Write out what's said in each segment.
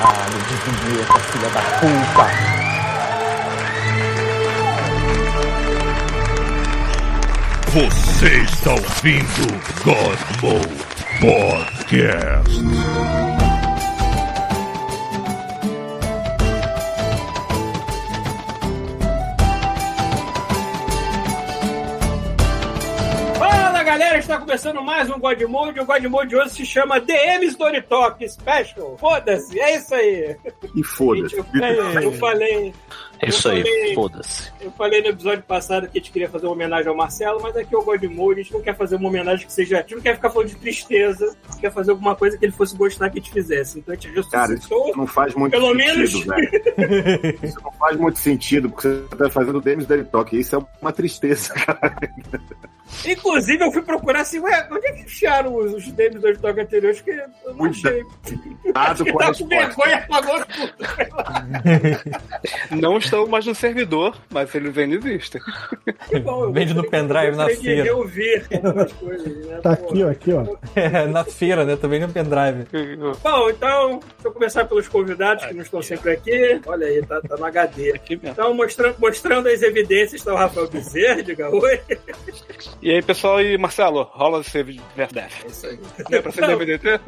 Caralho, desvia essa filha da puta. Você está ouvindo God Mode Podcast. Está começando mais um God Mode. O God Mode de hoje se chama DM Story Talk Special. Foda-se, é isso aí. E foda-se. Eu, eu falei. É isso eu aí, foda-se. Eu falei no episódio passado que a gente queria fazer uma homenagem ao Marcelo, mas aqui é o God Mode, a gente não quer fazer uma homenagem que seja. A gente não quer ficar falando de tristeza, a gente quer fazer alguma coisa que ele fosse gostar que a gente fizesse. Então a gente Cara, isso não faz muito Pelo sentido, menos- velho. Isso não faz muito sentido, porque você tá fazendo o Demis Daily Talk. Isso é uma tristeza, cara. Inclusive, eu fui procurar assim, ué, onde é que enfiaram os, os do Talk anteriores? Que eu não Muito achei. Cuidado Que com a tá com vergonha, apagou tudo. Não estão mais no servidor, mas eles ainda existem. Bom, eu Vende no pendrive na de feira. reouvir algumas coisas, né? Tá Pô. aqui, ó, aqui, ó. É, na feira, né? Também no pendrive. Bom, então, deixa eu começar pelos convidados que não estão sempre aqui. Olha aí, tá, tá no HD. Aqui mesmo. Então, mostrando, mostrando as evidências, está o Rafael Bezerra, diga oi. E aí, pessoal, e Marcelo, rola esse verdade. É isso aí. Não é pra ser Não, DVDT?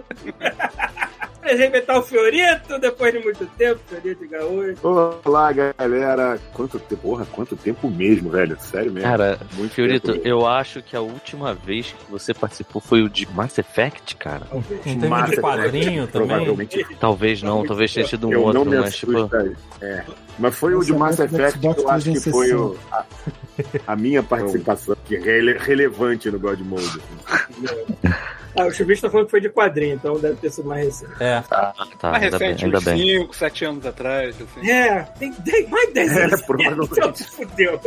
Apresentar o Fiorito, depois de muito tempo, Fiorito, oi. Olá, galera. Quanto tempo? Porra, quanto tempo mesmo, velho. Sério mesmo. Cara, Muito Fiorito, eu acho que a última vez que você participou foi o de Mass Effect, cara. Não teve Mass um de Effect, quadrinho também? Provavelmente. Talvez não, talvez tenha sido um Eu não outro, me mas tipo. É. Mas foi o de Mass Effect que eu acho que foi 360. o, a, a minha participação que é rele- relevante no God Mode. Ah, o Chubista falou que foi de quadrinho, então deve ter sido mais recente. É. Ah, tá, Mais ainda bem, recente, ainda uns bem. 5, 7 anos atrás, assim. É, tem 10, mais de 10 É, anos. provavelmente. Então fudeu.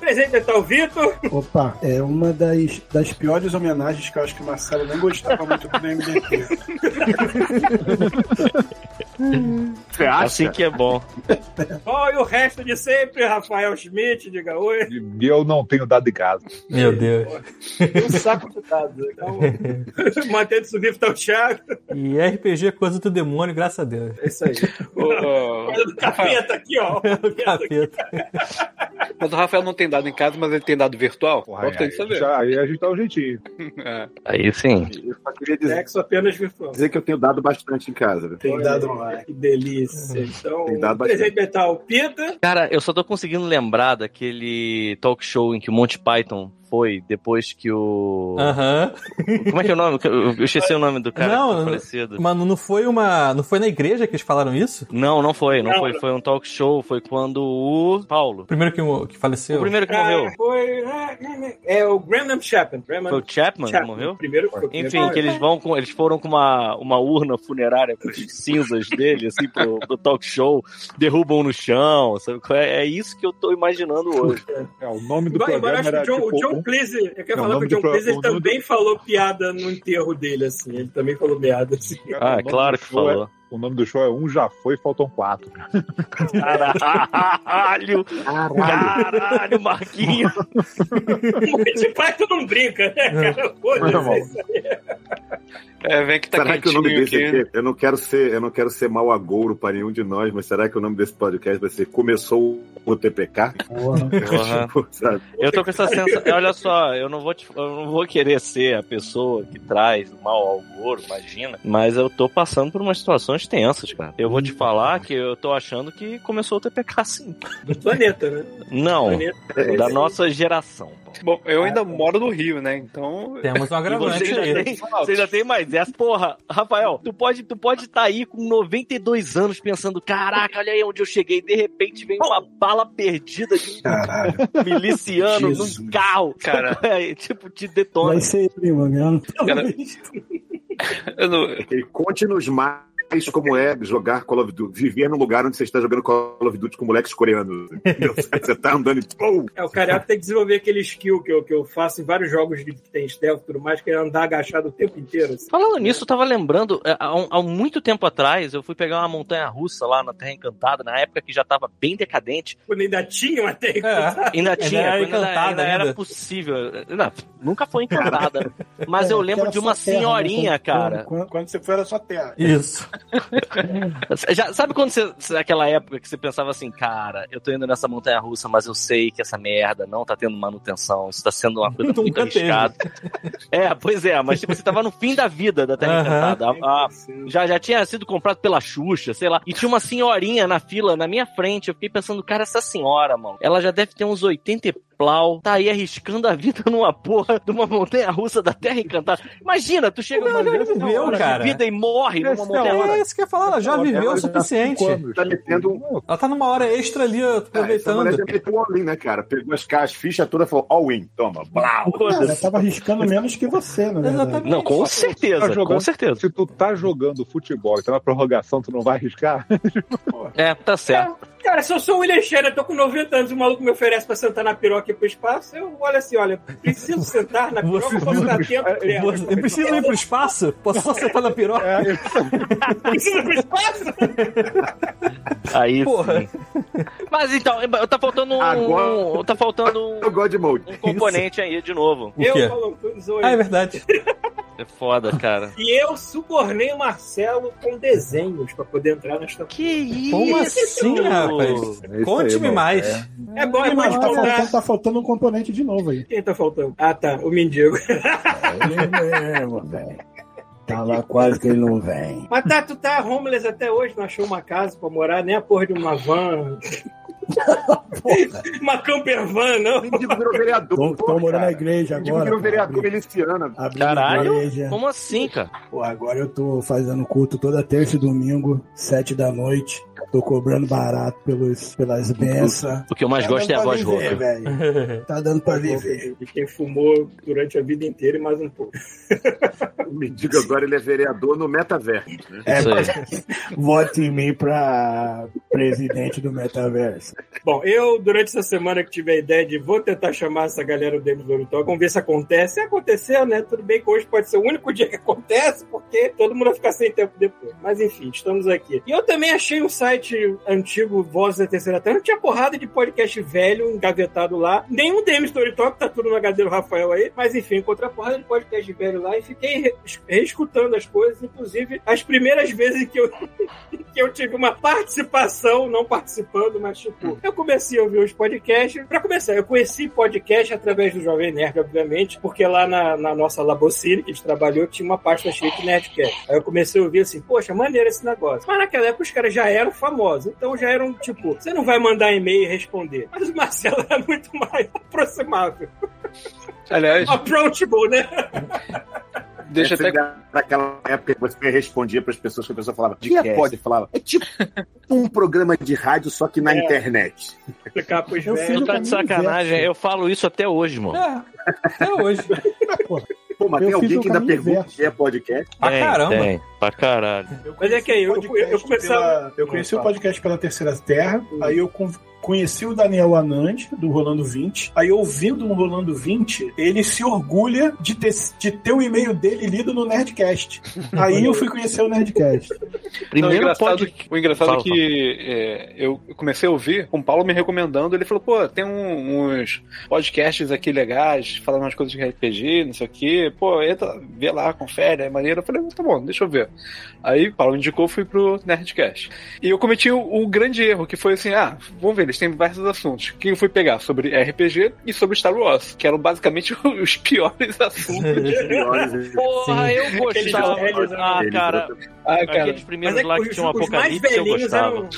Presente tá o Vitor. Opa, é uma das, das piores homenagens que eu acho que o Marcelo nem gostava muito do MDT. Você acha? Assim que é bom. Bom, e o resto de sempre, Rafael Schmidt, diga oi. Eu não tenho dado de casa. Meu Deus. Um saco de dados. Então, mantendo isso vivo tá o Thiago. E RPG é coisa do demônio, graças a Deus. É isso aí. O, Olha do capeta aqui, ó. O capeta. mas o Rafael não tem dado em casa, mas ele tem dado virtual? Porra, aí, saber. já, aí a gente dá um jeitinho. É. Aí sim. Eu só queria dizer, Sexo apenas virtual. dizer que eu tenho dado bastante em casa. Tem dado Que delícia. Então, dado bastante. presente o Pita. Cara, eu só tô conseguindo lembrar daquele talk show em que o Monty Python foi depois que o. Aham. Como é que é o nome? Eu esqueci o nome do cara Não, que falecido. Mano, não foi uma. Não foi na igreja que eles falaram isso? Não, não foi, não, Não, foi. Foi um talk show, foi quando o Paulo. O primeiro que, que faleceu? O primeiro que morreu. Ah, foi. ah, É o Graham Chapman. Graham Foi o Chapman, que Chapman. morreu? Primeiro foi o Enfim, primeiro. que eles vão com. Eles foram com uma, uma urna funerária com as cinzas dele, assim, pro, pro talk show, derrubam no chão. Sabe? É, é isso que eu tô imaginando hoje. É, o nome do embora programa que era o John, tipo, o John um- Cleese, eu quero Não, falar o que o John do pro- Cleese ele o nome também falou piada no enterro dele, assim. Ele também falou piada, assim. Ah, é claro do que show é- falou. O nome do show é Um Já Foi, Faltam Quatro. Caralho! Caralho, Marquinhos! De pai tu não brinca, né, cara? Foda-se. É, vem que tá será que o nome desse aqui. aqui, eu não quero ser, eu não quero ser mau agouro para nenhum de nós, mas será que o nome desse podcast vai ser Começou o TPK? Porra. Tipo, sabe? Eu tô com essa sensação. Olha só, eu não vou te- eu não vou querer ser a pessoa que traz o mal ao Goro, imagina. Mas eu tô passando por umas situações tensas, cara. Eu vou te falar que eu tô achando que começou o TPK sim. Do planeta, né? Não, Planeta. da nossa geração. Bom, eu ainda moro no Rio, né? Então. Temos um agravante você ainda, aí. tem, você ainda tem mais essa. Porra, Rafael, tu pode tu pode tá aí com 92 anos pensando, caraca, olha aí onde eu cheguei. De repente vem uma bala perdida de um miliciano Jesus. num carro. Cara. É, tipo, te detona. Vai ser primo mesmo. Cara, eu não, Ele conte-nos mais como é jogar Call of Duty, viver num lugar onde você está jogando Call of Duty com moleques coreanos. Você tá andando e. Pum! É, o Carioca tem que desenvolver aquele skill que eu, que eu faço em vários jogos de- que tem stealth e tudo mais, que é andar agachado o tempo inteiro. assim. Falando nisso, eu tava lembrando, é, há, há muito tempo atrás, eu fui pegar uma montanha russa lá na Terra Encantada, na época que já tava bem decadente. Quando ainda tinha uma É. técnica. Ainda tinha, era quando ainda, encantada ainda era ainda. possível. Não, nunca foi encantada. Mas É, eu lembro era de uma terra, né? senhorinha, Quando- cara. Quando, quando você for, era só terra. Isso. Já, sabe quando você. Aquela época que você pensava assim, cara, eu tô indo nessa montanha russa, mas eu sei que essa merda não tá tendo manutenção, isso tá sendo uma coisa muito arriscada. É, pois é, mas tipo, você tava no fim da vida da Terra. Encantada. A- a- já, já tinha sido comprado pela Xuxa, sei lá. E tinha uma senhorinha na fila, na minha frente. Eu fiquei pensando, cara, essa senhora, mano, ela já deve ter uns 80 e plau, tá aí arriscando a vida numa porra de uma montanha russa da Terra Encantada. Imagina, tu chega Ela numa viveu, de cara. vida e morre numa é montanha hora. É isso que eu ia falar, ela já viveu o Ela tá suficiente. anos. Tá metendo. Ela tá numa hora extra ali, ó, Ah, essa mulher aproveitando. já meteu all-in, né, cara? Pegou as, ca- as fichas todas e falou all-in. Toma, blau. Cara, eu tava arriscando menos que você, verdade. Exatamente. Não, com certeza, Tá jogando- com certeza. Se tu tá jogando futebol e tá na prorrogação, tu não vai arriscar? É, tá certo. Cara, se eu sou o William Scherer, eu tô com 90 anos, o maluco me oferece pra sentar na piroca e ir pro espaço, eu olho assim, olha, preciso sentar na piroca, Você- posso dar tempo pra. Você- Eu preciso ir pro espaço? Posso só sentar na piroca? É, eu- Preciso ir pro espaço? Aí Porra. sim. Mas então, tá faltando um. Agora- Tá faltando um, O God Mode. um componente aí de novo. O quê? Eu. Ah, é verdade. É foda, cara. E eu subornei o Marcelo com desenhos pra poder entrar nesta. Que isso? Como assim, rapaz? Conte-me irmão. mais. É. É bom, é de tá contar. faltando, tá faltando um componente de novo aí. Quem tá faltando? Ah, tá, o mendigo. Ele mesmo, velho. Tá lá quase que ele não vem. Mas tá, tu tá homeless até hoje, não achou uma casa pra morar, nem a porra de uma van. Uma camper van, não. O mendigo virou vereador. Tô, tô porra, morando na cara. igreja O mendigo agora. virou vereador Abri, miliciano. abri Caralho. igreja. Como assim, cara? Pô, agora eu tô fazendo culto toda terça e domingo, sete da noite. Tô cobrando barato pelos, pelas bênçãos. O que eu mais Tá gosto é a voz viver, rouca. velho. Tá dando pra viver. De quem fumou durante a vida inteira e mais um pouco. O mendigo agora ele é vereador no metaverso. né? É, aí. vote em mim pra presidente do metaverso. Bom, eu, durante essa semana que tive a ideia de vou tentar chamar essa galera do Loro Talk, vamos ver se acontece. Se aconteceu, né? Tudo bem que hoje pode ser o único dia que acontece, porque todo mundo vai ficar sem tempo depois. Mas enfim, estamos aqui. E eu também achei um site antigo, Voz da Terceira Terra, tinha porrada de podcast velho engavetado lá. Nenhum DM Talk, tá tudo no HD do Rafael aí. Mas enfim, encontrei a porrada de podcast velho lá e fiquei re- reescutando as coisas, inclusive as primeiras vezes que eu que eu tive uma participação, não participando, mas tipo, eu comecei a ouvir os podcasts. Pra começar, eu conheci podcast através do Jovem Nerd, obviamente, porque lá na, na nossa Labocine, que a gente trabalhou, tinha uma pasta cheia de Nerdcast. Aí eu comecei a ouvir assim, poxa, maneiro esse negócio. Mas naquela época os caras já eram famosos, então já eram, tipo, você não vai mandar e-mail e responder. Mas o Marcelo era muito mais aproximável. Aliás, Approachable, né? deixa até. Naquela época que você respondia para as pessoas que a pessoa falava, que é pode? Falava, é tipo um programa de rádio, só que na É. internet. Capos Eu tá de sacanagem. inverso. Eu falo isso até hoje, mano. É, até hoje. Pô, mas Eu tem fiz alguém o que ainda pergunta inverso. se é podcast? Pra Tem, caramba. Tem, pra caralho. Mas é que aí, eu, eu, eu. Pela- eu conheci o podcast pela Terceira Terra, aí eu conheci o Daniel Anand, do Rolando 20. Aí, ouvindo no Rolando 20, ele se orgulha de ter, de ter o e-mail dele lido no Nerdcast. Aí eu fui conhecer o Nerdcast. Não, o Primeiro engraçado, pode. o engraçado Fala, é que é, eu comecei a ouvir, com o Paulo me recomendando, ele falou, pô, tem um- uns podcasts aqui legais, falando umas coisas de RPG, não sei o quê. Pô, entra, vê lá, confere, é maneiro. Eu falei, tá bom, deixa eu ver. Aí o Paulo indicou, fui pro Nerdcast. E eu cometi o, o grande erro, que foi assim, ah, vamos ver, eles têm diversos assuntos. O que eu fui pegar? Sobre RPG e sobre Star Wars, que eram basicamente os piores assuntos. Porra, eu gostava. Aqueles velhos, Ah, Eles- cara, Ah, cara, aqueles primeiros Mas é que lá que tinha um apocalipse, eu gostava. eram-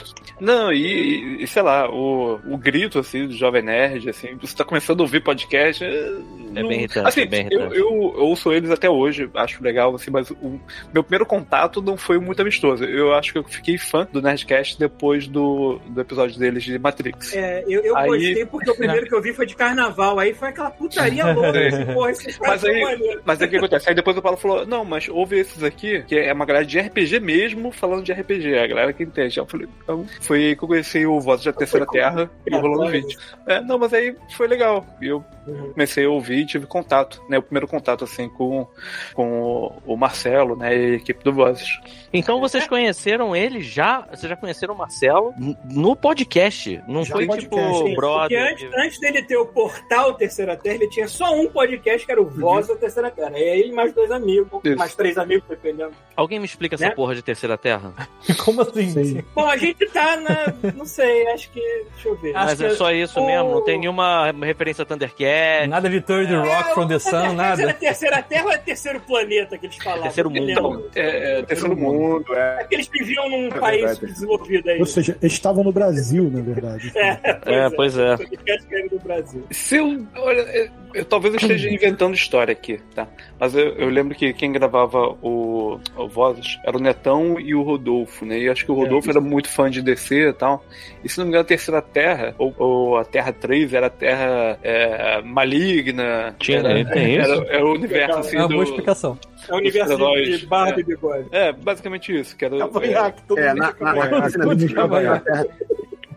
Não, e, e, sei lá, o, o grito, assim, do Jovem Nerd, assim, você tá começando a ouvir podcast. É bem irritante, Assim, é bem eu, irritante. eu ouço eles até hoje, acho legal, assim, mas o meu primeiro contato não foi muito amistoso. Eu acho que eu fiquei fã do Nerdcast depois do, do episódio deles de Matrix. É, eu, eu Aí- gostei porque o primeiro que eu vi foi de carnaval. Aí foi aquela putaria louca. assim, Porra, Mas aí-. Mas aí o que acontece? Aí depois o Paulo falou: Não, mas ouve esses aqui, que é uma galera de RPG mesmo, falando de RPG, é a galera que entende. Eu falei: Então, foi aí que eu conheci o Voz da Terceira Terra e o Rolando Vídeo. É, não, mas aí foi legal. Eu comecei a ouvir e tive contato, né? O primeiro contato, assim, com, com o Marcelo, né? E a equipe do Vozes. Então vocês conheceram ele já? Vocês já conheceram o Marcelo no podcast? Não Não Já foi podcast, tipo sim. Porque brother. antes, antes dele ter o portal Terceira Terra, ele tinha só um podcast que era o Voz da Terceira Terra. E aí ele mais dois amigos, Isso. mais três amigos, dependendo. Alguém me explica essa Né? porra de terceira terra? Como assim? Sim. Bom, a gente tá na. Não sei, acho que. Deixa eu ver. Acho Mas é só isso o- mesmo, não tem nenhuma referência a Thundercat. Nada de Third Rock from the Sun, Era nada. terceira terra ou é terceiro planeta que eles falavam? Terceiro me mundo. É, é terceiro mundo. mundo, é. É que eles viviam num É país verdade. desenvolvido aí. Ou seja, eles estavam no Brasil, na verdade. É, pois é. Podcast que era do Brasil. Se eu, olha, eu, eu- talvez eu esteja inventando história aqui, tá? Mas eu, eu lembro que quem gravava o, o Vozes era o Netão e o Rodolfo, né? E acho que o Rodolfo era muito fã de DC e tal. E se não me engano, a Terceira Terra, ou, ou a Terra 3, era a Terra é, maligna. Tinha, era, tem isso? Era, era o universo assim É uma do. boa explicação. É o universo de, de barba é. e bigode. É, basicamente isso. Que era, é, todo É, mundo na, fica na, cavanhaque. na cena de Cavanhaque,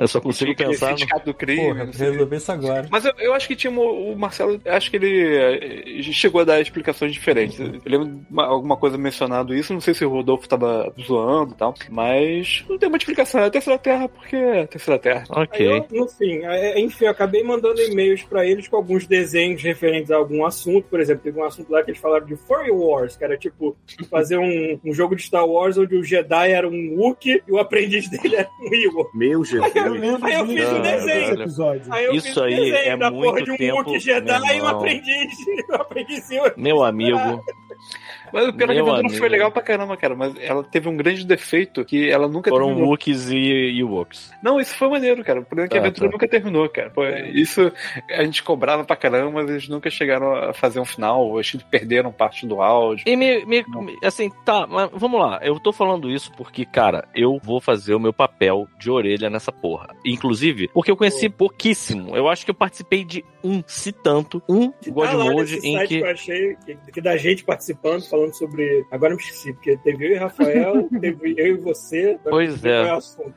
Eu só consigo tinha pensar. sindicato do crime. Porra, resolver isso agora. Mas eu, eu acho que tinha o, o Marcelo, acho que ele eh, chegou a dar explicações diferentes. Eu lembro de uma- alguma coisa mencionado isso, não sei se o Rodolfo tava zoando e tal, mas não tem muita explicação. É a Terceira Terra porque é a Terceira Terra. Aí Ok. eu, no fim, é, enfim, eu acabei mandando e-mails pra eles com alguns desenhos referentes a algum assunto. Por exemplo, teve um assunto lá que eles falaram de Furry Wars, que era tipo fazer um, um jogo de Star Wars onde o Jedi era um Wookiee e o aprendiz dele era um Ewok. Meu Jesus. Eu lembro Aí eu fiz um desenho. episódio. Aí eu Isso fiz um aí desenho é da porra muito de um tempo, Jedi e um aprendiz. Um. Meu amigo. Mas o pior é que a aventura foi legal pra caramba, cara, mas ela teve um grande defeito que ela nunca Foram terminou. E Ewoks. Não, isso foi maneiro, cara. O problema é que a Tá, aventura tá. nunca terminou, cara. Pô, isso a gente cobrava pra caramba, mas eles nunca chegaram a fazer um final, que perderam parte do áudio. E me, me- assim, tá, mas vamos lá. Eu tô falando isso porque, cara, eu vou fazer o meu papel de orelha nessa porra. Inclusive, porque eu conheci pouquíssimo. Eu acho que eu participei de um, se tanto, um God Tá em que. que eu achei, que, que da gente participando, falando sobre. Agora eu me esqueci, porque teve eu e Rafael, teve eu e você. Pois eu é. qual o assunto.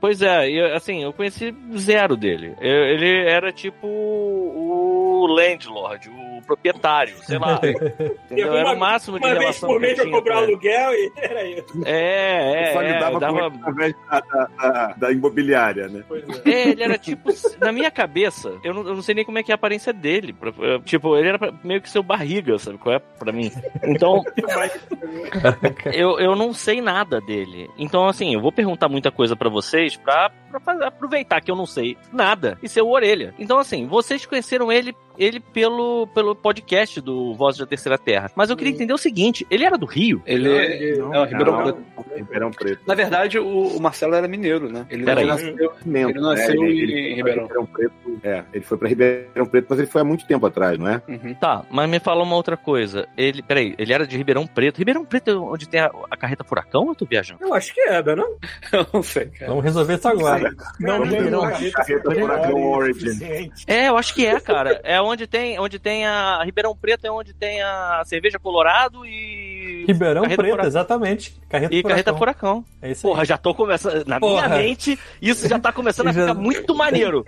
Pois é, e, assim, eu conheci zero dele. Eu- ele era tipo o landlord, o proprietário, sei lá. Entendeu? Era o máximo de Uma vez relação por que eu mês pra tinha cobrar aluguel e era isso. É, é, Só é, lidava eu dava através da, da, da, imobiliária, né? Pois é. É, ele era tipo. Na minha cabeça, eu não, eu não sei nem como é que é a aparência dele. Pra- eu- Tipo, ele era meio que seu barriga, sabe qual é? Pra mim. Então, eu, eu não sei nada dele. Então, assim, eu vou perguntar muita coisa pra vocês pra, pra fazer- aproveitar que eu não sei nada e ser o orelha. Então, assim, vocês conheceram ele. Ele pelo, pelo podcast do Voz da Terceira Terra. Mas eu queria entender o seguinte: ele era do Rio? Ele. Não, Ribeirão Não. Preto. Ribeirão Preto. Na verdade, o, o Marcelo era mineiro, né? Ele Peraí. nasceu. Mesmo, Ele nasceu né? em foi pra Ribeirão. Preto. É, ele foi pra Ribeirão Preto, mas ele foi há muito tempo atrás, não é? Uhum. Tá, mas me fala uma outra coisa. Ele, peraí, ele era de Ribeirão Preto. Ribeirão Preto é onde tem a, a carreta furacão ou eu tô viajando? Eu acho que era, não? Eu não sei, cara. Vamos resolver isso agora. Não, uma mais. carreta Furacão Origin. É, eu acho que é, cara. É onde tem, onde tem a Ribeirão Preto, é onde tem a cerveja Colorado e Ribeirão Carreta Preto, Furacão. exatamente. Carreta e carreta Furacão. furacão. É isso aí. Porra, já tô começando. Na Porra. minha mente, isso já tá começando a Já- ficar muito maneiro.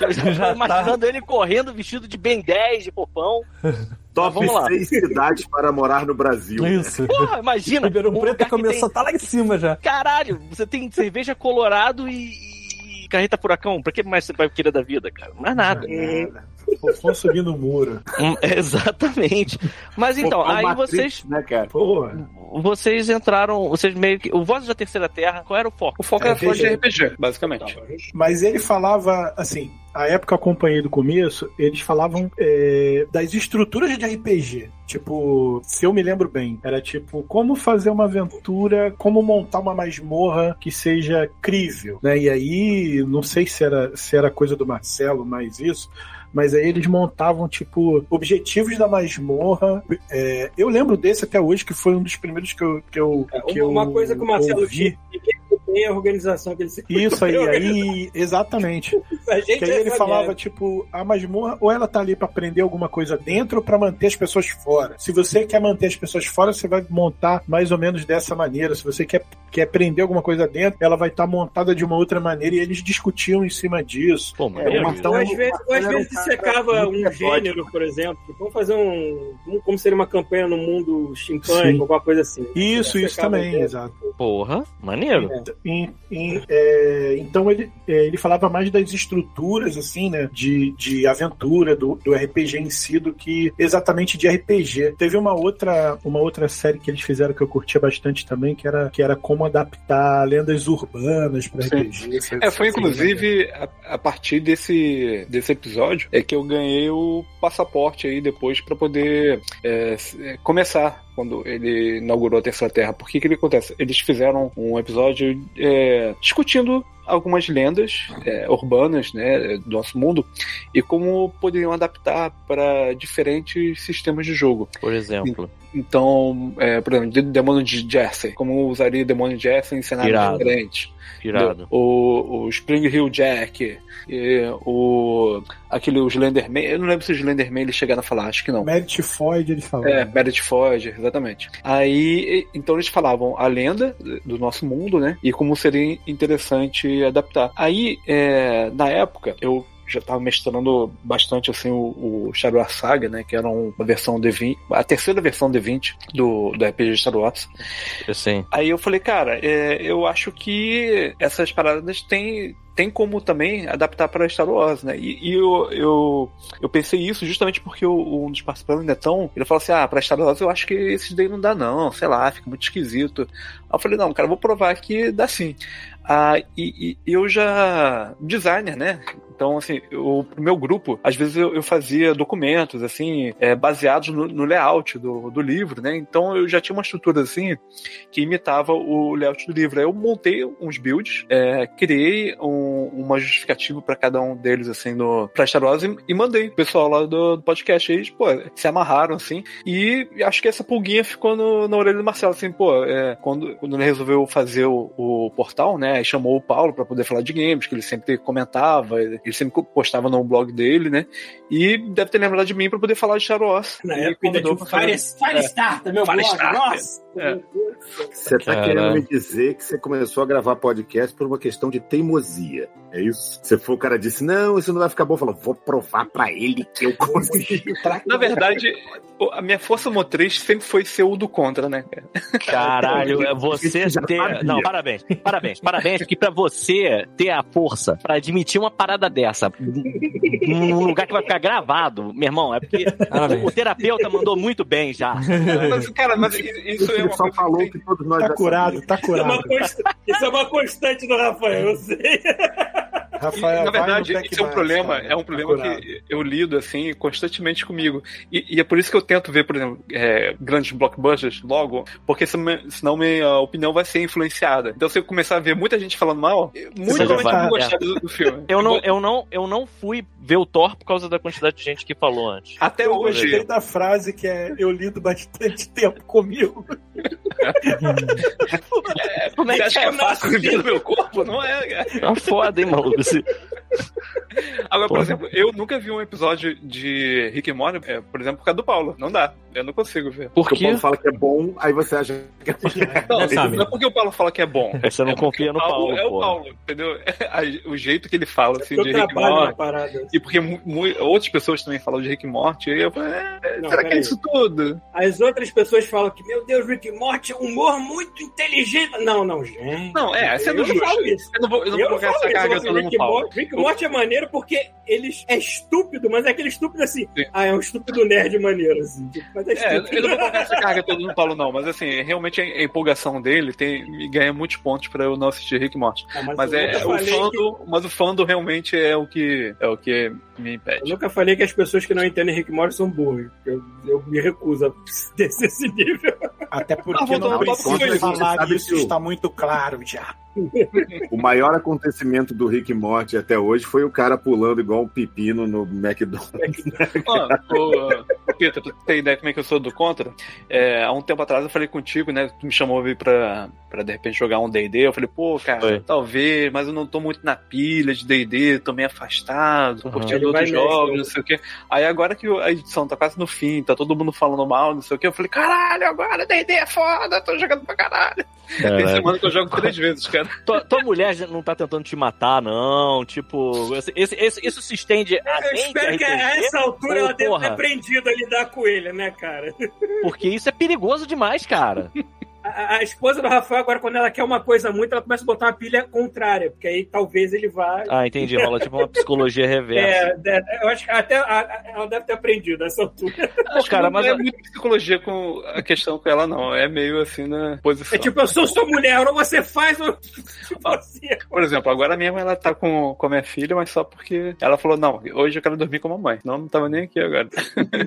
Eu já, já tô imaginando ele correndo vestido de Ben 10, de popão. Top vamos lá. 6 cidades para morar no Brasil. Isso. Porra, imagina. Ribeirão um Preto começou a tem- tá lá em cima já. Caralho, você tem cerveja Colorado e, e carreta furacão. Pra que mais você vai querer da vida, cara? Mais nada. Fofão subindo o muro. Exatamente. Mas então, Fofão aí Matrix, vocês. Né, cara? Porra. Vocês entraram. Vocês meio que. O Voz da Terceira Terra, qual era o foco? O foco era falar de RPG. RPG, basicamente. Mas ele falava, assim, a época que eu acompanhei do começo, eles falavam é, das estruturas de RPG. Tipo, se eu me lembro bem, era tipo, como fazer uma aventura, como montar uma masmorra que seja crível, né? E aí, não sei se era, se era coisa do Marcelo, mas isso. Mas aí eles montavam, tipo, objetivos da masmorra. É, eu lembro desse até hoje, que foi um dos primeiros que eu. Que eu que Uma, eu coisa que o Marcelo ouvi. Tem a organização que ele se Isso aí, aí, exatamente. A gente Que aí é ele falava, tipo, a masmorra, ou ela tá ali pra prender alguma coisa dentro ou pra manter as pessoas fora. Se você quer manter as pessoas fora, você vai montar mais ou menos dessa maneira. Se você quer, quer prender alguma coisa dentro, ela vai estar montada de uma outra maneira e eles discutiam em cima disso. Pô, É, uma- então- Ou às vezes, ou às vezes secava um gênero, por exemplo. Tipo, vamos fazer um. um- Como seria uma campanha no mundo steampunk, alguma coisa assim. Isso, isso também, exato. Porra, maneiro. Em- em- é, então ele, é, ele falava mais das estruturas, assim, né? De, de aventura, do, do RPG em si, do que exatamente de RPG. Teve uma outra, uma outra série que eles fizeram que eu curtia bastante também, que era, que era como adaptar lendas urbanas para. RPG. É, foi inclusive a, a partir desse, desse episódio é que eu ganhei o passaporte aí depois pra poder é, é, começar quando ele inaugurou a Terceira Terra. Porque que que acontece? Eles fizeram um episódio é, discutindo algumas lendas é, urbanas né, do nosso mundo e como poderiam adaptar para diferentes sistemas de jogo. Por exemplo. Então, é, por exemplo, de- Demônio de Jersey. Como usaria Demônio de Jersey em cenários Irado. diferentes. Irado. O, o Spring Hill Jack, e o aquele o Slenderman, eu não lembro se o Slenderman eles chegaram a falar, acho que não. Merit Void, eles falaram. É, Meredith Ford, exatamente. Aí, então eles falavam a lenda do nosso mundo, né? E como seria interessante adaptar. Aí, é, na época, eu já estava mestrando bastante assim o, o Star Wars Saga, né? Que era uma versão D20, a terceira versão D20 do, do RPG Star Wars. Assim. Aí eu falei, cara, é, eu acho que essas paradas têm tem como também adaptar para Star Wars, né? E, e eu, eu, eu pensei isso justamente porque o, um dos participantes do Netão, ele falou assim, ah, para Star Wars eu acho que esses daí não dá não, sei lá, fica muito esquisito. Eu falei, não, cara, vou provar que dá sim. Ah, e, e eu já, designer, né? Então, assim, o meu grupo, às vezes eu, eu fazia documentos, assim, é, baseados no, no layout do, do livro, né? Então eu já tinha uma estrutura, assim, que imitava o layout do livro. Aí eu montei uns builds, é, criei um- uma justificativa para cada um deles, assim, no, pra Star Wars e, e mandei pro pessoal lá do, do podcast. Eles, pô, se amarraram, assim, e acho que essa pulguinha ficou no- na orelha do Marcelo, assim, pô, é, quando, quando ele resolveu fazer o, o portal, né, aí chamou o Paulo para poder falar de games, que ele sempre comentava, ele sempre postava no blog dele, né, e deve ter lembrado de mim para poder falar de Star Wars. Na E época ainda convidou tinha o pra Fire, Firestarter, meu blog. Firestarter. Nossa! É. Você tá Caralho. querendo me dizer que você começou a gravar podcast por uma questão de teimosia. É isso? Você foi o cara disse, não, isso não vai ficar bom. Falou, vou provar pra ele que eu consegui. Na verdade, a minha força motriz sempre foi ser o do contra, né, cara? Caralho, é você Já ter. sabia. Não, parabéns. Parabéns. Parabéns, porque pra você ter a força pra admitir uma parada dessa num lugar que vai ficar gravado, meu irmão, é porque Parabéns. o terapeuta mandou muito bem já. Mas, cara, mas isso é Ele uma só falou que todos nós Tá curado, tá Isso é, uma curado. const- isso é uma constante do Rafael, eu sei. Rafael, na vai verdade, isso é um problema, cara. é um problema curado. que eu lido assim constantemente comigo. E, e é por isso que eu tento ver, por exemplo, é, grandes blockbusters logo, porque senão, minha opinião vai ser influenciada. Então, se eu começar a ver muita gente falando mal, provavelmente eu vai- gostar do, do filme. Eu não, eu, não, eu não fui ver o Thor por causa da quantidade de gente que falou antes. Até Eu hoje, gostei da frase que é eu lido bastante tempo comigo. Como é você que acha que é? é fácil no meu corpo? Não é, cara. Tá foda, hein, maluco? Esse- Agora, por Porra. exemplo, eu nunca vi um episódio de Rick and Morty, é, por exemplo, por causa do Paulo. Não dá. Eu não consigo ver. Por Porque o? Paulo fala que é bom, aí você acha que é Não, Né, Sammy? não é porque o Paulo fala que é bom. Você não É confia no o Paulo, É o. Paulo, entendeu? A- O jeito que ele fala, assim, Eu de Rick Morty. E porque outras pessoas também falam de Rick and Morty, e eu falei, é, Não, será que é peraí. isso tudo? As outras pessoas falam que, meu Deus, Rick and Morty é um humor muito inteligente. Não, não, gente. Não, é, sendo eu não justo. falo isso. Eu não vou, eu não Eu vou não colocar falo essa carga toda no Rick, Paulo. Morty, Rick Morty é maneiro porque eles é estúpido, mas é aquele estúpido assim. Sim. Ah, é um estúpido nerd maneiro, assim. tipo, Mas é É, estúpido. eu não vou colocar essa carga toda no Paulo, não, mas assim, realmente a empolgação dele tem, me ganha muitos pontos pra eu não assistir Rick Morty. Ah, mas Mas é o falei que- mas o fandom realmente é o que é o que me Eu impede. nunca falei que as pessoas que não entendem Rick Morty são burros. Eu, eu me recuso a descer esse nível. Até porque Ah, não precisa falar isso, está muito claro já. O maior acontecimento do Rick Morty até hoje foi o cara pulando igual um pepino no McDonald's. Ô, Peter, tu ter ideia como é que eu sou do contra, é, há um tempo atrás eu falei contigo, né? Tu me chamou vir pra, pra de repente jogar um DD. Eu falei, pô, cara, Foi. talvez, mas eu não tô muito na pilha de DD, tô meio afastado, Uhum. curtindo Ele outros nessa, jogos, não sei o quê. Aí agora que a edição tá quase no fim, tá todo mundo falando mal, não sei o quê, eu falei, caralho, agora DD é foda, tô jogando pra caralho. Tem semana que eu jogo três vezes, cara. Tua, tua mulher já não tá tentando te matar, não. Tipo, esse, esse- esse- isso se estende a Eu espero que a essa altura ela tenha porra. aprendido a lidar com ele, né, cara? Porque isso é perigoso demais, cara. A, a esposa do Rafael, agora, quando ela quer uma coisa muito, ela começa a botar uma pilha contrária, porque aí talvez ele vá. Ah, entendi. Rola tipo uma psicologia reversa. É, é, eu acho que até a- a- ela deve ter aprendido nessa altura. Pô, cara, mas não é muito psicologia com a questão com ela, não. É meio assim na posição. É tipo, eu sou sua mulher, ou você faz, ou tipo assim. Por exemplo, agora mesmo ela tá com, com a minha filha, mas só porque ela falou, não, hoje eu quero dormir com a mamãe. Não, não tava nem aqui agora.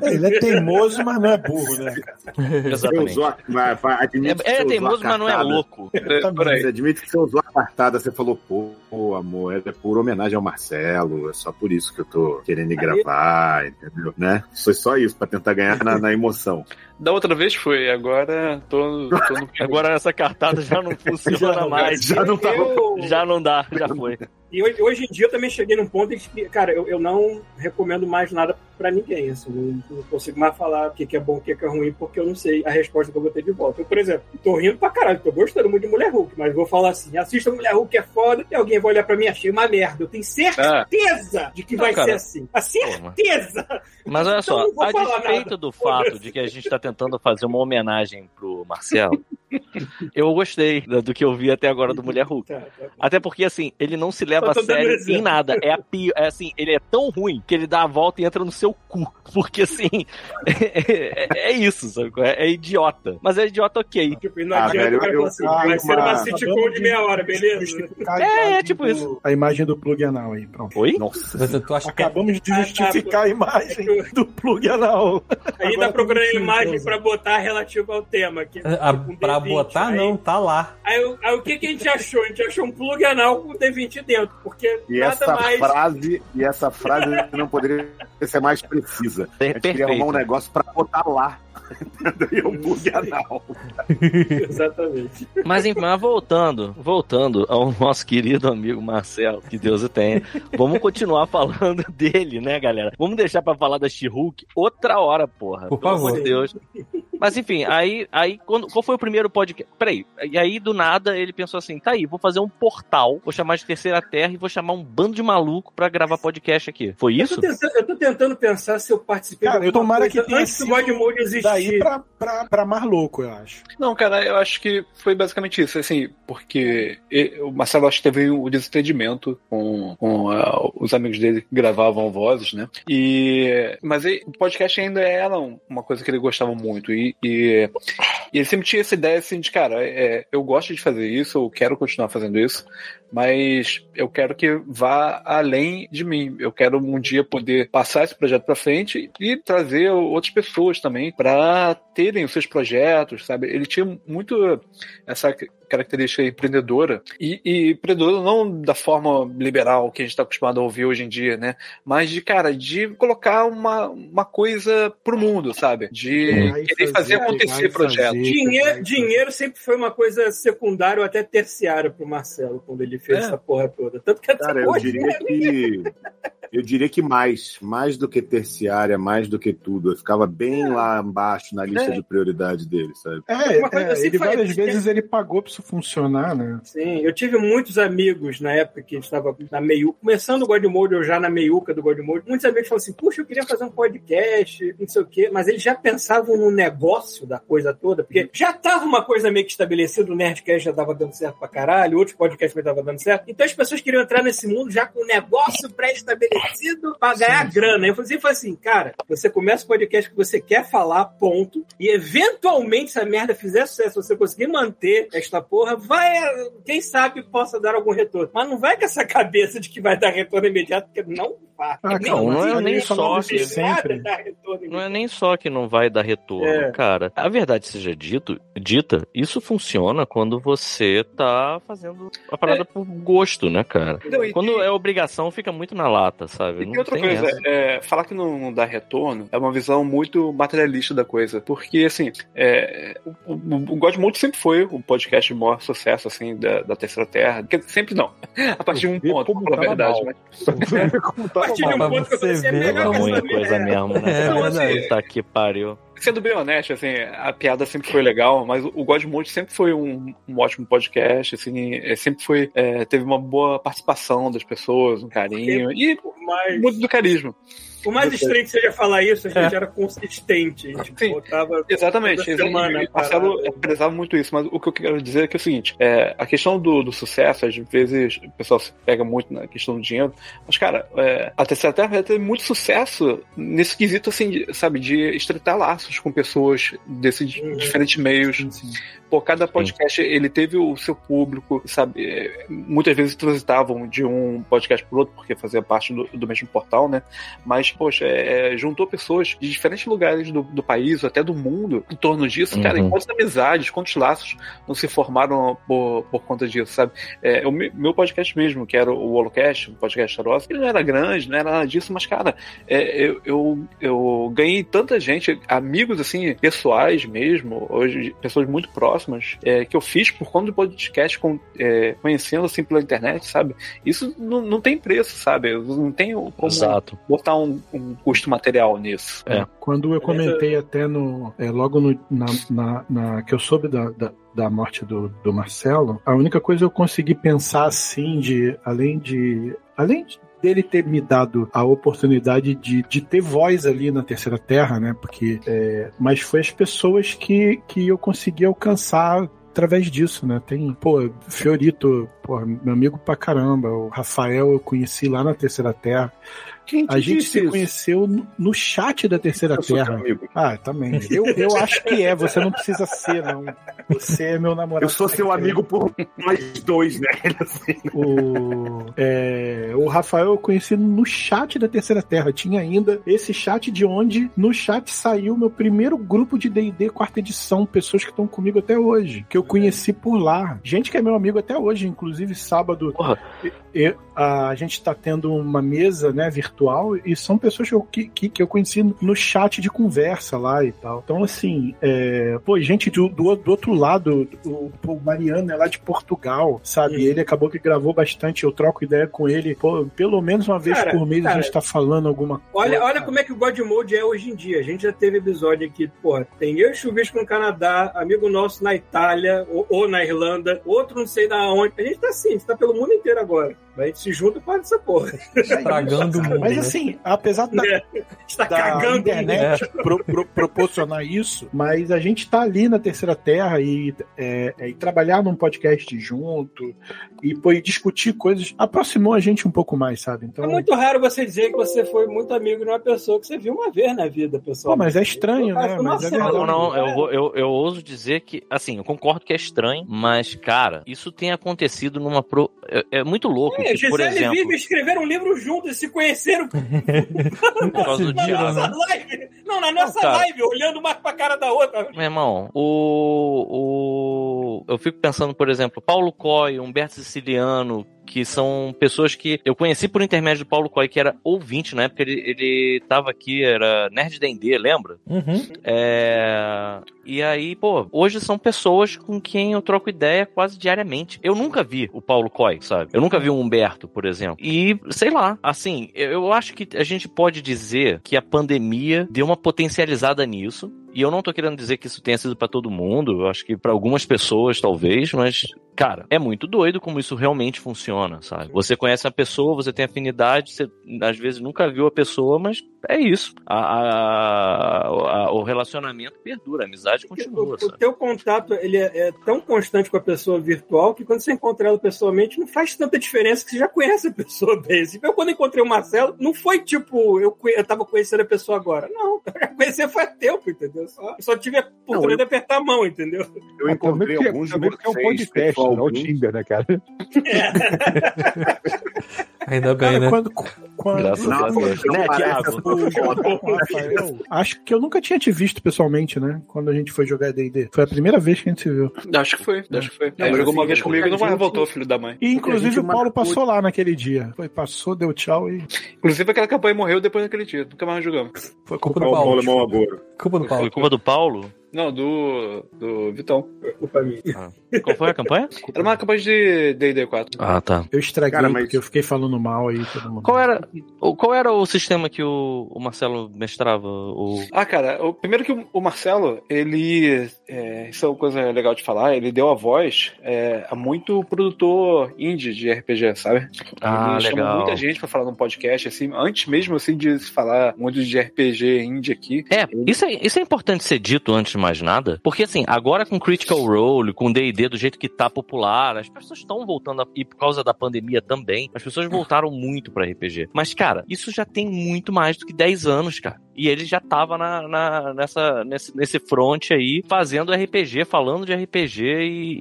Ele é teimoso, mas não é burro, né? Você Exatamente. usou a, vai- vai- É, teimoso, mas não é louco. Por aí. Você admite que você usou a cartada, você falou, pô, pô, amor, é por homenagem ao Marcelo, é só por isso que eu tô querendo ir gravar, entendeu? Né? Foi só isso, pra tentar ganhar na, na emoção. Da outra vez foi, agora tô, tô no. Agora essa cartada já não funciona mais. Já não tá Eu- Já não dá, já foi. E hoje, hoje em dia eu também cheguei num ponto em que, cara, eu, eu não recomendo mais nada pra ninguém. Assim, não, não consigo mais falar o que, que é bom o que, que é ruim, porque eu não sei a resposta que eu vou ter de volta. Eu, por exemplo, tô rindo pra caralho, tô gostando muito de Mulher Hulk, mas vou falar assim: assista Mulher Hulk é foda, e alguém vai olhar pra mim, achei uma merda. Eu tenho certeza de que Não, vai cara. ser assim. A certeza! Mas olha só, Então não vou a despeito nada. do fato de que a gente tá tentando fazer uma homenagem pro Marcelo, eu gostei do que eu vi até agora do Mulher Hulk. Tá, tá. Até porque, assim, ele não se leva Eu a sério exemplo. em nada. É, a pi... é assim, ele é tão ruim que ele dá a volta e entra no seu cu. Porque, assim, é, é isso, sabe? É, é idiota. Mas é idiota ok. Tipo, não Ah, adianta velho, o cara eu- falar assim, eu- vai ser uma sitcom de meia hora, beleza? É, é tipo do- isso. A imagem do plug anal aí, pronto. Oi? Nossa. Tu acha que é Acabamos de Ah, tá, justificar a imagem é que do plug anal. A gente Agora tá procurando a imagem coisa. pra botar relativo ao tema. Que, a, tipo, um pra D20. botar, Aí- não, tá lá. Aí, o- aí o que, que a gente achou? A gente achou um plug anal com D20 dentro, porque E nada essa mais. frase, e essa frase não poderia ser mais precisa. A gente queria arrumar um Perfeito. negócio pra botar lá. e um bug anal. Exatamente. Mas, enfim, mas voltando, voltando ao nosso querido amigo Marcelo, que Deus o tenha, vamos continuar falando dele, né, galera? Vamos deixar pra falar da She-Hulk outra hora, porra. Por Pelo favor. amor de Deus. Mas enfim, aí, aí quando, qual foi o primeiro podcast? Peraí, e aí do nada ele pensou assim: tá aí, vou fazer um portal, vou chamar de Terceira Terra e vou chamar um bando de maluco pra gravar podcast aqui. Foi Eu isso? tô, tentando, eu tô tentando pensar se eu participei Cara, de eu tomara coisa que tenha antes do sido God Mode existir. Daí pra, pra, pra mais louco, eu acho. Não, cara, eu acho que foi basicamente isso, assim, porque o Marcelo acho que teve o desentendimento com, com ah, os amigos dele que gravavam vozes, né? E mas aí, o podcast ainda era um- uma coisa que ele gostava muito e, e, e ele sempre tinha essa ideia assim de, cara, é, eu gosto de fazer isso, eu quero continuar fazendo isso, mas eu quero que vá além de mim. Eu quero um dia poder passar esse projeto para frente e trazer outras pessoas também para terem os seus projetos, sabe? Ele tinha muito essa característica empreendedora e, e empreendedora não da forma liberal que a gente está acostumado a ouvir hoje em dia, né? Mas de cara, de colocar uma, uma coisa pro mundo, sabe? De Vai querer fazer acontecer vai projetos. fazer, Dinheiro, dinheiro sempre foi uma coisa secundária ou até terciária pro Marcelo quando ele fez É. essa porra toda. Tanto que até Cara, eu diria né? que. Eu diria que mais, mais do que terciária, mais do que tudo. Eu ficava bem lá embaixo na lista É. de prioridade dele, sabe? É, é, assim ele várias vezes ele pagou pra isso funcionar, né? Sim, eu tive muitos amigos na época que a gente estava na meiuca, começando o Godmode, eu já na meiuca do Godmode. Muitos amigos falaram assim: puxa, eu queria fazer um podcast, não sei o quê, mas eles já pensavam no negócio da coisa toda, porque já tava uma coisa meio que estabelecida, o Nerdcast já tava dando certo pra caralho, outros podcasts também estavam dando certo. Então as pessoas queriam entrar nesse mundo já com um negócio pré-estabelecido pra ganhar grana. Eu falei assim, cara, você começa o podcast que você quer falar, ponto, e eventualmente se a merda fizer sucesso, você conseguir manter esta porra, vai, quem sabe possa dar algum retorno. Mas não vai com essa cabeça de que vai dar retorno imediato, porque não vai. Ah, Nem não, não é nem só que sempre. dar retorno Não é nem só que não vai dar retorno, É. cara. A verdade seja dito, dita, isso funciona quando você tá fazendo a parada por gosto, né, cara? Não, e Quando tem- é obrigação, fica muito na lata, sabe? E Não tem outra tem coisa, essa. é, falar que não, não dá retorno é uma visão muito materialista da coisa. Porque, assim, é, o, o, o Godmode sempre foi o podcast de maior sucesso, assim, da, da Terceira Terra. Quer dizer, sempre não. A partir de um ponto, pra falar a verdade. mal. Mas, Como A partir de um ponto que eu assim, é melhor É que essa coisa mesmo, né? É, cara? verdade. Puta que pariu. Sendo bem honesto, assim, a piada sempre foi legal, mas o Godmode sempre foi um, um ótimo podcast, assim, é, sempre foi, é, teve uma boa participação das pessoas, um carinho, e Mas muito do carisma. Por mais estranho que seja falar isso, a gente era consistente. A gente Sim. botava Exatamente. semana O Marcelo prezava muito isso, mas o que eu quero dizer é que é o seguinte: é, a questão do, do sucesso, às vezes o pessoal se pega muito na questão do dinheiro, mas, cara, é, a Terceira Terra vai ter muito sucesso nesse quesito, assim, de, sabe, de estreitar laços com pessoas desses Uhum. diferentes meios. Pô, cada podcast ele teve o seu público, sabe? É, Muitas vezes transitavam de um podcast pro outro, porque fazia parte do, do mesmo portal, né? Mas, poxa, é, é, juntou pessoas de diferentes lugares do, do país, até do mundo, em torno disso. Cara, Uhum. e quantas amizades, quantos laços não se formaram por, por conta disso, sabe? É, o me- meu podcast mesmo, que era o Holocast, o podcast Charosa, ele não era grande, não era nada disso, mas, cara, é, eu, eu, eu ganhei tanta gente, amigos, assim, pessoais mesmo, hoje, pessoas muito próximas, é, que eu fiz por conta do podcast, com, é, conhecendo, assim, pela internet, sabe? Isso não, não tem preço, sabe? Eu Não tem como Exato. botar um, um custo material nisso. É. Quando eu comentei até no. é, logo no- na, na- na- que eu soube da, da, da morte do, do Marcelo, a única coisa que eu consegui pensar assim, de além de. Além de dele ter me dado a oportunidade de, de ter voz ali na Terceira Terra, né? Porque. é, mas foi as pessoas que, que eu consegui alcançar através disso, né? Tem, pô, Fiorito, pô, meu amigo pra caramba. O Rafael eu conheci lá na Terceira Terra. Quem te A gente disse se isso? conheceu no, chat da Terceira Eu Terra. amigo. Ah, também. Eu, eu acho que é, você não precisa ser, não. Você é meu namorado. Eu sou seu amigo por nós dois, né? Assim. O, é, o Rafael eu conheci no chat da Terceira Terra. Tinha ainda esse chat de onde no chat saiu meu primeiro grupo de D&D quarta edição, pessoas que estão comigo até hoje, que eu conheci por lá. Gente que é meu amigo até hoje, inclusive sábado Porra. e- a gente tá tendo uma mesa, né, virtual e são pessoas que eu, que, que- eu conheci no chat de conversa lá e tal. Então, assim, é, pô, gente do, do, do outro lado, o, o Mariano é lá de Portugal, sabe? Ele acabou que gravou bastante, eu troco ideia com ele. Pô, pelo menos uma vez Cara, por mês a cara, gente tá falando alguma coisa. Olha, olha como é que o God Mode é hoje em dia. A gente já teve episódio aqui, porra, tem eu e Chuvisco no Canadá, amigo nosso na Itália ou, ou na Irlanda, outro não sei da onde. A gente tá assim, a gente tá pelo mundo inteiro agora. A gente se junta e faz essa porra. Estragando o mundo. Mas né? assim, apesar da, É, a gente tá da cagando internet pro- pro- proporcionar isso, mas a gente tá ali na Terceira Terra e, é, é, e trabalhar num podcast junto e, pô, e discutir coisas aproximou a gente um pouco mais, sabe? Então, É muito raro você dizer que você foi muito amigo de uma pessoa que você viu uma vez na vida, pessoal. Pô, mas é estranho, né? Mas é. Não, não, eu, eu, eu ouso dizer que, assim, eu concordo que é estranho, mas, cara, isso tem acontecido numa. Pro... É, é muito louco. É, que, por Gisele exemplo, Vivi escreveram um livro juntos e se conheceram por causa do na nossa live. Não, na nossa cara. live, olhando uma pra cara da outra. Meu irmão, o, o. Eu fico pensando, por exemplo, Paulo Coy, Humberto Siciliano, que são pessoas que eu conheci por intermédio do Paulo Coy, que era ouvinte na época, ele, ele tava aqui, era Nerd D&D, lembra? Uhum. É... E aí, pô, hoje são pessoas com quem eu troco ideia quase diariamente. Eu nunca vi o Paulo Coy, sabe? Eu nunca vi o Humberto, por exemplo. E, sei lá, assim, eu eu acho que a gente pode dizer que a pandemia deu uma potencializada nisso. E eu não tô querendo dizer que isso tenha sido pra todo mundo, eu acho que pra algumas pessoas talvez, mas cara, é muito doido como isso realmente funciona, sabe? Você conhece a pessoa, você tem afinidade, você às vezes nunca viu a pessoa, mas é isso. A- a- a- o relacionamento perdura, a amizade O, continua, o sabe? teu contato ele é, é tão constante com a pessoa virtual que quando você encontra ela pessoalmente não faz tanta diferença que você já conhece a pessoa bem. Assim, Eu, quando encontrei o Marcelo, não foi tipo, eu, eu tava conhecendo a pessoa agora. Não, eu já conhecer faz tempo, entendeu? Só, só tive a oportunidade eu- de apertar a mão, entendeu? Eu encontrei também alguns de também que é um podcast, não o viu? Tinder, né, cara? Ainda bem, Cara, né? quando, quando Graças Não, a Deus. não Né, Thiago? Rafael, acho que eu nunca tinha te visto pessoalmente, né? Quando a gente foi jogar D&D. Foi a primeira vez que a gente se viu. Acho que foi, acho que foi. É, Ele jogou uma vez comigo e não gente- voltou, filho da mãe. E inclusive o Paulo passou lá naquele dia. Foi, passou, deu tchau e Inclusive aquela campanha morreu depois daquele dia. Nunca mais jogamos. foi Culpa do Paulo. Paulo agora. Culpa do Foi Paulo. culpa do Paulo? Não, do. do Vitão. Culpa minha. Qual foi a campanha? Era uma campanha de DD 4. Ah, tá. Eu estraguei Cara, mas- porque eu fiquei falando mal aí, todo mundo. Qual era, o- qual era o sistema que o, o Marcelo mestrava? O... Ah, cara, o, primeiro que o, o Marcelo, ele. É, isso é uma coisa legal de falar, ele deu a voz é, a muito produtor indie de RPG, sabe? Ah, ele chamou legal. muita gente pra falar num podcast, assim, antes mesmo assim de se falar muito de RPG indie aqui. É, isso é, isso é importante ser dito antes de mais nada, porque assim, agora com Critical Role, com D&D do jeito que tá popular, as pessoas estão voltando, a, e por causa da pandemia também, as pessoas voltaram muito pra RPG. Mas, cara, isso já tem muito mais do que 10 anos, cara. E ele já tava na, na- nessa, nesse, nesse front aí, fazendo RPG, falando de RPG e,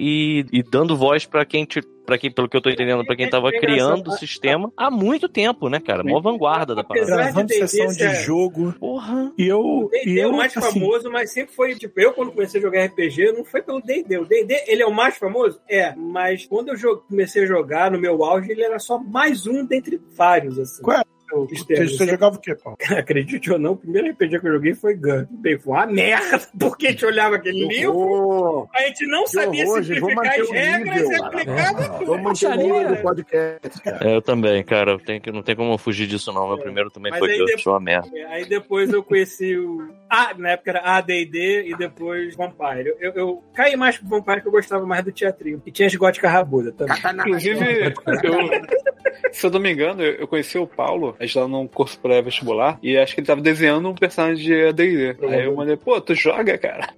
e, e dando voz pra quem, te- pra quem, pelo que eu tô entendendo, pra quem tava criando o sistema há muito tempo, né, cara? Mó vanguarda da parada. Gravando de sessão de jogo. Porra! E eu. E D&D é eu o mais assim, famoso, mas sempre foi, tipo, eu quando comecei a jogar RPG, não foi pelo D&D. O D&D, ele é o mais famoso? É, mas quando eu comecei a jogar, no meu auge, ele era só mais um dentre vários, assim. Qual é? Eu- Você, você jogava o quê, Paulo? Acredite ou não, o primeiro RPG que eu joguei foi Gun. Bem, foi uma merda, porque a gente olhava aquele livro, Horror! a gente não Que sabia horror, simplificar as o regras nível. e aplicava É. tudo. Vamos manter o nível do podcast, cara. É, eu também, cara. Eu tenho que, não tem como fugir disso, não. Meu primeiro também Mas foi depois- foi uma merda. Aí depois eu conheci o. Ah, na época era ADD e depois Vampire. Eu, eu caí mais pro Vampire que eu gostava mais do teatrinho. E tinha as góticas rabuda também. Inclusive, eu, se eu não me engano, eu eu conheci o Paulo, a gente tava num curso pré-vestibular, e acho que ele tava desenhando um personagem de AD&D. Aí eu mandei, pô, tu joga, cara?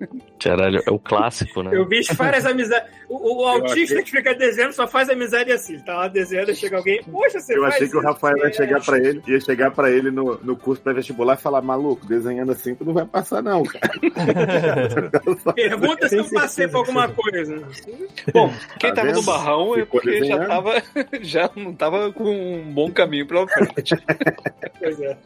Caralho, é o clássico, né? Eu vi várias amizades. O, o autista achei- que fica desenhando só faz amizade assim. Ele Tá lá desenhando, chega alguém. Poxa, você Eu faz achei que o isso?" Rafael ia chegar pra ele, ia chegar pra ele no, no curso pré-vestibular e falar, maluco, desenhando assim tu não vai passar não, cara. Pergunta se eu passei por alguma coisa. Bom, quem Tá tava no vendo? barrão é Ficou porque já desenhando. tava, já não tava com um bom caminho pela frente. Pois é.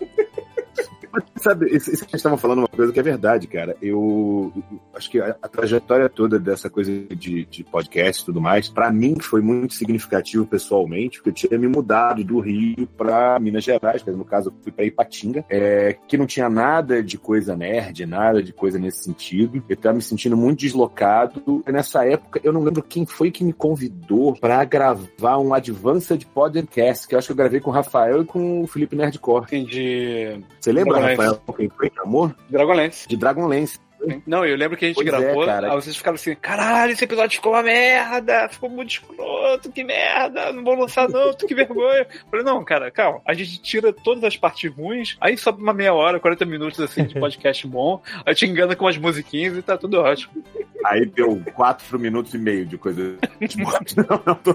Mas, Sabe, isso, isso que a gente estava falando é uma coisa que é verdade, cara. Eu, acho que a, a trajetória toda dessa coisa de, de podcast e tudo mais, pra mim foi muito significativo pessoalmente, porque eu tinha me mudado do Rio pra Minas Gerais, que no caso eu fui pra Ipatinga, é, que não tinha nada de coisa nerd, nada de coisa nesse sentido. Eu tava me sentindo muito deslocado. E nessa época, eu não lembro quem foi que me convidou pra gravar um Advanced Podcast, que eu acho que eu gravei com o Rafael e com o Felipe Nerdcore. De Você lembra, Dragonlance. Rafael, quem foi, amor? Dragonlance. De Dragonlance. Não, eu lembro que a gente Pois é, gravou, cara. aí vocês ficaram assim, caralho, esse episódio ficou uma merda, ficou muito escroto, que merda, não vou lançar não, que vergonha. Eu Falei, não, cara, calma, a gente tira todas as partes ruins, aí sobe uma meia hora, 40 minutos assim de podcast bom, aí te engana com umas musiquinhas e tá tudo ótimo. Aí deu quatro minutos e meio de coisa. não, não, tô.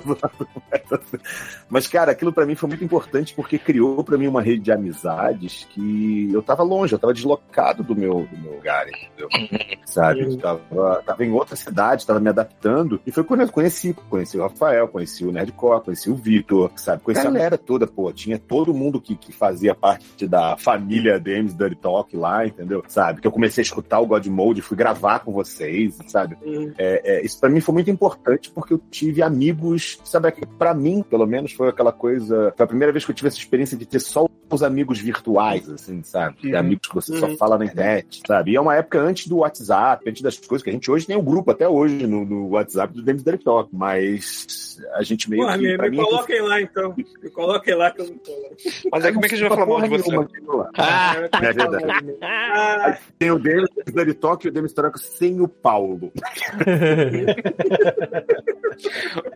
Mas, cara, aquilo pra mim foi muito importante porque criou pra mim uma rede de amizades que eu tava longe, eu tava deslocado do meu, do meu lugar, entendeu? Sabe? Eu tava, tava em outra cidade, tava me adaptando. E foi quando eu conheci. Conheci o Rafael, conheci o Nerdcore, conheci o Vitor, sabe? Conheci a galera toda, pô. Tinha todo mundo que, que fazia parte da família Dames Dirty Talk lá, entendeu? Sabe? Que eu comecei a escutar o God Mode, fui gravar com vocês, sabe? Hum. É, é, isso pra mim foi muito importante porque eu tive amigos, sabe, que pra mim, pelo menos, foi aquela coisa. Foi a primeira vez que eu tive essa experiência de ter só os amigos virtuais, assim, sabe? Uhum. amigos que você só Uhum. fala na internet, sabe? E é uma época antes do WhatsApp, antes das coisas que a gente hoje tem um grupo até hoje no, no WhatsApp do David Derek Talk, mas a gente meio Porra, que. me, me mim, coloquem lá então. Me coloquem lá que eu não tô lá. Mas aí como é que a gente vai falar mal de você? Do lado. Ah, é verdade. Ah, Tem o David Derek Talk e o David Talk sem o Paulo.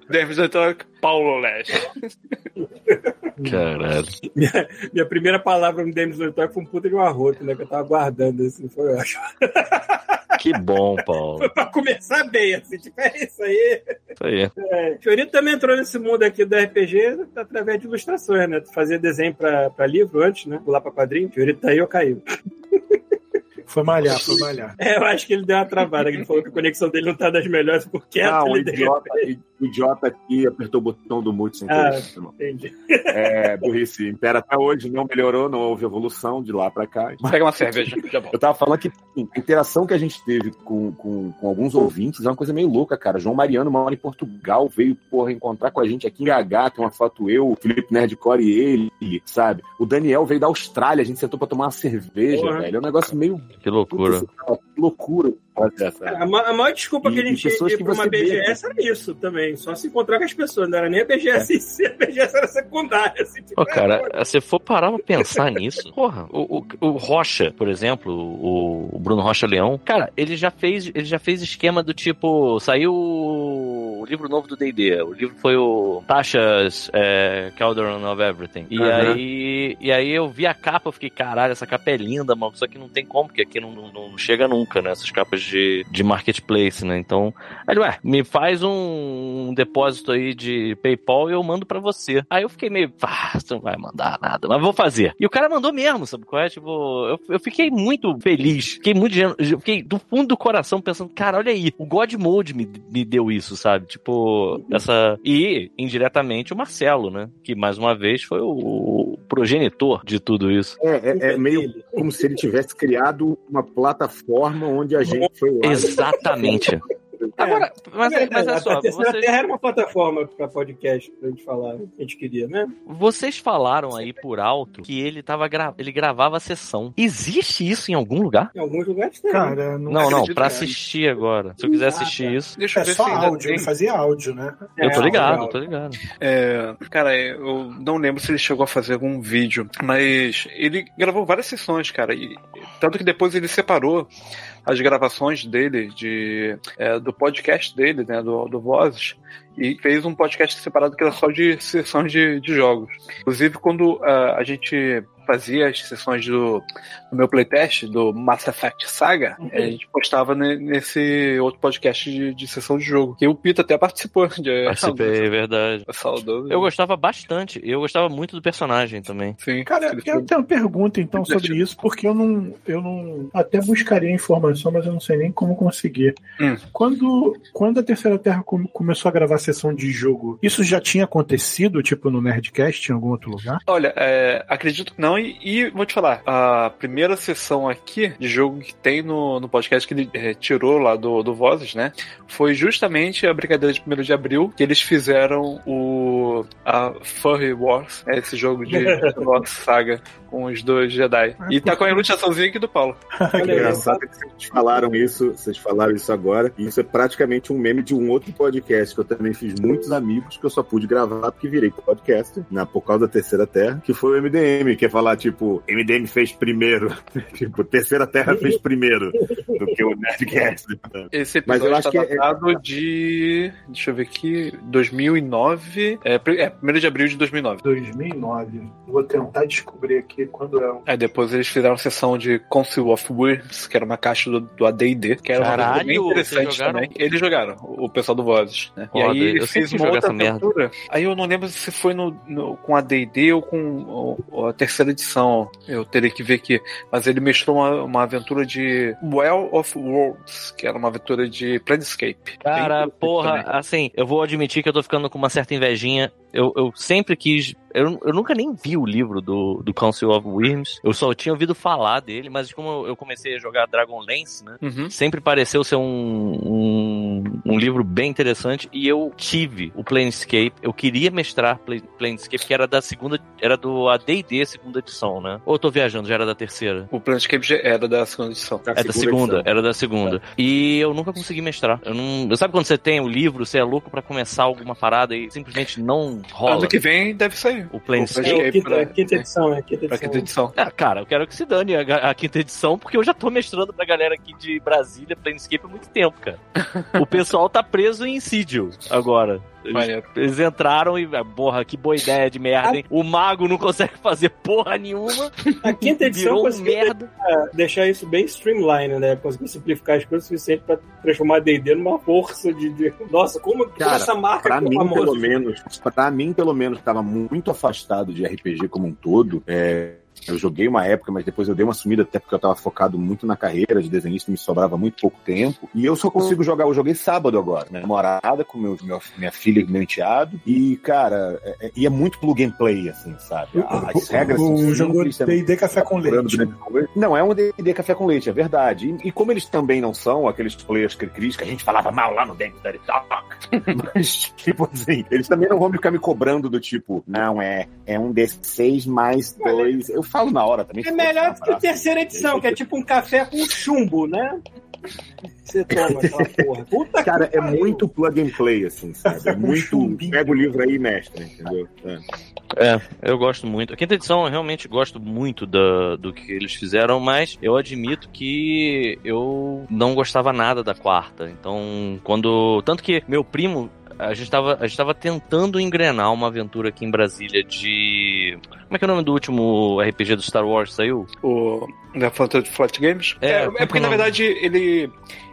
David Talk, Paulo Leste. Caralho. minha, minha primeira palavra no Demis do Talk foi um puta de um arroto, né? Que eu tava guardando, assim, foi ótimo. Que bom, Paulo. Foi pra começar bem, assim, tipo, é isso aí. Isso aí. É, Fiorito também entrou nesse mundo aqui do RPG através de ilustrações, né? Tu fazia desenho pra, pra livro antes, né? Pular pra quadrinho. Fiorito tá aí ou caiu. Foi malhar, foi malhar. É, eu acho que ele deu uma travada. Ele falou que a conexão dele não tá das melhores porque Ah, o idiota, o idiota aqui apertou o botão do mute sem Ah. Entendi. É, burrice. Impera até hoje, não melhorou, não houve evolução de lá pra cá. Pega uma cerveja, já volto. Eu tava falando que assim, a interação que a gente teve com, com, com alguns ouvintes é uma coisa meio louca, cara. João Mariano mora em Portugal, veio, porra, encontrar com a gente aqui em GH, tem uma foto eu, o Felipe Nerdcore e ele, sabe? O Daniel veio da Austrália, a gente sentou pra tomar uma cerveja, Porra. velho. É um negócio meio Que loucura. Que loucura. A, ma- a maior desculpa E- que a gente tinha pra uma você vê, BGS era isso também. Só se encontrar com as pessoas. Não era nem a BGS em si, a BGS era secundária. Assim, tipo, Pô, cara, é, se for parar pra pensar nisso, porra, o, o, o Rocha, por exemplo, o, o Bruno Rocha Leão, cara, ele já fez, ele já fez esquema do tipo, saiu o livro novo do D&D, o livro foi o Tasha's é, Calderon of Everything, e Aham. aí e aí eu vi a capa, eu fiquei, caralho, essa capa é linda, mano, só que não tem como, porque aqui não, não, não chega nunca, né, essas capas de, de marketplace, né, então, aí, ué, me faz um depósito aí de PayPal e eu mando pra você. Aí eu fiquei meio, ah, você não vai mandar nada, mas vou fazer. E o cara mandou mesmo, sabe qual é? Tipo, eu, eu fiquei muito feliz, fiquei muito, fiquei do fundo do coração pensando, cara, olha aí, o God Mode me, me deu isso, sabe? Tipo, essa. E, indiretamente, o Marcelo, né? Que mais uma vez foi o, o progenitor de tudo isso. É, é- é meio como se ele tivesse criado uma plataforma onde a gente foi lá. Exatamente. Agora, mas, É, mas a- olha só, a Terceira vocês, Terra era uma plataforma pra podcast pra gente falar. que A gente queria, né? vocês falaram aí por alto que ele tava gra... ele gravava a sessão. Existe isso em algum lugar? Em alguns lugares tem. Cara, não, Não, não, é. assistir agora. Se eu quiser assistir isso. Deixa eu É ver só se ainda áudio, tem. ele fazia áudio, né? Eu tô É, ligado, legal. tô ligado. É, cara, eu não lembro se ele chegou a fazer algum vídeo, mas ele gravou várias sessões, cara. E, tanto que depois ele separou as gravações dele, de, é, do podcast dele, né, do, do Vozes, e fez um podcast separado que era só de sessões de, de jogos. Inclusive, quando ah, a gente fazia as sessões do, do meu playtest, do Mass Effect Saga, a gente postava ne- nesse outro podcast de, de sessão de jogo. Que o Pito até participou. De, Participei, é verdade. Saudoso. Eu gostava bastante. Eu gostava muito do personagem também. Sim. Cara, eu foi- tenho uma pergunta então sobre isso, porque eu não, eu não. Até buscaria informação, mas eu não sei nem como conseguir. Hum. Quando, quando a Terceira Terra come- começou a gravar sessão de jogo, isso já tinha acontecido, tipo no Nerdcast, em algum outro lugar? Olha, é, acredito que não, e, e vou te falar, a primeira sessão aqui de jogo que tem no, no podcast que ele é, tirou lá do, do Vozes, né? Foi justamente a brincadeira de 1 de abril que eles fizeram o a Furry Wars, é esse jogo de Wars Saga com os dois Jedi. E tá com a ilustraçãozinha aqui do Paulo. Olha aí, Engraçado que vocês falaram isso, vocês falaram isso agora, e isso é praticamente um meme de um outro podcast que eu também fiz muitos amigos que eu só pude gravar porque virei podcast, na, por causa da Terceira Terra, que foi o MDM, que é falar, tipo, MDM fez primeiro, tipo, Terceira Terra fez primeiro do que o Nerdcast. Esse Mas eu episódio acho tá que é- datado de. Deixa eu ver aqui. 2009. É, é 1 de abril de 2009. 2009. Vou tentar descobrir aqui quando é. Aí depois eles fizeram a sessão de Council of Worms, que era uma caixa do, do AD&D, que era uma coisa Caralho, bem interessante também. Eles jogaram, o pessoal do Vozes, né? E aí eu sempre uma outra essa merda. aventura. Aí eu não lembro se foi no, no- com AD&D ou com o- a terceira edição. Eu teria que ver aqui. Mas ele mestrou uma, uma aventura de Well of Worlds, que era uma aventura de Planescape. Cara, porra, também. assim, eu vou admitir que eu tô ficando com uma certa invejinha. Eu, eu sempre quis. Eu, eu nunca nem vi o livro do, do Council of Worms. Eu só tinha ouvido falar dele, mas como eu- eu comecei a jogar Dragonlance, né? Uhum. Sempre pareceu ser um, um, um livro bem interessante. E eu tive o Planescape. Eu queria mestrar Pla- Planescape, que era da segunda. Era do ADD segunda edição, né? Ou eu tô viajando, já era da terceira? O Planescape já era da segunda edição. É da segunda, era da segunda. E eu nunca consegui mestrar. Eu não. Sabe quando você tem o livro, você é louco pra começar alguma parada e simplesmente não rola? Ano que vem deve sair. O É Planescape. o quinta, pra- quinta edição, é a quinta edição. quinta edição. Ah, cara, eu quero que se dane a, a quinta edição, porque eu já tô mestrando pra galera aqui de Brasília, Planescape há muito tempo, cara. o pessoal tá preso em Sigil agora. Eles, eles entraram e, ah, porra, que boa ideia de merda, hein? O mago não consegue fazer porra nenhuma. A quinta edição Virou um conseguiu merda. deixar, deixar isso bem streamline, né? Conseguiu simplificar as coisas o suficiente pra transformar a D&D numa força de, de- Nossa, como, como Cara, essa marca Pra mim, famosa. pelo menos, pra mim, pelo menos, que tava muito afastado de RPG como um todo. é, eu joguei uma época, mas depois eu dei uma sumida, até porque eu tava focado muito na carreira de desenhista, me sobrava muito pouco tempo. E eu só consigo jogar, eu joguei sábado agora, minha namorada, com meu, meu- minha filha e meu enteado. E, cara, é, é- e é muito plug and play, assim, sabe? As regras são O jogo D&D Café com Leite. não, é um D&D café com leite, é verdade. E, e como eles também não são aqueles players cri-cris que a gente falava mal lá no Dance Dirty Talk, mas, tipo assim, eles também não vão ficar me cobrando do tipo, não, é, é um D6 mais dois. Eu falo na hora também. É melhor do que a terceira edição, que é tipo um café com chumbo, né? Você toma aquela porra. Puta Cara, que é pariu. muito plug and play, assim, sabe? É muito. Pega o livro aí, mestre, entendeu? É. É, eu gosto muito. A quinta edição eu realmente gosto muito da, do que eles fizeram, mas eu admito que eu não gostava nada da quarta. Então, quando. Tanto que meu primo. A gente, tava, a gente tava tentando engrenar uma aventura aqui em Brasília de. Como é que é o nome do último RPG do Star Wars que saiu? O da Fantasy Flight Games. É, É, é porque, é o na verdade, ele,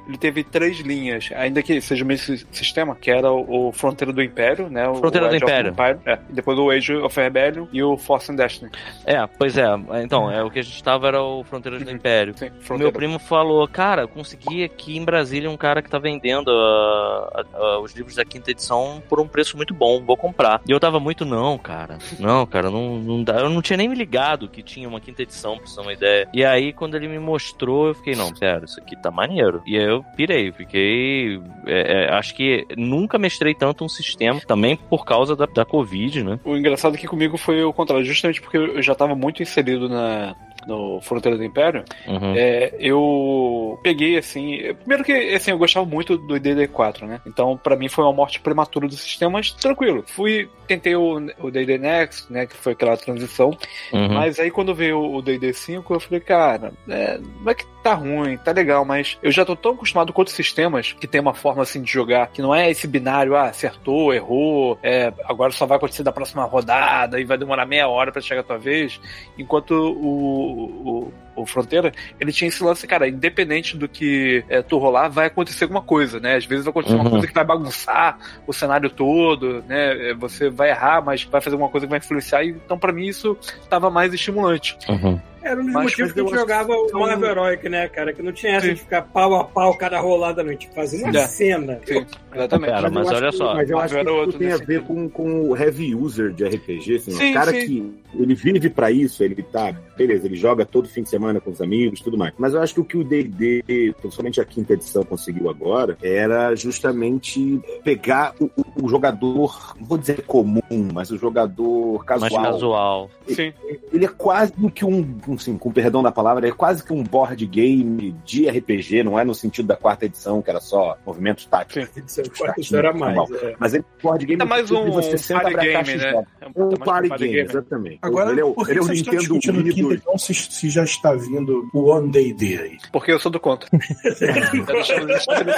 ele teve três linhas, ainda que seja o mesmo si- sistema, que era o, o Fronteira do Império, né? O, Fronteira o do Império. Empire, é, e depois o Age of Rebellion e o Force and Destiny. É, pois é. Então, é o que a gente tava era o Fronteiras do Império. Sim, Meu Fronteira. primo falou, cara, consegui aqui em Brasília um cara que tá vendendo ah, ah, os livros da quinta edição por um preço muito bom, vou comprar. E eu tava muito, não, cara, não, cara, não, não dá. Eu não tinha nem me ligado que tinha uma quinta edição, pra você ter uma ideia. E aí, quando ele me mostrou, eu fiquei, não, pera, isso aqui tá maneiro. E aí eu pirei, fiquei. é, é, acho que nunca mestrei tanto um sistema, também por causa da, da Covid, né? O engraçado é que comigo foi o contrário, justamente porque eu já estava muito inserido na, no Fronteira do Império. Uhum. É, eu peguei assim. Primeiro que assim, eu gostava muito do DD4, né? Então, pra mim foi uma morte prematura do sistema, mas tranquilo. Fui, tentei o, o DD Next, né? Que foi aquela transição. Uhum. Mas aí quando veio o DD 5, eu falei, cara, é, não é que tá ruim, tá legal, mas eu já tô tão acostumado com outros sistemas que tem uma forma assim de jogar, que não é esse binário, ah, acertou, errou, é, agora só vai acontecer da próxima rodada e vai demorar meia hora pra chegar a tua vez. Enquanto o, o, Fronteira, ele tinha esse lance, cara, independente do que é, tu rolar, vai acontecer alguma coisa, né? Às vezes vai acontecer Uhum. uma coisa que vai bagunçar o cenário todo, né? É, Você vai errar, mas vai fazer alguma coisa que vai influenciar. Então, pra mim, isso tava mais estimulante. Uhum. Era um dos Mas- motivos mas que a eu jogava o são- Marvel Heroic, né, cara? Que não tinha essa Sim. de ficar pau a pau cada rolada, não. Tipo, fazia uma É. cena. Sim, exatamente. Cara, mas eu olha acho só. Que, mas eu acho que isso tem a ver com, com o heavy user de RPG, assim, Sim, o cara sim. que ele vive pra isso, ele tá, beleza, ele joga todo fim de semana com os amigos, tudo mais. Mas eu acho que o que o D&D, principalmente a quinta edição conseguiu agora, era justamente pegar o, o- jogador, não vou dizer comum, mas o jogador Mais casual. casual. Sim. Ele é quase que um, assim, com perdão da palavra, é quase que um board game de RPG, não é no sentido da quarta edição, que era só movimentos táticos. Isso, isso era mais. é. Mas ele é board game Tá mais um você senta party pra game, caixa e né? joga. É Um tá mais party um party game, game. exatamente. Agora, ele é o, por que ele é o Nintendo então se, se já está vindo o One Day Day aí? Porque eu sou do contra.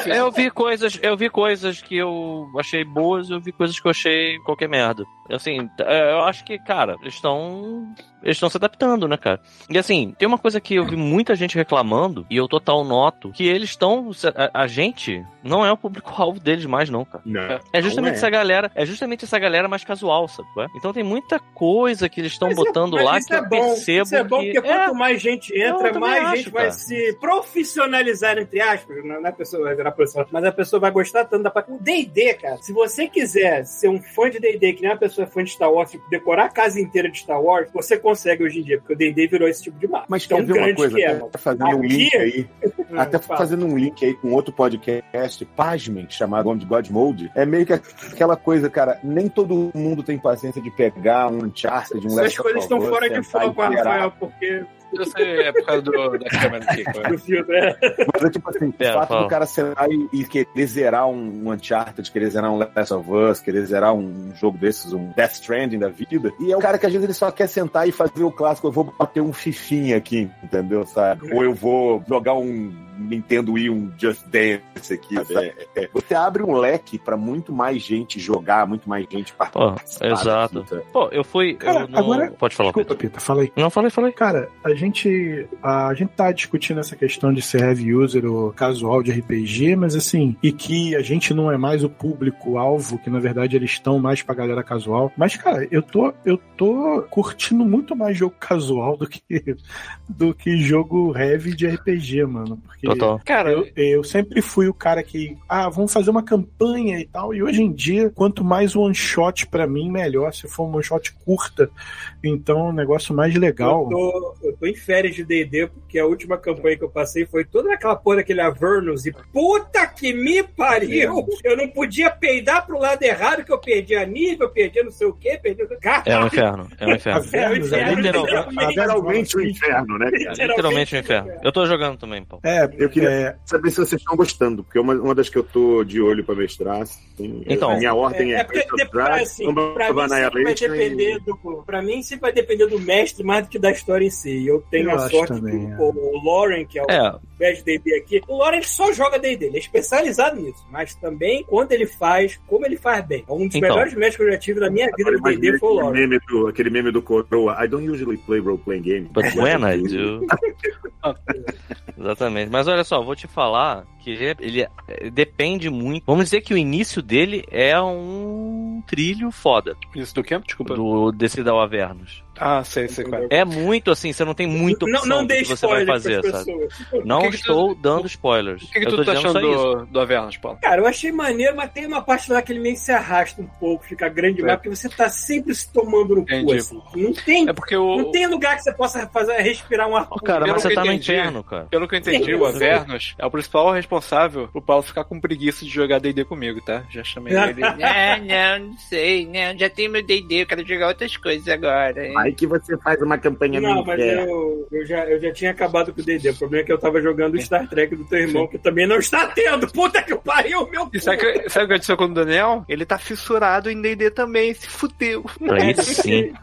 Eu vi coisas, eu vi coisas que eu achei boas, eu vi coisas que eu achei qualquer merda. Assim, é, eu acho que, cara, eles estão eles estão se adaptando, né, cara? E assim, tem uma coisa que eu vi muita gente reclamando, e eu total noto, que eles estão. A, a gente não é o público-alvo deles mais, não, cara. Não, É justamente não é. essa galera, é justamente essa galera mais casual, sabe? é? Então tem muita coisa que eles estão é- botando mas lá isso que é eu bom, percebo Isso é bom que porque é, quanto mais gente eu entra, mais acho, gente vai cara. se profissionalizar, entre aspas. Não não é a pessoa vai virar profissional, mas a pessoa vai gostar tanto da parte. O DD, cara, se você quiser ser um fã de DD, que nem uma pessoa é fã de Star Wars, tipo, decorar a casa inteira de Star Wars, você consegue hoje em dia, porque o DD virou esse tipo de mapa. Mas Tão quer ver uma grande coisa? que é, Até fazendo um Aqui- link aí, até Fala. fazendo um link aí com outro podcast, pasmem, chamado On God Mode, é meio que aquela coisa, cara, nem todo mundo tem paciência de pegar um Uncharted, um Essas Last coisas estão fora de foco. Rafael, porque É por causa do, da câmera aqui. é. Mas é tipo assim, É, o fato fala. do cara sentar e, e querer zerar um, um Uncharted, querer zerar um Last of Us, querer zerar um jogo desses, um Death Stranding da vida. E é o cara que às vezes ele só quer sentar e fazer o clássico, eu vou bater um fifinha aqui, entendeu? Sabe? Ou eu vou jogar um Nintendo Wii, um Just Dance aqui, sabe? É, é. Você abre um leque pra muito mais gente jogar, muito mais gente participar. exato. da fita. Pô, eu fui. Cara, eu não- agora- Pode falar. Desculpa. Pita, fala aí. Não, falei, falei. Cara, a gente a gente tá discutindo essa questão de ser heavy user ou casual de RPG, mas assim, e que a gente não é mais o público alvo, que na verdade eles estão mais pra galera casual. Mas cara, eu tô eu tô curtindo muito mais jogo casual do que do que jogo heavy de RPG, mano, porque Total. Cara, Eu, eu sempre fui o cara que, ah, vamos fazer uma campanha e tal. E hoje em dia, quanto mais one shot pra mim, melhor. Se for uma one shot curta, então um negócio mais legal. Eu tô, eu tô em férias de D&D, porque a última campanha que eu passei foi toda naquela porra daquele Avernus, e puta que me pariu! Eu não podia peidar pro lado errado, que eu perdia nível, eu perdia não sei o quê, perdia... É um inferno. É um inferno. É, é literal- literalmente- Literalmente o inferno, né, cara? É literalmente um inferno. Eu tô jogando também, pô. É, Eu queria é, saber se vocês estão gostando, porque uma, uma das que eu tô de olho pra mestrar, assim, Então. a minha ordem é, É, porque depois, Dragons, assim, pra mim vai depender do. Pra mim sempre vai depender do mestre mais do que da história em si. Eu tenho Eu a sorte também, que é. o, Lauren, que é o É, mestre D&D aqui, o Lauren só joga D&D, ele é especializado nisso, mas também quando ele faz, como ele faz bem. Um dos Então. melhores mestres que eu já tive na minha vida no D&D foi o Lauren. meme, do, aquele meme do Coroa. I don't usually play role-playing games. but when I do. Exatamente. Mas olha só, vou te falar que ele, ele é- depende muito. Vamos dizer que o início dele é um trilho foda isso do quê? Desculpa. do Decidal Avernus. Ah, sei, sei qual é. É muito assim, você não tem muita opção Não, não do que você vai fazer, sabe? pessoas. Não que que tu- estou dando spoilers. O que, que tu tá achando do, do Avernus, Paulo? Cara, eu achei maneiro, mas tem uma parte lá que ele meio se arrasta um pouco, fica grande demais, É. porque você tá sempre se tomando no cu, Entendi. assim. Não tem, É porque o. não tem lugar que você possa fazer, respirar um ar Ô, cara, Pelo mas você que tá eu no entendi, inferno, cara. Pelo que eu entendi, o Avernus é o principal responsável pro Paulo ficar com preguiça de jogar D&D comigo, tá? Já chamei ele. Ah, não, não sei, não. Já tem meu D&D, eu quero jogar outras coisas agora. hein? Aí que você faz uma campanha Não, no mas eu, eu, já, eu já tinha acabado com o D&D. O problema é que eu tava jogando o Star Trek do teu irmão, que também não está tendo. Puta que pariu, meu E sabe o que, sabe o que aconteceu com o Daniel? Ele tá fissurado em D&D também, se fudeu. Aí sim.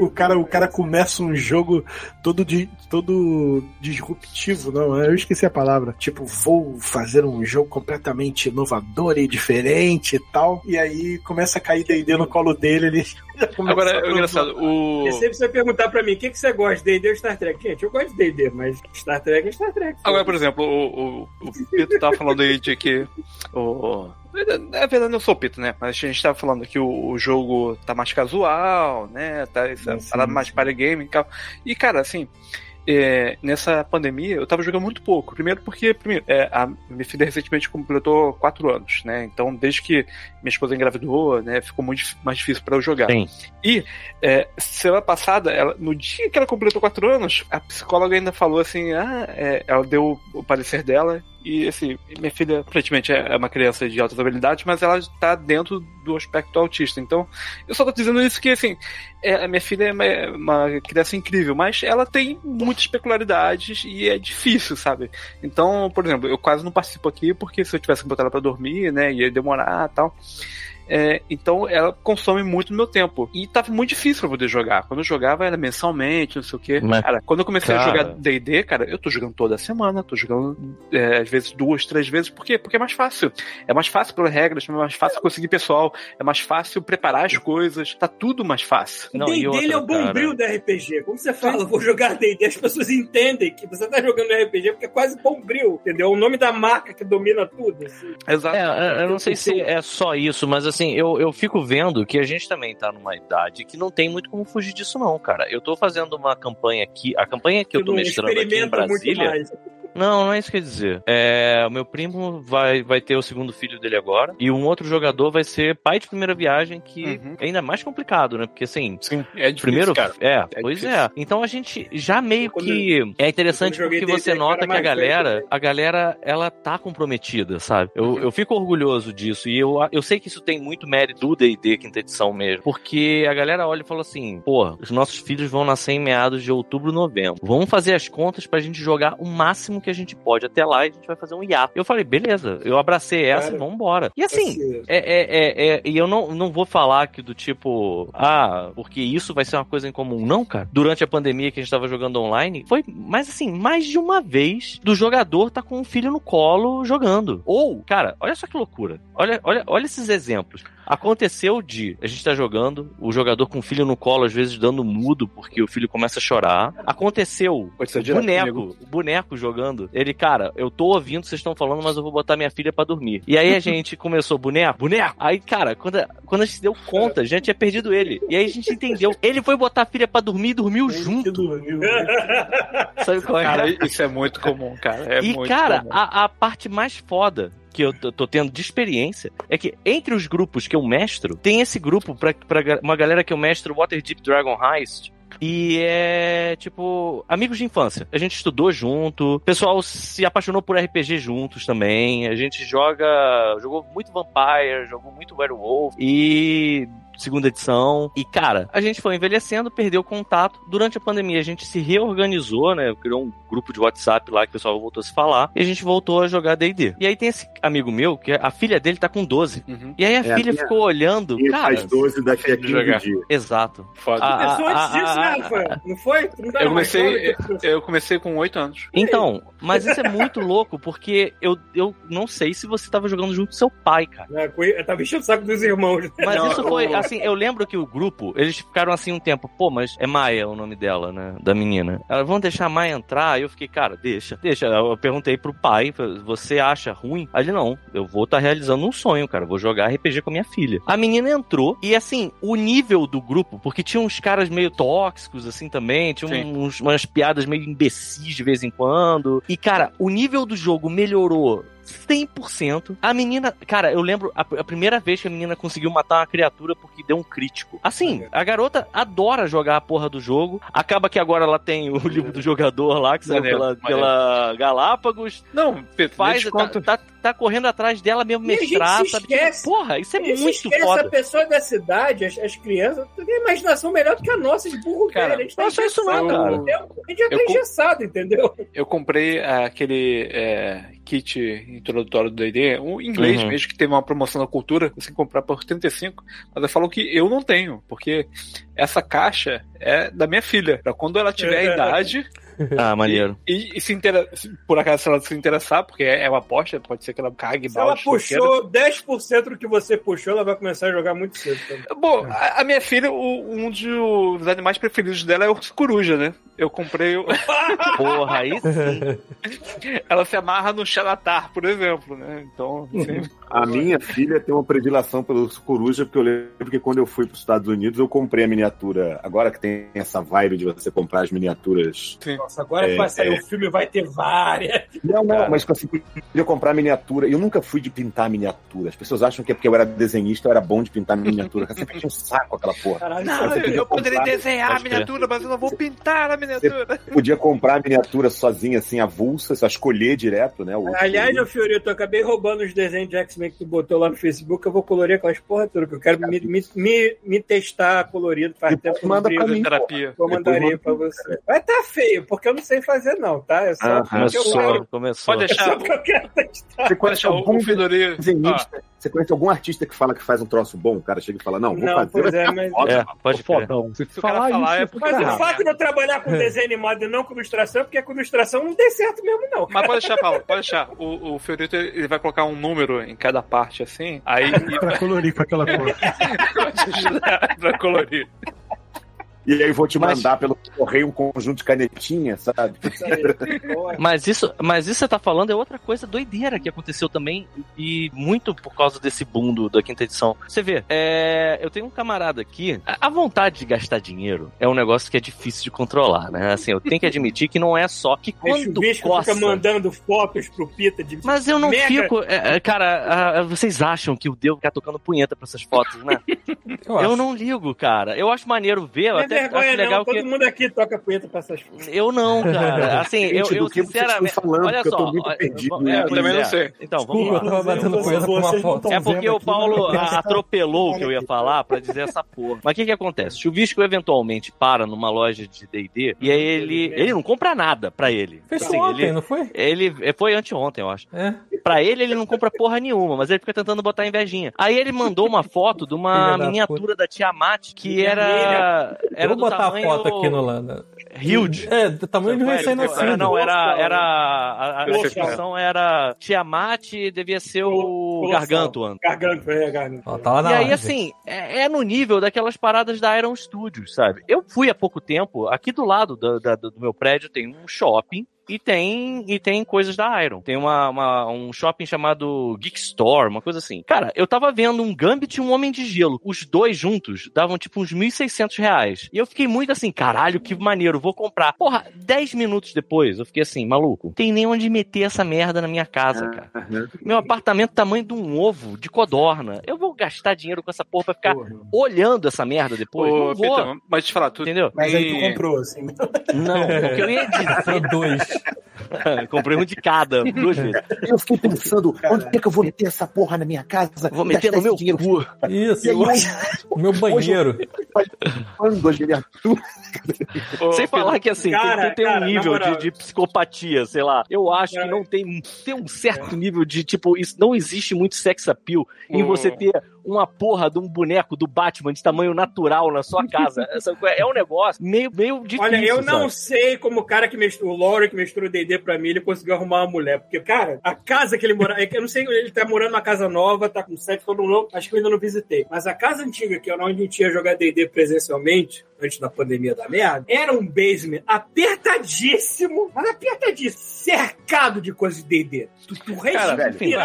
o, cara, o cara começa um jogo todo, de, todo disruptivo, não, eu esqueci a palavra. Tipo, vou fazer um jogo completamente inovador e diferente e tal. E aí começa a cair D&D no colo dele, ele Agora, a- é engraçado, o... E sempre você perguntar pra mim, o que, que você gosta, D&D ou Star Trek? Gente, eu gosto de D&D, mas Star Trek é Star Trek. Agora, por exemplo, o, o, o Pito tava falando aí de que o... É verdade, eu sou o Pito, né? Mas a gente tava falando que o, o jogo tá mais casual, né? Tá essa Sim, sim, mais sim. para game e tal. E, cara, assim... é, nessa pandemia eu tava jogando muito pouco. Primeiro porque primeiro, é, a minha filha recentemente completou quatro anos, né? Então, desde que minha esposa engravidou, né, ficou muito mais difícil pra eu jogar. Sim. E é, semana passada, ela, no dia que ela completou quatro anos, a psicóloga ainda falou assim: ah, é, ela deu o parecer dela. E assim, minha filha aparentemente é uma criança de altas habilidades, mas ela está dentro do aspecto autista. Então, eu só tô dizendo isso que assim, é, a minha filha é uma, uma criança incrível, mas ela tem muitas peculiaridades e é difícil, sabe? Então, por exemplo, eu quase não participo aqui porque se eu tivesse que botar ela pra dormir, né, ia demorar e tal. É, então ela consome muito do meu tempo. E tava muito difícil pra poder jogar. Quando eu jogava era mensalmente, não sei o quê. Mas, cara, quando eu comecei a cara- jogar DD, cara, eu tô jogando toda semana, tô jogando é, às vezes duas, três vezes. Por quê? Porque é mais fácil. É mais fácil pelas regras, é mais fácil conseguir pessoal, é mais fácil preparar as coisas, tá tudo mais fácil. Não, D&D é o outra, cara? bombril do RPG. Como você fala, vou jogar D&D, as pessoas entendem que você tá jogando RPG porque é quase bombril, entendeu? É o nome da marca que domina tudo. assim. Exato. É, eu- eu não sei se é só isso, mas assim, eu, eu fico vendo que a gente também tá numa idade que não tem muito como fugir disso, não, cara. Eu tô fazendo uma campanha aqui, a campanha que eu tô não mestrando aqui em experimenta muito Brasília. mais. Não, não é isso que eu ia dizer. É, o meu primo vai, vai ter o segundo filho dele agora, e um outro jogador vai ser pai de primeira viagem, que Uhum. é ainda mais complicado, né? Porque assim, Sim, é difícil, Primeiro, cara. é, É pois difícil. é. Então a gente já meio Quando- que é interessante porque você nota que a galera, a galera, ela tá comprometida, sabe? Eu, eu fico orgulhoso disso e eu, eu sei que isso tem muito mérito do D&D quinta edição mesmo, porque a galera olha e fala assim, pô, os nossos filhos vão nascer em meados de outubro, novembro. Vamos fazer as contas pra gente jogar o máximo que a gente pode até lá e a gente vai fazer um hiato. Eu falei, beleza, eu abracei essa Cara, e vambora. E assim, é, é, é, é, e eu não, não vou falar que do tipo, ah, porque isso vai ser uma coisa em comum. Não, cara. Durante a pandemia que a gente tava jogando online, foi, mas assim, mais de uma vez do jogador tá com um filho no colo jogando. Ou, cara, olha só que loucura. Olha, olha, olha esses exemplos. Aconteceu de a gente tá jogando, o jogador com o filho no colo, às vezes dando mudo porque o filho começa a chorar. Aconteceu o boneco, o boneco jogando jogando. Ele, cara, eu tô ouvindo, vocês estão falando, mas eu vou botar minha filha pra dormir. E aí a gente começou, boneco, boneco. Aí, cara, quando, quando a gente se deu conta, a gente tinha perdido ele. E aí a gente entendeu. Ele foi botar a filha pra dormir e dormiu junto. Sabe qual é? Cara, isso é muito comum, cara. É e, muito cara, comum. a, a parte mais foda que eu tô, tendo de experiência é que entre os grupos que eu mestro, tem esse grupo pra, pra uma galera que eu mestro Waterdeep Dragon Heist. E é tipo, amigos de infância. A gente estudou junto, o pessoal se apaixonou por RPG juntos também. A gente joga, jogou muito Vampire, jogou muito Werewolf e segunda edição. E, cara, a gente foi envelhecendo, perdeu contato. Durante a pandemia, a gente se reorganizou, né? Criou um grupo de WhatsApp lá que o pessoal voltou a se falar. E a gente voltou a jogar D&D. E aí tem esse amigo meu, que a filha dele tá com 12. Uhum. E aí a É, a filha minha- ficou olhando, E cara... faz 12 daqui a 15 jogar. dias. Exato. Foda. Ah, Começou ah, antes disso, né, Rafael? Não foi? Não tá Eu comecei, eu comecei com 8 anos. Então, mas isso é muito louco, porque eu, eu não sei se você tava jogando junto com seu pai, cara. É, Eu tava enchendo o saco dos irmãos. Mas Não, isso foi, o- assim, eu lembro que o grupo, eles ficaram assim um tempo, pô, mas é Maia o nome dela, né, da menina. Ela, vão deixar a Maia entrar? Aí eu fiquei, cara, deixa, deixa. Eu perguntei pro pai, você acha ruim? Aí ele, não, eu vou estar realizando um sonho, cara, vou jogar RPG com a minha filha. A menina entrou, e assim, o nível do grupo, porque tinha uns caras meio tóxicos, assim, também, tinha uns, umas piadas meio imbecis de vez em quando. E, cara, o nível do jogo melhorou 100%. A menina, cara, eu lembro a, a primeira vez que a menina conseguiu matar uma criatura porque deu um crítico. Assim, a garota adora jogar a porra do jogo. Acaba que agora ela tem o livro do jogador lá, que saiu pela, pela Galápagos. Não, Faz, tá, eu contar. tá, tá correndo atrás dela mesmo, a gente mestrar, se sabe? esquece. Porra, isso é E muito esquece, foda. A pessoa da cidade, as, as crianças, tem imaginação melhor do que a nossa de burro Cara, velho. A gente tá não é só isso não, engessado, cara. entendeu? A gente já tá Eu com- engessado, entendeu? Eu comprei ah, aquele é, kit introdutório do D&D, um inglês Uhum. mesmo, que teve uma promoção na cultura, você comprar por 35, mas ela falou que eu não tenho, porque essa caixa é da minha filha, pra quando ela tiver a idade Ah, maneiro. e, e se inter... se- por acaso se ela se interessar, porque é uma aposta, pode ser que ela cague Se ela balde, queira. puxou 10% do que você puxou, ela vai começar a jogar muito cedo também. Bom, a, a minha filha, o- um dos animais preferidos dela é o coruja, né? Eu comprei. o- Porra, aí sim. Ela se amarra no Xalatar, por exemplo, né? Então, assim, A minha filha tem uma predileção pelo urso coruja, porque eu lembro que quando eu fui para os Estados Unidos, eu comprei a miniatura. Agora que tem essa vibe de você comprar as miniaturas. Nossa, agora que É, vai sair é. o filme, vai ter várias. Não, não, mas que assim, podia comprar miniatura. Eu nunca fui de pintar miniatura. As pessoas acham que é porque eu era desenhista, eu era bom de pintar miniatura. Eu sempre tinha um saco aquela porra. Caralho, não, você eu, eu poderia desenhar a miniatura, mas eu não vou pintar a miniatura. Podia comprar a miniatura sozinha, assim, avulsa, só escolher direto, né? Aliás, ô Fiorito, eu acabei roubando os desenhos de X-Men que tu botou lá no Facebook. Eu vou colorir aquelas porra toda, que eu quero me, me, me, me testar colorido. Faz Depois tempo que manda pra mim. Terapia. Eu mandaria manda pra você. Vai tá feio, porque eu não sei fazer, não, tá? É só porque eu Começou, quero. começou. Pode É deixar, só porque eu quero testar. Você conhece algum o Fedori. desenhista? Você conhece algum artista que fala que faz um troço bom? O cara chega e fala, não, vou Não, fazer. pois é, mas- foda. É, pode crer. Fodão. Se o cara falar falar isso, é é porque- Mas o fato de eu trabalhar com desenho animado e não com ilustração é porque com ilustração não tem certo mesmo, não. Mas pode deixar, Paulo, pode deixar. O, o Fiorito ele vai colocar um número em cada parte, assim, aí Pra colorir com aquela cor. pra colorir. E aí eu vou te Mas- mandar pelo correio um conjunto de canetinha, sabe? Mas isso, mas isso que você tá falando é outra coisa doideira que aconteceu também e muito por causa desse boom do- da quinta edição. Você vê, é, eu tenho um camarada aqui, a, a vontade de gastar dinheiro é um negócio que é difícil de controlar, né? Assim, eu tenho que admitir que não é só que quando bicho coça... fica mandando fotos pro Pita de. Mas eu não Mega- fico. é, é, cara, ah, vocês acham que o Deus ficar tocando punheta pra essas fotos, né? Eu, Eu não ligo, cara. Eu acho maneiro ver, eu Não é até vergonha, legal não. Todo que. mundo aqui toca punheta pra essas fotos. Eu não, cara. Assim, eu, Gente, eu vocês sinceramente. falando? Olha eu só. tô muito olha- perdido, é, né? Eu também não sei. Então, vamos Desculpa, lá. eu tava batendo punheta com uma foto. É porque o Paulo atropelou o que eu ia falar pra dizer essa porra. Mas o que que acontece? Chuvisco eventualmente para numa loja de D&D e aí ele ele não compra nada pra ele. Fez Assim, ontem, ele, não foi? ele foi anteontem, eu acho. É. Pra ele, ele não compra porra nenhuma, mas ele fica tentando botar invejinha. Aí ele mandou uma foto de uma da miniatura da Tiamat que era. Era Vou do botar tamanho a foto aqui no lado. Huge. É, do tamanho de um recém-nascido. Não, era. era a, a descrição era Tiamat devia ser o Colossal. Gargantuan. Garganta, é, garganta. Ó, tá lá na E aí, assim, é, é no nível daquelas paradas da Iron Studios, sabe? Eu fui há pouco tempo, aqui do lado da- da- do meu prédio tem um shopping. E tem e tem coisas da Iron. Tem uma, uma- um shopping chamado Geek Store, uma coisa assim. Cara, eu tava vendo um Gambit e um Homem de Gelo. Os dois juntos davam tipo uns 1.600 reais. E eu fiquei muito assim, caralho, que maneiro, vou comprar. Porra, 10 minutos depois, eu fiquei assim, maluco, tem nem onde meter essa merda na minha casa, cara. Meu apartamento tamanho de um ovo de codorna. Eu vou gastar dinheiro com essa porra pra ficar olhando essa merda depois? Ô, não vou. Peter, mas te falar, tu, Entendeu? Mas aí tu comprou, assim. Não, o que eu ia dizer. Dois. Comprei um de cada, duas vezes. Eu fiquei pensando, onde é que eu vou meter essa porra na minha casa? Vou meter no meu dinheiro cu. Isso, E hoje, o meu banheiro. quando Sem falar que assim, tem- Cara, tem, tem cara, um nível de, de psicopatia, sei lá. Eu acho que Cara. não tem. Tem um certo nível de, tipo, isso não existe muito sex appeal em Ô. você ter uma porra de um boneco do Batman de tamanho natural na sua casa. É um negócio meio, meio difícil. Olha, eu não sabe? sei como o cara que mestrou, o Lore que mestrou o D&D pra mim, ele conseguiu arrumar uma mulher. Porque, cara, a casa que ele mora, é que eu não sei, ele tá morando numa casa nova, tá com sete, todo novo, acho que eu ainda não visitei. Mas a casa antiga, que era onde a gente ia jogar D&D presencialmente, antes da pandemia da merda, era um basement apertadíssimo, mas apertadíssimo, cercado de coisas de D&D. Tu, tu respirava velho, de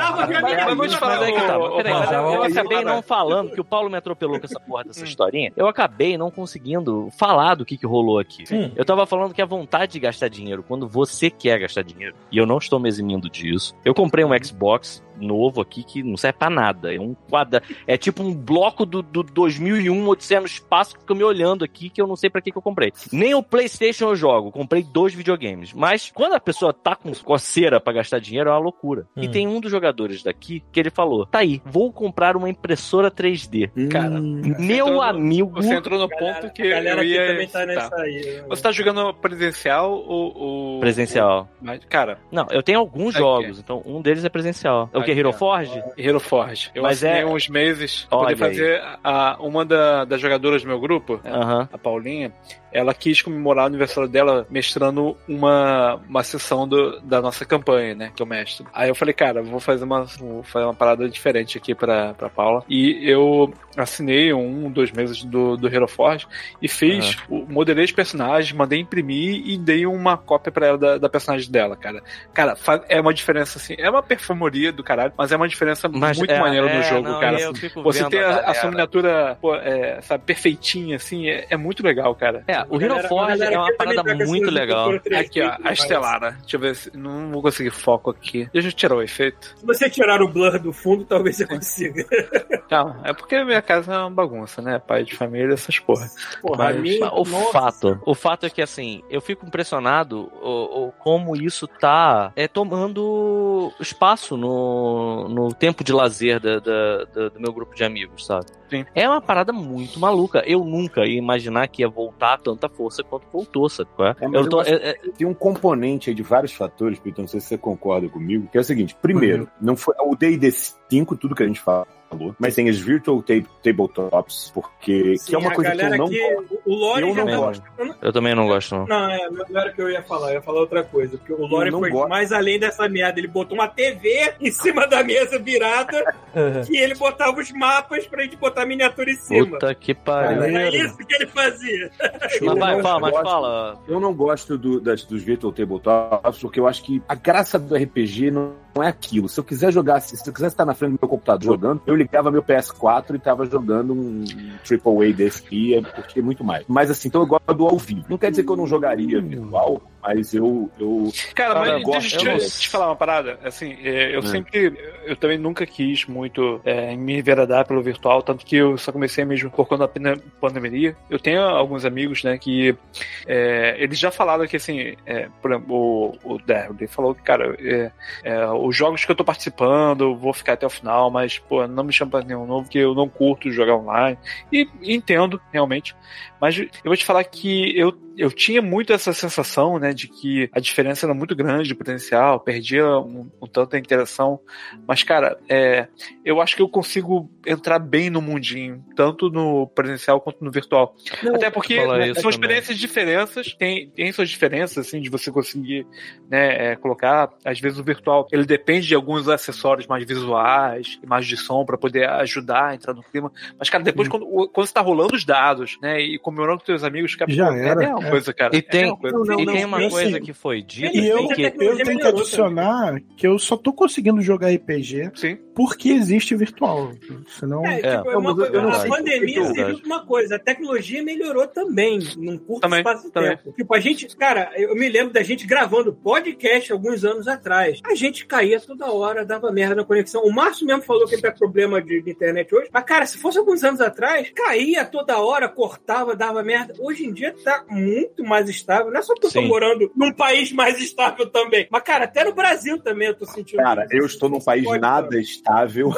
mas- mas vou te falar, Mas aí que ô, Peraí, mas eu, acabei não falando que o Paulo me atropelou com essa porra dessa historinha. Eu acabei não conseguindo falar do que, que rolou aqui. Hum. Eu tava falando que a vontade de gastar dinheiro quando você quer gastar dinheiro, e eu não estou me eximindo disso. Eu comprei um Xbox novo aqui que não serve pra nada. É um quadra, é tipo um bloco do, do 2001 Odisseia no espaço que fica me olhando aqui que eu não sei pra que, que eu comprei. Nem o PlayStation eu jogo, comprei dois videogames. Mas quando a pessoa tá com coceira pra gastar dinheiro é uma loucura. E Hum. tem um dos jogadores daqui que ele falou: "Tá aí, vou comprar uma impressora 3D". Cara, Meu no- amigo, Você entrou no Galera- ponto que a galera eu aqui ia também tá nessa aí. né? Você tá jogando presencial ou... ou- presencial. Mas, cara, Não, eu tenho alguns jogos, então um deles é presencial. O que Aqui, Hero. Forge? Hero Forge. Eu Mas assinei é- uns meses pra poder fazer a, uma da- das jogadoras do meu grupo, Aham. a Paulinha, ela quis comemorar o aniversário dela mestrando uma, uma sessão do- da nossa campanha, né? Que eu mestro. Aí eu falei, cara, vou fazer uma, vou fazer uma parada diferente aqui pra, pra Paula. E eu assinei um, dois meses do, do Hero Forge e fiz, o, modelei os personagens, mandei imprimir e dei uma cópia pra ela da, da personagem dela, cara. Cara, fa- é uma diferença assim, é uma perfumaria do caralho, mas é uma diferença Mas muito é, maneira é, no jogo, não, cara. fico Você ter a, a sua miniatura, pô, é, sabe, perfeitinha, assim, é, é muito legal, cara. É, o Hero Forge é uma parada muito legal. impressora 3D, Aqui, ó, a mas Estelara. Deixa eu ver se. Não vou conseguir foco aqui. Deixa eu tirar o efeito. Se você tirar o blur do fundo, talvez você consiga. Calma, é porque minha casa é uma bagunça, né? Pai de família, essas porra. Porra, Mas- minha- O nossa. fato, o fato é que assim, eu fico impressionado o, o- como isso tá é, tomando espaço no, no tempo de lazer da- da- da- do meu grupo de amigos, sabe? Sim. É uma parada muito maluca. Eu nunca ia imaginar que ia voltar a tanta força quanto voltou, é? É, eu eu tô, é- é- tem um componente aí de vários fatores, Peter, não sei se você concorda comigo, que é o seguinte: primeiro, não foi o D&D 5, tudo que a gente falou, mas tem as virtual ta- tabletops, porque Sim, que é uma coisa que eu não gosto. o Lore Eu já não gosto. eu também não gosto, não. Não, é, não era o que eu ia falar, eu ia falar outra coisa. Porque o Lore foi gosto. mais além dessa merda. Ele botou uma TV em cima da mesa virada e ele botava os mapas pra gente botar a miniatura em cima. Puta que pariu. É isso que ele fazia. Mas vai, fala, mas fala. Eu não gosto do- das, dos virtual tabletops, porque eu acho que a graça do RPG não, não é aquilo. Se eu quiser jogar, se eu quisesse estar na frente do meu computador jogando, eu ligava meu PS4 e tava jogando um AAA desse aqui, eu curtia muito mais. Mas assim, então eu gosto do ao vivo. Não quer dizer que eu não jogaria virtual, mas eu. eu Cara, Cara, mas eu deixa eu te, te falar uma parada. Assim, é, eu Hum. sempre. Eu também nunca quis muito é, me enveredar pelo virtual, tanto que eu só comecei mesmo por conta da pande- pandemia. Eu tenho alguns amigos, né, que é, eles já falaram que, assim, é, por exemplo, o, o Derby ele falou que, cara, é, é, os jogos que eu tô participando, vou ficar até o final, mas, pô, não me chama pra nenhum novo, que eu não curto jogar online. E entendo, realmente. Mas eu vou te falar que eu, eu tinha muito essa sensação, né, de que a diferença era muito grande de potencial, perdia um, um tanto a interação. Mas, cara, é, eu acho que eu consigo entrar bem no mundinho, tanto no presencial quanto no virtual. Até porque né, são também. experiências diferentes, tem, tem suas diferenças, assim, de você conseguir né, é, colocar. Às vezes o virtual, ele depende de alguns acessórios mais visuais, mais de som, para poder ajudar a entrar no clima. Mas, cara, depois, quando, quando você tá rolando os dados, né, e comemorando com seus amigos, cara, Já pô, era, é uma é. coisa, cara. E tem, é uma coisa. Não, não, e tem uma coisa sei. que foi dita E eu, é que eu tenho que adicionar que eu só tô conseguindo jogar RPG Sim. porque existe virtual. Senão. É, É. tipo, é uma coisa- a pandemia serviu pra uma coisa, a tecnologia melhorou também, num curto Também, espaço de também. tempo. Tipo, a gente, cara, eu me lembro da gente gravando podcast alguns anos atrás. A gente caía toda hora, dava merda na conexão. O Márcio mesmo falou que ele tá com problema de, de internet hoje. Mas, cara, se fosse alguns anos atrás, caía toda hora, cortava, dava merda. Hoje em dia tá muito mais estável. Não é só porque eu tô Sim. morando num país mais estável também. Mas, cara, até no Brasil também eu tô sentindo. Cara, isso. eu estou num país Pode, nada estável.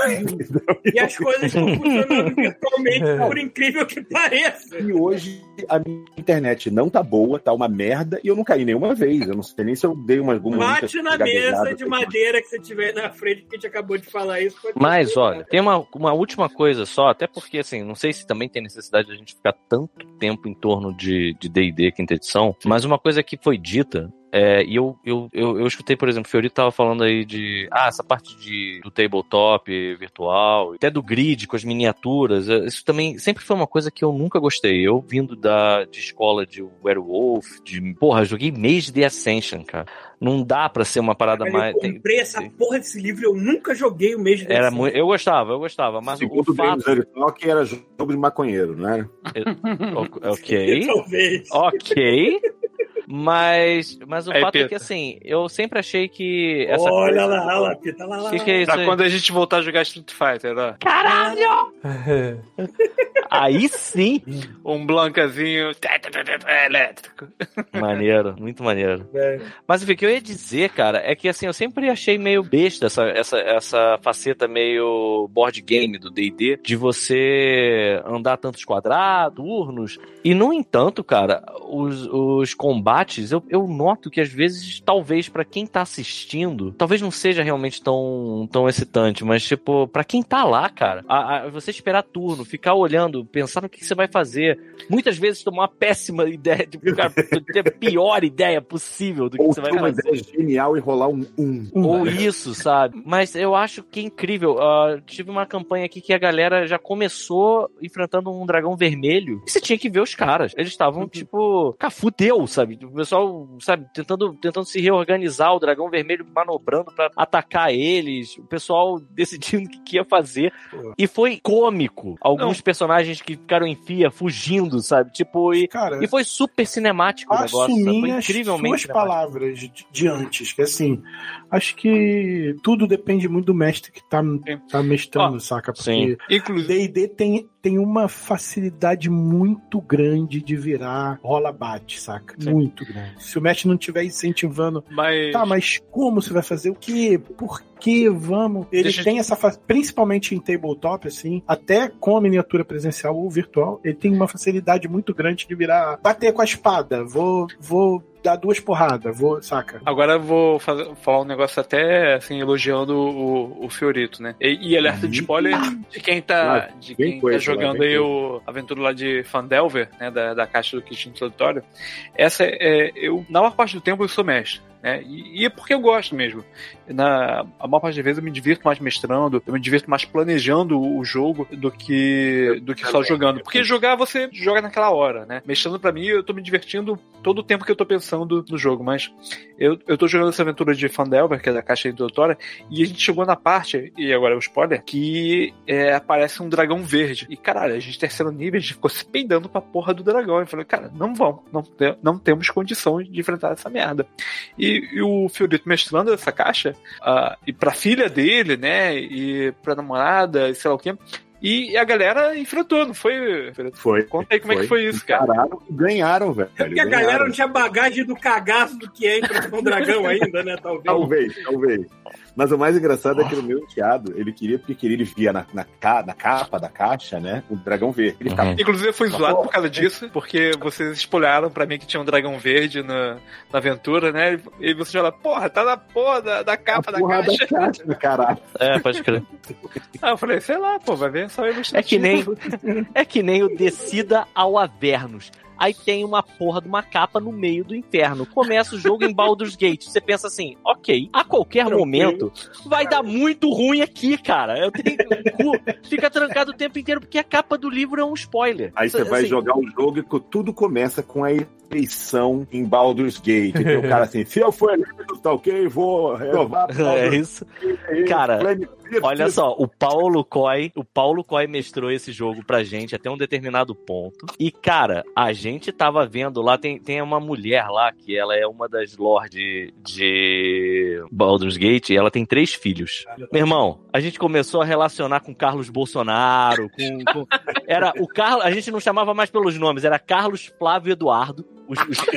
E as coisas estão funcionando virtualmente, por incrível que pareça. E hoje a minha internet não tá boa, tá uma merda, e eu não caí nenhuma vez. Eu não sei nem se eu dei uma alguma Bate na mesa de madeira que você tiver na frente, que a gente acabou de falar isso. pode Mas, olha, tem uma, uma última coisa só, até porque, assim, não sei se também tem necessidade de a gente ficar tanto tempo em torno de de D&D, quinta edição, mas uma coisa que foi dita, é, e eu, eu, eu, eu escutei, por exemplo, o Fiorito tava falando aí de, ah, essa parte de, do tabletop virtual, até do grid com as miniaturas, é, isso também sempre foi uma coisa que eu nunca gostei. Eu vindo da, de escola de Werewolf, de, porra, joguei Mage The Ascension, cara. Não dá pra ser uma parada Cara, mais... eu tem- comprei essa porra desse livro eu nunca joguei o mês era desse. muito, eu gostava, eu gostava, mas o, Segundo o o James fato... Talk era jogo de maconheiro, né? O- Ok. Talvez. Ok. Mas, mas o Aí, fato é que, assim, eu sempre achei que essa Olha coisa... lá, olha lá, Pita, lá, lá. O que, que é isso Pra aí? quando a gente voltar a jogar Street Fighter, ó. Caralho! Aí sim! Um blancazinho elétrico. Maneiro, muito maneiro. É. Mas enfim, o que eu ia dizer, cara, é que assim, eu sempre achei meio besta essa, essa, essa faceta meio board game do D&D, de você andar tantos quadrados, turnos, e no entanto, cara, os, os combates, eu, eu noto que às vezes, talvez pra quem tá assistindo, talvez não seja realmente tão, tão excitante, mas tipo, pra quem tá lá, cara, a, a- você esperar turno, ficar olhando, pensar no que você vai fazer, muitas vezes tomar uma péssima ideia, tipo, cara, ter a pior ideia possível do que Ou você vai ter uma fazer. ideia genial e rolar um um. Ou isso, sabe? Mas eu acho que é incrível. Ah, tive uma campanha aqui que a galera já começou enfrentando um dragão vermelho. E você tinha que ver os caras. Eles estavam, tipo, cara, fudeu, sabe? O pessoal, sabe, tentando, tentando se reorganizar, o dragão vermelho manobrando pra atacar eles, o pessoal decidindo o que, que ia fazer. E foi cômico. Alguns personagens que ficaram em fia fugindo, sabe? Tipo, e, Cara, e foi super cinemático o negócio. Foi as incrivelmente suas cinemático. palavras de, de antes, que assim, acho que tudo depende muito do mestre que tá, tá mestrando, saca? sim. Porque D&D tem, tem uma facilidade muito grande de virar rola-bate, saca? Sim. Muito grande. Se o mestre não estiver incentivando, mas. tá, mas como você vai fazer? O quê? Por que vamos? Ele Deixa tem essa, fa- principalmente em tabletop, assim, até com a miniatura presencial ou virtual, ele tem uma facilidade muito grande de virar, bater com a espada, vou, vou dar duas porradas, vou, saca? Agora eu vou fazer- falar um negócio até assim, elogiando o, o Fiorito, né? E, e alerta de spoiler de quem tá, de quem coisa tá jogando lá, aí o aventura lá de Fandelver, né? Da, da caixa do kit introdutório. Essa é. Eu, na maior parte do tempo eu sou mestre. Né? E, e é porque eu gosto mesmo. Na, a maior parte das vezes eu me divirto mais mestrando, eu me divirto mais planejando o jogo do que, do que só jogando. Porque jogar você joga naquela hora, né? Mestrando pra mim, eu tô me divertindo todo o tempo que eu tô pensando no jogo. Mas eu, eu tô jogando essa aventura de Fandelver, que é da caixa introdutória, e a gente chegou na parte, e agora é o spoiler, que é, aparece um dragão verde. E caralho, a gente terceiro nível, a gente ficou se peidando pra porra do dragão. Eu falei, cara, não vamos, não, não temos condição de enfrentar essa merda. E, e o Fiorito mestrando essa caixa, ah, e pra filha dele, né, e pra namorada, e sei lá o quê. E a galera enfrentou, não foi? Foi. Conta aí como é que foi isso, cara. Encararam e ganharam, velho. É porque a Ganharam. galera não tinha bagagem do cagaço do que é enfrentar um dragão ainda, né? Talvez. Talvez, talvez. Mas o mais engraçado é que o meu enteado, ele queria, porque queria, ele via na, na, ca- na capa da caixa, né, o dragão verde. Ele ficava, Inclusive eu fui zoado por causa disso, porque vocês espolharam pra mim que tinha um dragão verde na, na aventura, né? E vocês falaram, porra, tá na porra da, da capa da caixa. da caixa, caralho. É, pode crer. Ah, eu falei, sei lá, pô, vai ver só É que nem, é que nem o descida ao Avernos. Aí tem uma porra de uma capa no meio do inferno. Começa o jogo em Baldur's Gate. Você pensa assim, ok, a qualquer Tranquilo. momento vai dar muito ruim aqui, cara. Eu tenho cu, fica trancado o tempo inteiro porque a capa do livro é um spoiler. Aí você vai Assim, jogar o jogo e tudo começa com a eleição em Baldur's Gate. Tem o cara assim, se eu for eleito, tá ok, vou renovar. É isso. Cara, Olha só, o Paulo Coy, o Paulo Coy mestrou esse jogo pra gente até um determinado ponto. E, cara, a gente tava vendo lá, tem, tem uma mulher lá, que ela é uma das lords de Baldur's Gate, e ela tem três filhos. Meu irmão, a gente começou a relacionar com Carlos Bolsonaro, com. com- Era o Carlos. A gente não chamava mais pelos nomes, era Carlos Flávio Eduardo. Os, os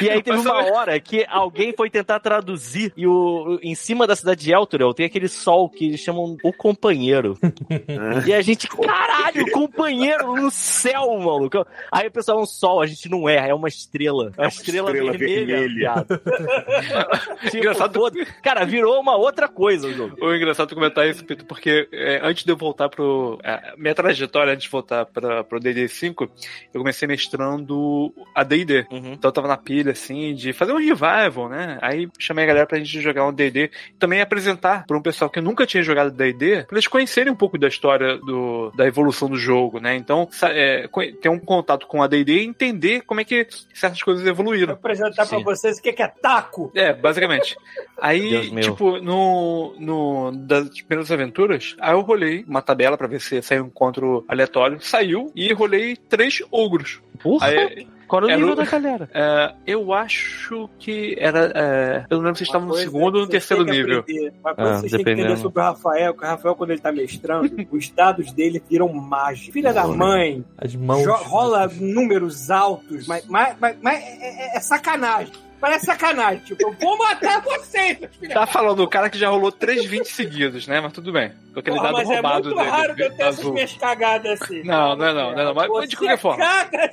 e aí teve uma hora que alguém foi tentar traduzir e o, em cima da cidade de Elturel tem aquele sol que eles chamam o companheiro. e a gente, caralho, companheiro no céu, maluco. Aí o pessoal, é um sol, a gente não é, é uma estrela. É uma estrela, estrela vermelha, vermelha. tipo, Engraçado. foda- Cara, virou uma outra coisa o jogo. O engraçado comentar isso, Pito, porque é, antes de eu voltar pro. é, minha trajetória antes de voltar pra, pro DD 5, eu comecei mestrando a DD. Uhum. Então eu tava na pilha, assim, de fazer um revival, né? Aí chamei a galera pra gente jogar um DD. Também apresentar pra um pessoal que nunca tinha jogado DD, pra eles conhecerem um pouco da história do, da evolução do jogo, né? Então, é, ter um contato com a DD e entender como é que certas coisas Vou evoluíram. apresentar pra Sim. vocês o que que é taco. É, basicamente. Aí, tipo, no, no das primeiras aventuras, aí eu rolei uma tabela pra ver se saiu um encontro aleatório. Saiu e rolei três ogros. Porra, Aí, qual era o era nível o- da galera? é, eu acho que era. É, eu não lembro se Uma estavam no segundo ou no vocês terceiro nível. aprender- Uma coisa Ah, que vocês têm que entender sobre o Rafael, que o Rafael, quando ele tá mestrando, os dados dele viram mágica. Filha da mãe, As mãos. rola números altos, mas, mas, mas, mas é, é- é sacanagem. Parece sacanagem. Tipo, eu vou matar vocês, filhos. Tá falando o cara que já rolou 3,20 seguidos, né? Mas tudo bem. Com aquele Porra, dado mas é roubado muito dele. raro que eu tenha essas azul. minhas cagadas assim. Não, não é não, não é não, mas- mas de Você qualquer forma. caga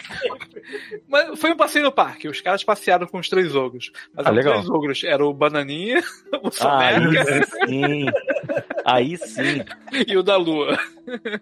Mas foi um passeio no parque. Os caras passearam com os três ogros. Mas Ah, os legal. três ogros eram o Bananinha, o Aí Soneca sim. Aí sim. e o da Lua.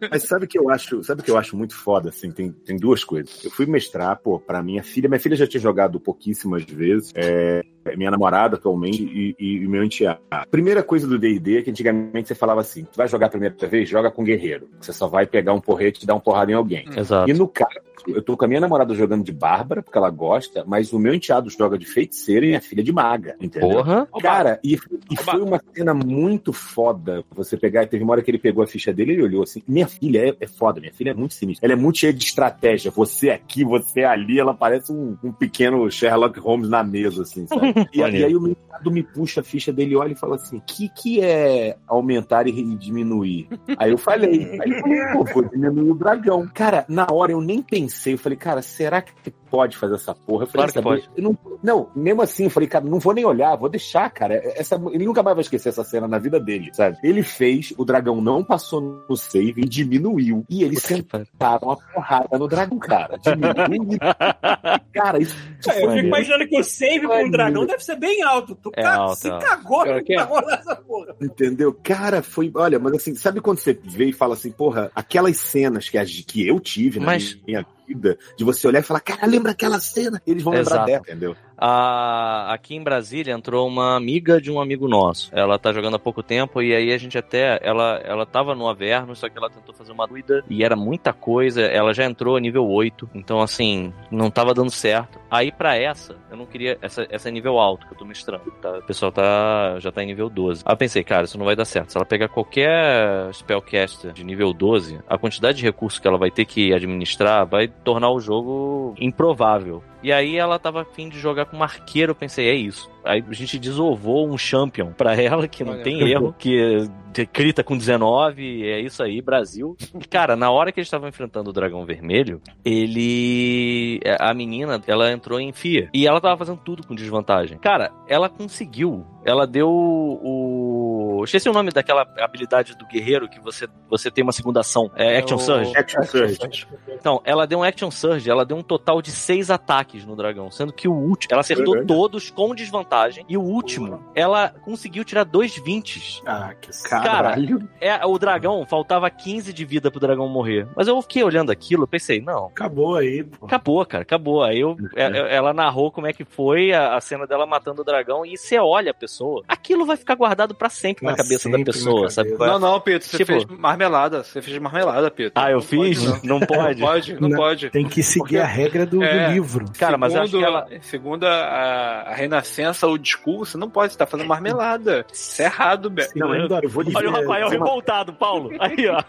Mas sabe o que eu acho, sabe o que eu acho muito foda, assim, tem, tem duas coisas. Eu fui mestrar, pô, pra minha filha, minha filha já tinha jogado pouquíssimas vezes, é, minha namorada atualmente e, e o meu enteado. Primeira coisa do D&D é que antigamente você falava assim, tu vai jogar a primeira vez, joga com guerreiro. Você só vai pegar um porrete e dar um porrada em alguém. Exato. E no caso, eu tô com a minha namorada jogando de Bárbara, porque ela gosta, mas o meu enteado joga de feiticeira e minha filha de maga, entendeu? Porra. Cara, e, e foi uma cena muito foda você pegar. Teve uma hora que ele pegou a ficha dele e ele olhou assim: Minha filha é, é foda, minha filha é muito sinistra. Ela é muito cheia de estratégia. Você aqui, você ali, ela parece um, um pequeno Sherlock Holmes na mesa, assim, sabe? E, e aí o meu enteado me puxa a ficha dele, olha e fala assim: que que é aumentar e, e diminuir? Aí eu falei, aí eu falei, pô, vou diminuir o dragão. Cara, na hora eu nem pensei, eu falei, cara, será que pode fazer essa porra? Eu falei, Claro que "Sabe, pode. eu não, não, mesmo assim, eu falei, cara, não vou nem olhar, vou deixar, cara. Essa, ele nunca mais vai esquecer essa cena na vida dele, sabe? Ele fez, o dragão não passou no save e diminuiu. E eles sentaram a porrada no dragão, cara. Diminuiu. cara, isso É, eu foi fico imaginando que o save com o dragão deve ser bem alto. Tu É ca- alto, se é alto. cagou Pior que é. pra rolar essa porra. Entendeu? Cara, foi. Olha, mas assim, sabe quando você vê e fala assim, porra, aquelas cenas que, a- que eu tive na Mas- minha vida, de você olhar e falar, cara, lembra aquela cena? Eles vão lembrar Exato. dela, entendeu? A- aqui em Brasília entrou uma amiga de um amigo nosso. Ela tá jogando há pouco tempo e aí a gente até. Ela, ela tava no Averno, só que ela tentou fazer uma druida e era muita coisa. Ela já entrou nível 8, então assim, não tava dando certo. Aí pra essa, eu não queria. Essa, essa é nível alto que eu tô mestrando, tá? O pessoal tá, já tá em nível 12. Aí eu pensei, cara, isso não vai dar certo. Se ela pegar qualquer spellcaster de nível 12, a quantidade de recursos que ela vai ter que administrar vai tornar o jogo improvável. E aí ela tava afim de jogar com um arqueiro, eu pensei, é isso. Aí a gente desovou um champion pra ela, que não Olha. tem erro, que crita com 19, é isso aí, Brasil. E, cara, na hora que eles estavam enfrentando o dragão vermelho, ele. A menina, ela entrou em FIA. E ela tava fazendo tudo com desvantagem. Cara, ela conseguiu. Ela deu o. Esqueci o nome daquela habilidade do guerreiro que você, você tem uma segunda ação. É Action o- Surge. Action Surge. Então, ela deu um Action Surge, ela deu um total de seis ataques no dragão, sendo que o último, ela acertou todos com desvantagem, e o último, ela conseguiu tirar dois 20. Ah, que Cara, Cara, é, o dragão, faltava 15 de vida pro dragão morrer. Mas eu fiquei olhando aquilo, pensei, não, Acabou aí, pô. acabou, cara, acabou. Aí eu, é- ela narrou como é que foi a, a cena dela matando o dragão e você olha a pessoa, aquilo vai ficar guardado pra sempre na Pra cabeça sempre da na pessoa, cabeça. sabe? é? Não, não, Pedro, você Tipo- fez marmelada. Você fez marmelada, Pedro. Ah, eu Não fiz? pode, Não pode? Não pode, não Não. pode. Tem que seguir a regra do, do É. livro. Cara, mas eu acho que Segundo- ela. Segundo a, a Renascença, o discurso, você não pode estar fazendo marmelada. Isso é errado. Segundo a eu vou dizer- Olha o Rafael revoltado, Paulo. Aí, ó.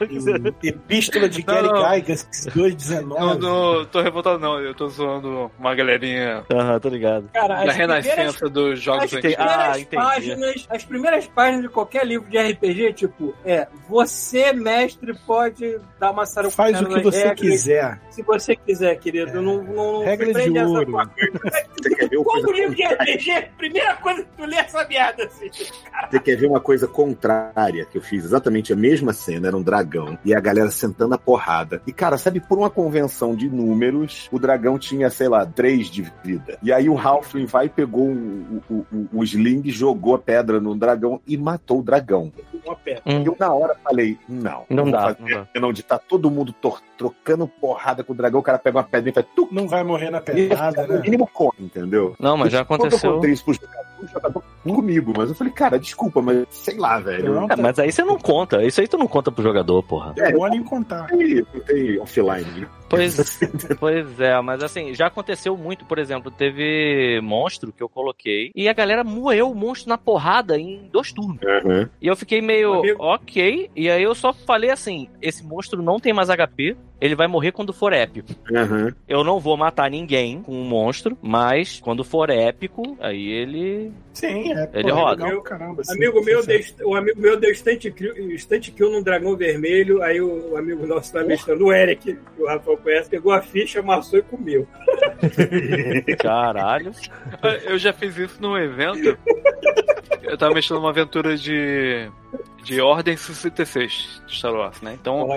Epístola de Gary Não, não. Gygax, Não, 219. não tô revoltado, não. Eu tô zoando uma galerinha Aham, tô ligado. Cara, da as Renascença dos as jogos tem- antigos. primeiras Ah, entendi. páginas, as primeiras páginas de qualquer livro de RPG, tipo, é, você, mestre, pode dar uma sarucada Faz o que você regras, quiser. Se você quiser, querido. Não, não Regras prende de ouro. Como coisa livro de RPG, primeira coisa que tu lê é essa merda, assim. Você quer ver uma coisa contrária que eu fiz exatamente a mesma cena, era um dragão, e a galera sentando a porrada. E, cara, sabe, por uma convenção de números, o dragão tinha, sei lá, três de vida. E aí o Halfling vai, pegou o, o, o, o sling, jogou a pedra no dragão e matou o dragão. Uma pedra. E eu na hora falei, não. Não dá, fazer, não dá. Não, de tá todo mundo tor- trocando porrada com o dragão, o cara pega uma pedra e faz tuc, Não vai morrer na e pedrada, no né? mínimo come, entendeu? Não, mas já Quando eu aconteceu. contei isso pro jogador, o jogador comigo, mas eu falei, cara, desculpa, mas sei lá, velho. Não, É, mas aí você não conta. Isso aí tu não conta pro jogador, porra. É bom nem contar. Eu contei offline. Pois, pois é, mas assim, já aconteceu muito, por exemplo, teve monstro que eu coloquei e a galera moeu o monstro na porrada em dois turnos. Uhum. E eu fiquei meio, Amigo. ok, e aí eu só falei assim: esse monstro não tem mais HP, ele vai morrer quando for épico. Uhum. Eu não vou matar ninguém com um monstro, mas quando for épico, aí ele. Sim, é. Ele roda. legal, caramba, sim, Amigo meu, sim, deu, o amigo meu deu instant kill, instant kill num dragão vermelho. Aí o, o amigo nosso tá mestrando, o Eric, o Rafael conhece, pegou a ficha, amassou e comeu. Caralho. Eu já fiz isso num evento. Eu tava mexendo numa aventura de. De Ordem 66 de Star Wars, né? Então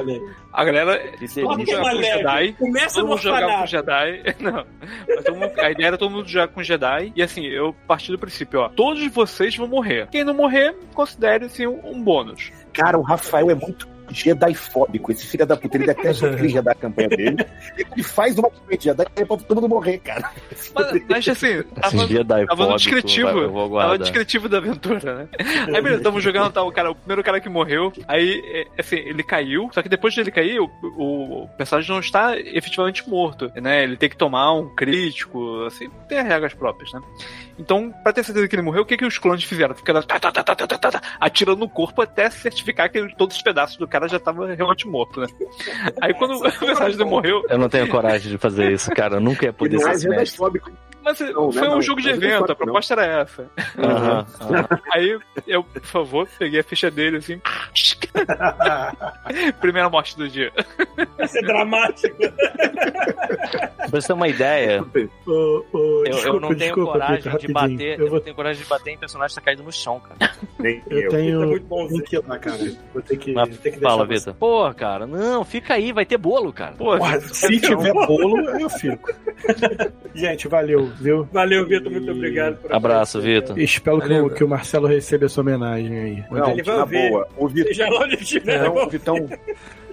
a galera. Todo mundo jogar com. Jedi. Começa Todo mundo jogar com. Jedi. Não. Mas todo mundo- a ideia era todo mundo jogar com Jedi. E assim, eu parti do princípio, ó. Todos vocês vão morrer. Quem não morrer, considere assim um, um bônus. Cara, o Rafael é muito Jedi-fóbico. Esse filho da puta, ele até sofrer já da campanha dele. Ele faz uma campanha de Jedi é pra todo mundo morrer, cara. Mas, mas assim, tava, Jedi tava no descritivo. vai, Tava no descritivo da aventura, né? Aí beleza, tamo jogando, tá, o, cara, o primeiro cara que morreu, aí, é, assim, ele caiu, só que depois de ele cair, o, o, o personagem não está efetivamente morto, né? Ele tem que tomar um crítico, assim, tem as regras próprias, né? Então, pra ter certeza que ele morreu, o que, que os clones fizeram? Ficaram tá, tá, tá, tá, tá, tá, tá, atirando no corpo até certificar que todos os pedaços do cara já estavam realmente mortos, né? Aí quando o personagem dele morreu, Eu não tenho coragem de fazer isso, cara. Eu nunca ia poder ser é esse mestre. Mas Não, foi não, um não. jogo de não evento, pode, a proposta era essa. Aham, aham. Aí eu, por favor, peguei a ficha dele assim. Primeira morte do dia. Vai ser dramático. Pra você ter uma ideia, Ô, ô, eu, eu não tenho desculpa, coragem Peter, de bater. Eu, Eu vou, não tenho coragem de bater em personagem que tá caído no chão, cara. Nem eu eu. tenho. Tá muito bom, que lá, cara. Vou ter que, Mas ter que Fala, Vitor. Pô, cara, não, fica aí, vai ter bolo, cara. Pô, Porra, se tiver bolo, eu fico. Gente, valeu, viu? Valeu, Vitor. Muito obrigado. Por Abraço. Vitor. Espero que o, que o Marcelo receba essa homenagem aí. Não, Ele vai na ouvir. boa. O Vitão, Seja lá onde estiver. Não, o Vitão,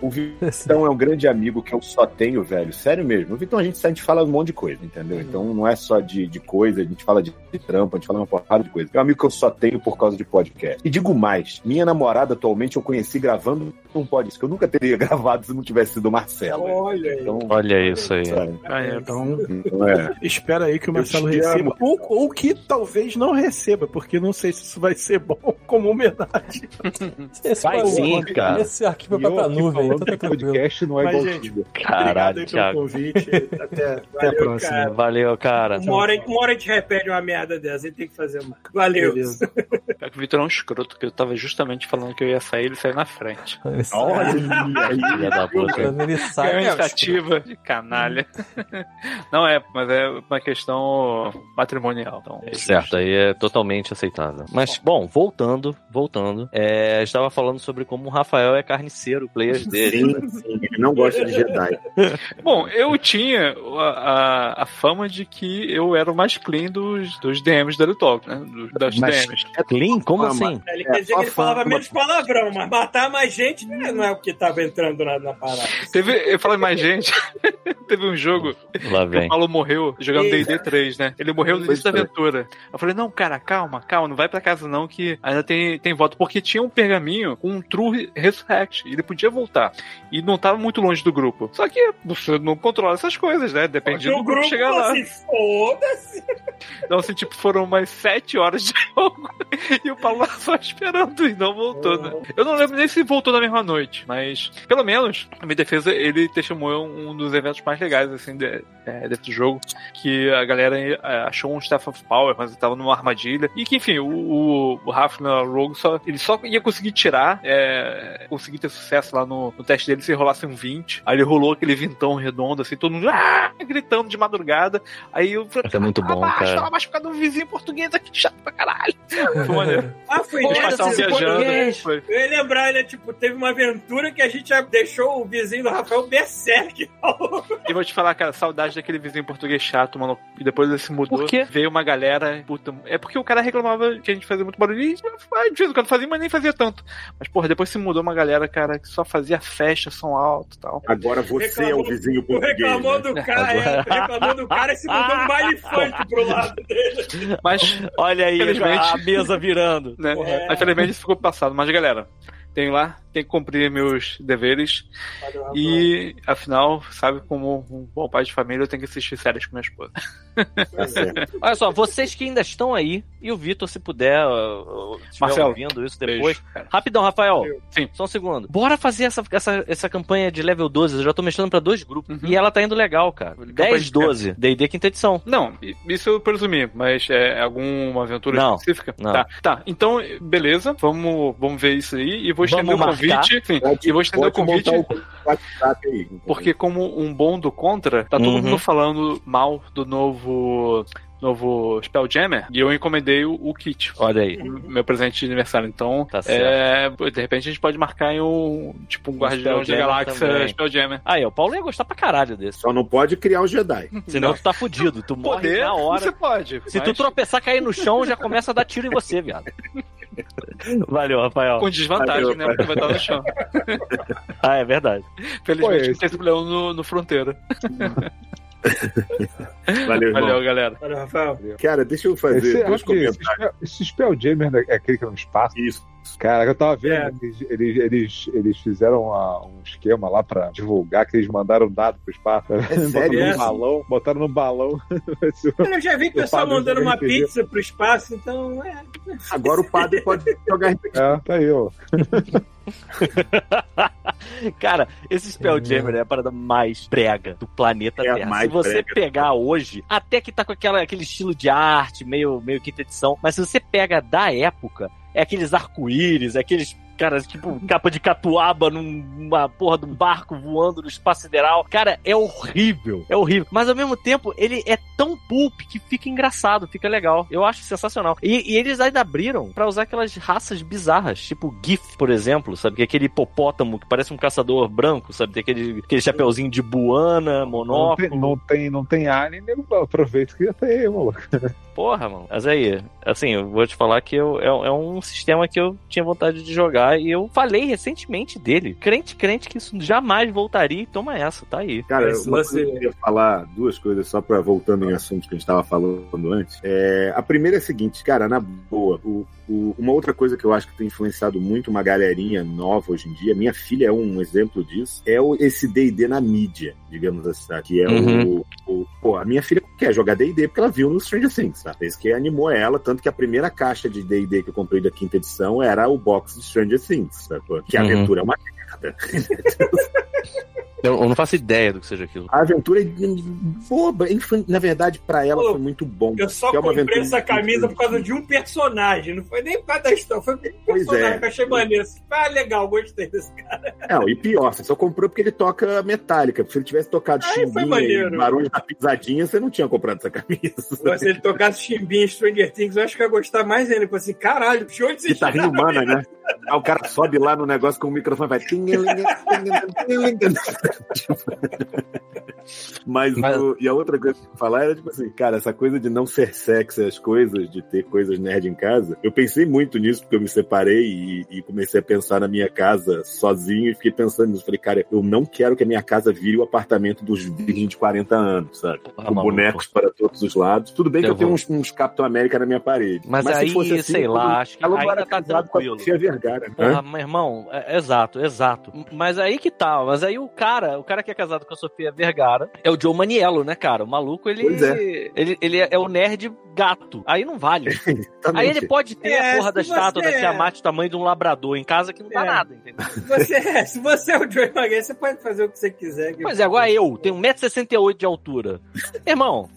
o Vitão é um grande amigo que eu só tenho, velho. Sério mesmo. O Vitão, a gente, a gente fala um monte de coisa, entendeu? Então não é só de, de coisa, a gente fala de, de trampo, a gente fala uma porrada de coisa. É um amigo que eu só tenho por causa de podcast. E digo mais, minha namorada atualmente eu conheci gravando um podcast que eu nunca teria gravado se não tivesse sido o Marcelo. Olha aí. Então, Olha isso aí. sabe? Então, Não é. espera aí que o Marcelo receba. Ou, ou que talvez não receba, porque não sei se isso vai ser bom como homenagem. Esse, Vai sim, cara. Esse arquivo vai eu pra nuvem, tá que tranquilo. podcast não é Mas, igual gente. Obrigado Caralho, aí pelo convite. Até, até a Valeu, próxima. cara. Valeu, cara. Uma hora, uma hora a gente repete uma merda dessa, a gente tem que fazer mais. Valeu. Pior que o Vitor é um escroto, que eu tava justamente falando que eu ia sair, ele saiu na frente. Olha aí. Filha da puta. ele a É, iniciativa de canalha. Não é, mas é uma questão matrimonial. Então, Certo, aí é totalmente aceitável. Mas, bom, voltando, voltando, é, estava falando sobre como o Rafael é carniceiro, players dele. Sim, sim, ele não gosta de Jedi. Bom, eu tinha a, a, a fama de que eu era o mais clean dos, dos DMs da Talk, né? Dos, das Mas DMs. é Clean? Como fama. assim? Ele É, quer dizer só que ele falava fama. menos palavrão, mas matar mais gente não é- não é o que tava entrando na, na parada. Teve, eu falei mais gente. Teve um jogo Lá que vem. o Paulo morreu jogando. D&D 3, né? Ele morreu no início da aventura. Eu falei, não, cara, calma, calma, não vai pra casa não, que ainda tem, tem volta. Porque tinha um pergaminho com um True Resurrect. E ele podia voltar. E não tava muito longe do grupo. Só que você não controla essas coisas, né? Depende do grupo chegar lá. assim, foda-se. Então, assim, tipo, foram umas sete horas de jogo. E o Paulo só esperando e não voltou, né? Eu não lembro nem se voltou na mesma noite, mas pelo menos, na minha defesa, ele testemunhou um dos eventos mais legais, assim, de, é, desse jogo, que a galera é, achou um Staff of Power, mas ele tava numa armadilha. E que, enfim, o, o, o Rogue só, ele só ia conseguir tirar, é, conseguir ter sucesso lá no, no teste dele se rolasse um 20. Aí ele rolou aquele vintão redondo, assim, todo mundo ah, gritando de madrugada. Aí eu falei, é muito bom, abaixa, cara. tava mais por causa do vizinho português aqui, chato pra caralho. Foi maneiro. Ah, foi Eles esse viajando. português. Foi. Eu ia lembrar, né? Tipo, teve uma aventura que a gente já deixou o vizinho do Rafael Berserk. E vou te falar, cara, saudade daquele vizinho português chato, mano. E depois ele se mudou. Por quê? Veio uma galera. Puta, é porque o cara reclamava que a gente fazia muito barulho. E ah, de vez em quando fazia, mas nem fazia tanto. Mas, porra, depois se mudou uma galera, cara, que só fazia festa, som alto e tal. Agora você é o vizinho Tu português. reclamou né? do cara, é, tu reclamou do cara e se mudou um baile funk pro lado dele. Mas, Olha aí, Infelizmente. a mesa virando. né? É. Mas, infelizmente isso ficou passado. Mas, galera, tenho lá, tenho que cumprir meus deveres. E, afinal, sabe, como um bom pai de família, eu tenho que assistir séries com minha esposa. Tá. Olha só, vocês que ainda estão aí, e o Vitor, se puder, estiver Marcelo, ouvindo isso depois. Beijo. Rapidão, Rafael. Sim. Só um segundo. Bora fazer essa, essa, essa campanha de level 12. Eu já tô mexendo pra dois grupos. Uhum. E ela tá indo legal, cara. 10, de 12. D&D quinta edição. Não, isso eu presumi, mas é alguma aventura Não, específica? não. Tá, tá. Então, beleza, vamos, vamos ver isso aí. E vou estender Vamos o convite. Sim, Pode- e vou estender o convite. Porque, como um bom do Contra, tá todo Uhum. mundo falando mal do novo. Novo Spelljammer, e eu encomendei o, o kit. Olha aí. o Meu presente de aniversário. Então, Tá certo. é, de repente a gente pode marcar em um. Tipo, um Guardião da Spelljammer Galáxia também. Spelljammer. Aí, o Paulo ia gostar pra caralho desse. Só não pode criar um Jedi. Senão tu tá fudido. Tu morre Poder, na hora. você pode. Se mas tu tropeçar, cair no chão, já começa a dar tiro em você, viado. Valeu, Rafael. Com desvantagem, Valeu, né? Porque vai estar no chão. Ah, é verdade. Felizmente, Pô, não esse- tem esse problema no, no fronteira. Valeu, irmão. Valeu, galera. Olha, Rafael. Cara, deixa eu fazer Esse, dois esse, comentários. Spell- esse Spelljammer né, é aquele que é no espaço. Isso. Cara, eu tava vendo, É. eles, eles, eles, eles fizeram uma- um esquema lá pra divulgar que eles mandaram um dado pro espaço. botaram sério balão, botaram no balão. Eu já vi pessoal padre mandando uma RPG. pizza pro espaço, então é. Agora o padre pode jogar RPG. é, tá aí, ó. Cara, esse Spelljammer é a parada mais brega do planeta É Terra. Se você brega. pegar hoje, até que tá com aquela, aquele estilo de arte, meio, meio quinta edição, mas se você pega da época, é aqueles arco-íris, é aqueles caras, tipo, capa de catuaba numa porra de um barco voando no espaço sideral. Cara, é horrível. É horrível. Mas ao mesmo tempo, ele é tão pulp que fica engraçado, fica legal. Eu acho sensacional. E, e eles ainda abriram pra usar aquelas raças bizarras, tipo GIF, por exemplo, sabe? Que é aquele hipopótamo que parece um caçador branco, sabe? Tem aquele, aquele chapeuzinho de buana, Não monóculo. tem, não tem, não tem alien, nego, aproveita que já tem maluco. Porra, mano. Mas aí, assim, eu vou te falar que eu, é, é um sistema que eu tinha vontade de jogar e eu falei recentemente dele. Crente, crente que isso jamais voltaria e toma essa, tá aí. Cara, uma coisa que eu queria falar, duas coisas, só pra voltando em assuntos que a gente tava falando antes. É, a primeira é a seguinte, cara, na boa, o- o- uma outra coisa que eu acho que tem influenciado muito uma galerinha nova hoje em dia, minha filha é um exemplo disso, é o, esse D&D na mídia, digamos assim, tá? que é Uhum. o, o- Pô, a minha filha quer jogar D&D porque ela viu no Stranger Things, tá? Isso que animou ela, tanto que a primeira caixa de D&D que eu comprei da quinta edição era o box de Stranger Things, sacou? Que a Uhum. aventura é uma merda. Eu, eu não faço ideia do que seja aquilo. A aventura é boba. Na verdade, pra ela Pô, foi muito bom. Eu só é uma comprei essa camisa por causa de um personagem. Não foi nem por causa da história. Foi por um Pois personagem é. que eu achei maneiro. Ah, legal, gostei desse cara. Não, e pior, você só comprou porque ele toca metálica. Se ele tivesse tocado Aí foi chimbinha maneiro. e barulho da pisadinha, você não tinha comprado essa camisa. Se ele tocasse chimbinha em Stranger Things, eu acho que eu ia gostar mais ainda. Falei assim, caralho, de onde você Guitarrinha humana, né? Cara sobe lá no negócio com o microfone e vai. Mas, Mas- o- e a outra coisa que eu falar era tipo assim, cara, essa coisa de não ser sexy as coisas, de ter coisas nerd em casa, eu pensei muito nisso porque eu me separei e, e comecei a pensar na minha casa sozinho e fiquei pensando nisso. Falei, cara, eu não quero que a minha casa vire o apartamento dos virgens de 40 anos, sabe? Ah, Com bonecos para todos os lados. Tudo bem que Eu eu tenho vou. uns, uns Capitão América na minha parede. Mas se aí, assim, sei lá, eu- acho que ela ainda tá casada com a tranquilo. Vergara. Porra, meu irmão, é- exato, exato. Mas aí que tá, mas aí o cara, o cara que é casado com a Sofia Vergara é o Joe Maniello, né, cara? O maluco, ele, é. ele, ele é o nerd gato. Aí não vale. Aí ele pode ter É, a porra da estátua da Tiamat do tamanho de um labrador em casa que não dá É. nada, entendeu? Se você, se você é o Joey Maguire, você pode fazer o que você quiser. Pois é, agora eu tenho 1,68m de altura. Irmão,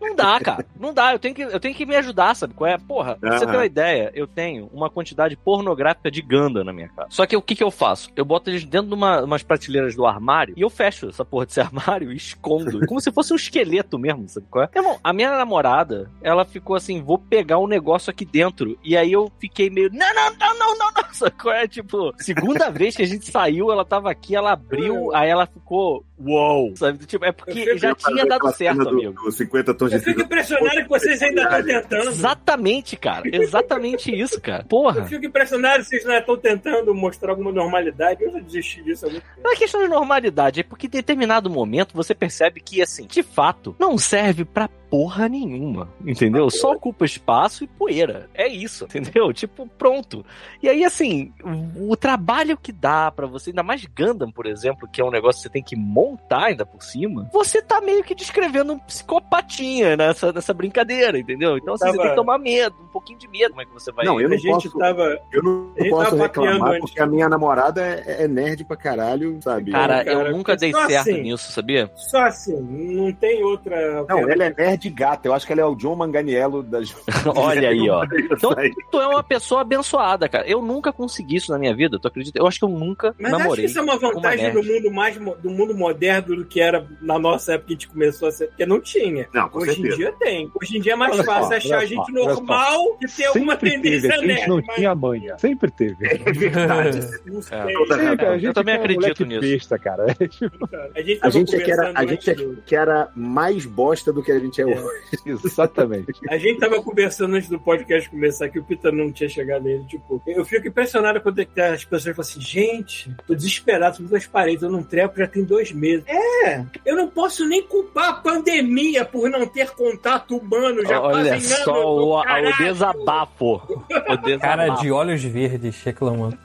não dá, cara. Não dá. Eu tenho que, eu tenho que me ajudar, sabe? Qual é? Porra, pra você ter uma ideia, eu tenho uma quantidade pornográfica de Ganda na minha casa. Só que o que, que eu faço? Eu boto eles dentro de uma, umas prateleiras do armário e eu fecho essa porra desse armário e escondo. como se fosse um esqueleto mesmo, sabe qual é? Irmão, a minha namorada, ela ficou assim, vou pegar um negócio aqui dentro. E aí eu fiquei meio, não, não, não, não, não, não. Sabe qual é? Tipo, segunda vez que a gente saiu, ela tava aqui, ela abriu, aí ela ficou, uou. Sabe? Tipo, é porque já tinha dado certo, do- amigo. do 50 tons de Eu fico impressionado que vocês ainda estão tentando. Exatamente, cara. Exatamente isso, cara. Porra. Eu fico impressionado que vocês ainda estão tentando mostrar alguma normalidade. Eu já desisti disso há muito tempo. Não é questão de normalidade, é porque em determinado momento você percebe que, assim, de fato, não serve pra porra nenhuma, entendeu? Só ocupa espaço e poeira. É isso, entendeu? Tipo, pronto. E aí, assim, o, trabalho que dá pra você, ainda mais Gundam, por exemplo, que é um negócio que você tem que montar ainda por cima, você tá meio que descrevendo um psicopatinha nessa, nessa brincadeira, entendeu? Então, assim, você Tava- tem que tomar medo, um pouquinho de medo, como é que você vai... Não, eu a não gente posso- tava. Eu não A posso reclamar antes. porque a minha namorada é, é nerd pra caralho, sabe? Cara, cara, eu nunca dei só certo assim. nisso, sabia? Só assim, não tem outra. Não, ela é nerd gata. Eu acho que ela é o John Manganiello das. Olha aí, ó. Então, tu é uma pessoa abençoada, cara. Eu nunca consegui isso na minha vida, tu acredita? Eu acho que eu nunca Mas acho namorei. que isso é uma vantagem uma do mundo mais do mundo moderno do que era na nossa época que a gente começou a ser. Porque não tinha. Não, com Hoje certeza. em dia tem. Hoje em dia é mais Olha só, fácil achar olha gente só, olha só. normal que tem alguma Sempre tendência teve, a gente nerd. não mas tinha manha. Sempre teve. É verdade. não sei. É. Toda Sempre, razão. a gente Eu também é acredito moleque nisso. Besta, cara. É tipo, A gente, A gente é que era, a gente é que era mais bosta do que a gente é. Exatamente. A gente tava conversando antes do podcast começar que o Peter não tinha chegado nele. Tipo, eu fico impressionado quando as pessoas falam assim: gente, tô desesperado, subindo as paredes, eu não trepo já tem dois meses. É, eu não posso nem culpar a pandemia por não ter contato humano. Já Olha só o, o desabafo. O desabafo. Cara de olhos verdes reclamando.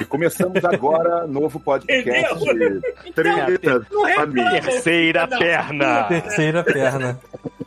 E começamos agora novo podcast de Treta Não reclama. Família. Terceira Não. perna. Terceira perna.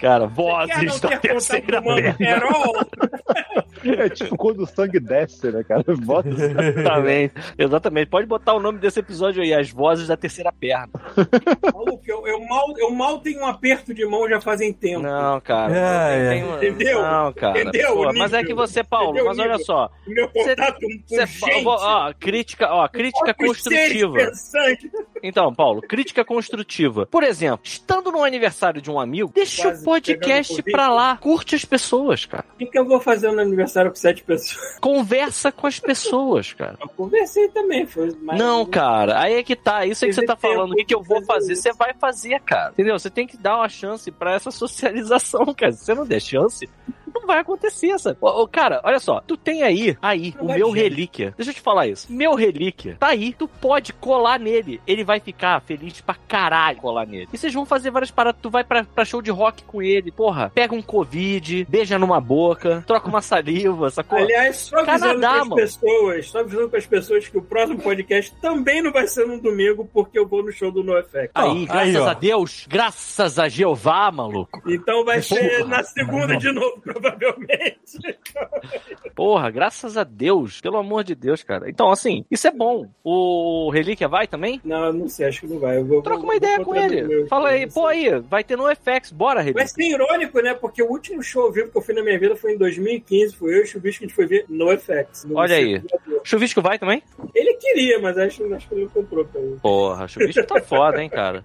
Cara, vozes da ter terceira? É tipo quando o sangue desce, né, cara? Bota Exatamente. Exatamente. Pode botar o nome desse episódio aí, as vozes da terceira perna. Maluco, eu, eu mal, eu mal tenho um aperto de mão já fazem tempo. Não, cara. É, tem- é. uma- Entendeu? Não, cara. Entendeu Pô, mas é que você, Paulo, Entendeu mas olha nível? só. Meu contato com Você, gente. ó, crítica, ó, crítica construtiva. pensantes. Então, Paulo, crítica construtiva. Por exemplo, estando no aniversário de um amigo, deixa Quase o podcast pra lá. Curte as pessoas, cara. O que, que eu vou fazer no aniversário com sete pessoas? Conversa com as pessoas, cara. Eu conversei também. Foi mais Não, cara, aí é que tá. Isso aí que você tá falando. O que, que eu vou fazer. Você vai fazer, cara. Entendeu? Você tem que dar uma chance pra essa socialização, cara. Se você não der chance, não vai acontecer, sabe? Ô, ô, cara, olha só. Tu tem aí, aí, Não o meu relíquia. Deixa eu te falar isso. Meu relíquia tá aí. Tu pode colar nele. Ele vai ficar feliz pra caralho colar nele. E vocês vão fazer várias paradas. Tu vai pra, pra show de rock com ele. Porra, pega um Covid, beija numa boca, troca uma saliva, sacou? Aliás, só avisando Canadá, para as mano. pessoas, só avisando para as pessoas que o próximo podcast também não vai ser no domingo, porque eu vou no show do NoFX. Aí, Ó, graças aí, a Deus, graças a Jeová, maluco. Então vai ser Porra. na segunda de novo, provavelmente. Porra, graças a Deus, pelo amor de Deus, cara. Então, assim, isso é bom. O Relíquia vai também? Não, não sei, acho que não vai. Eu vou, Troca uma vou ideia com ele. meu- Fala aí, pô sei. aí, vai ter no FX, bora, Relíquia. ser irônico, né? Porque o último show ao vivo que eu fui na minha vida foi em 2015. Foi eu e o Chubisco que a gente foi ver no FX. no Olha aí. Chuvisco vai também? Ele queria, mas acho, acho que ele não comprou pra ele. Porra, Chuvisco tá foda, hein, cara.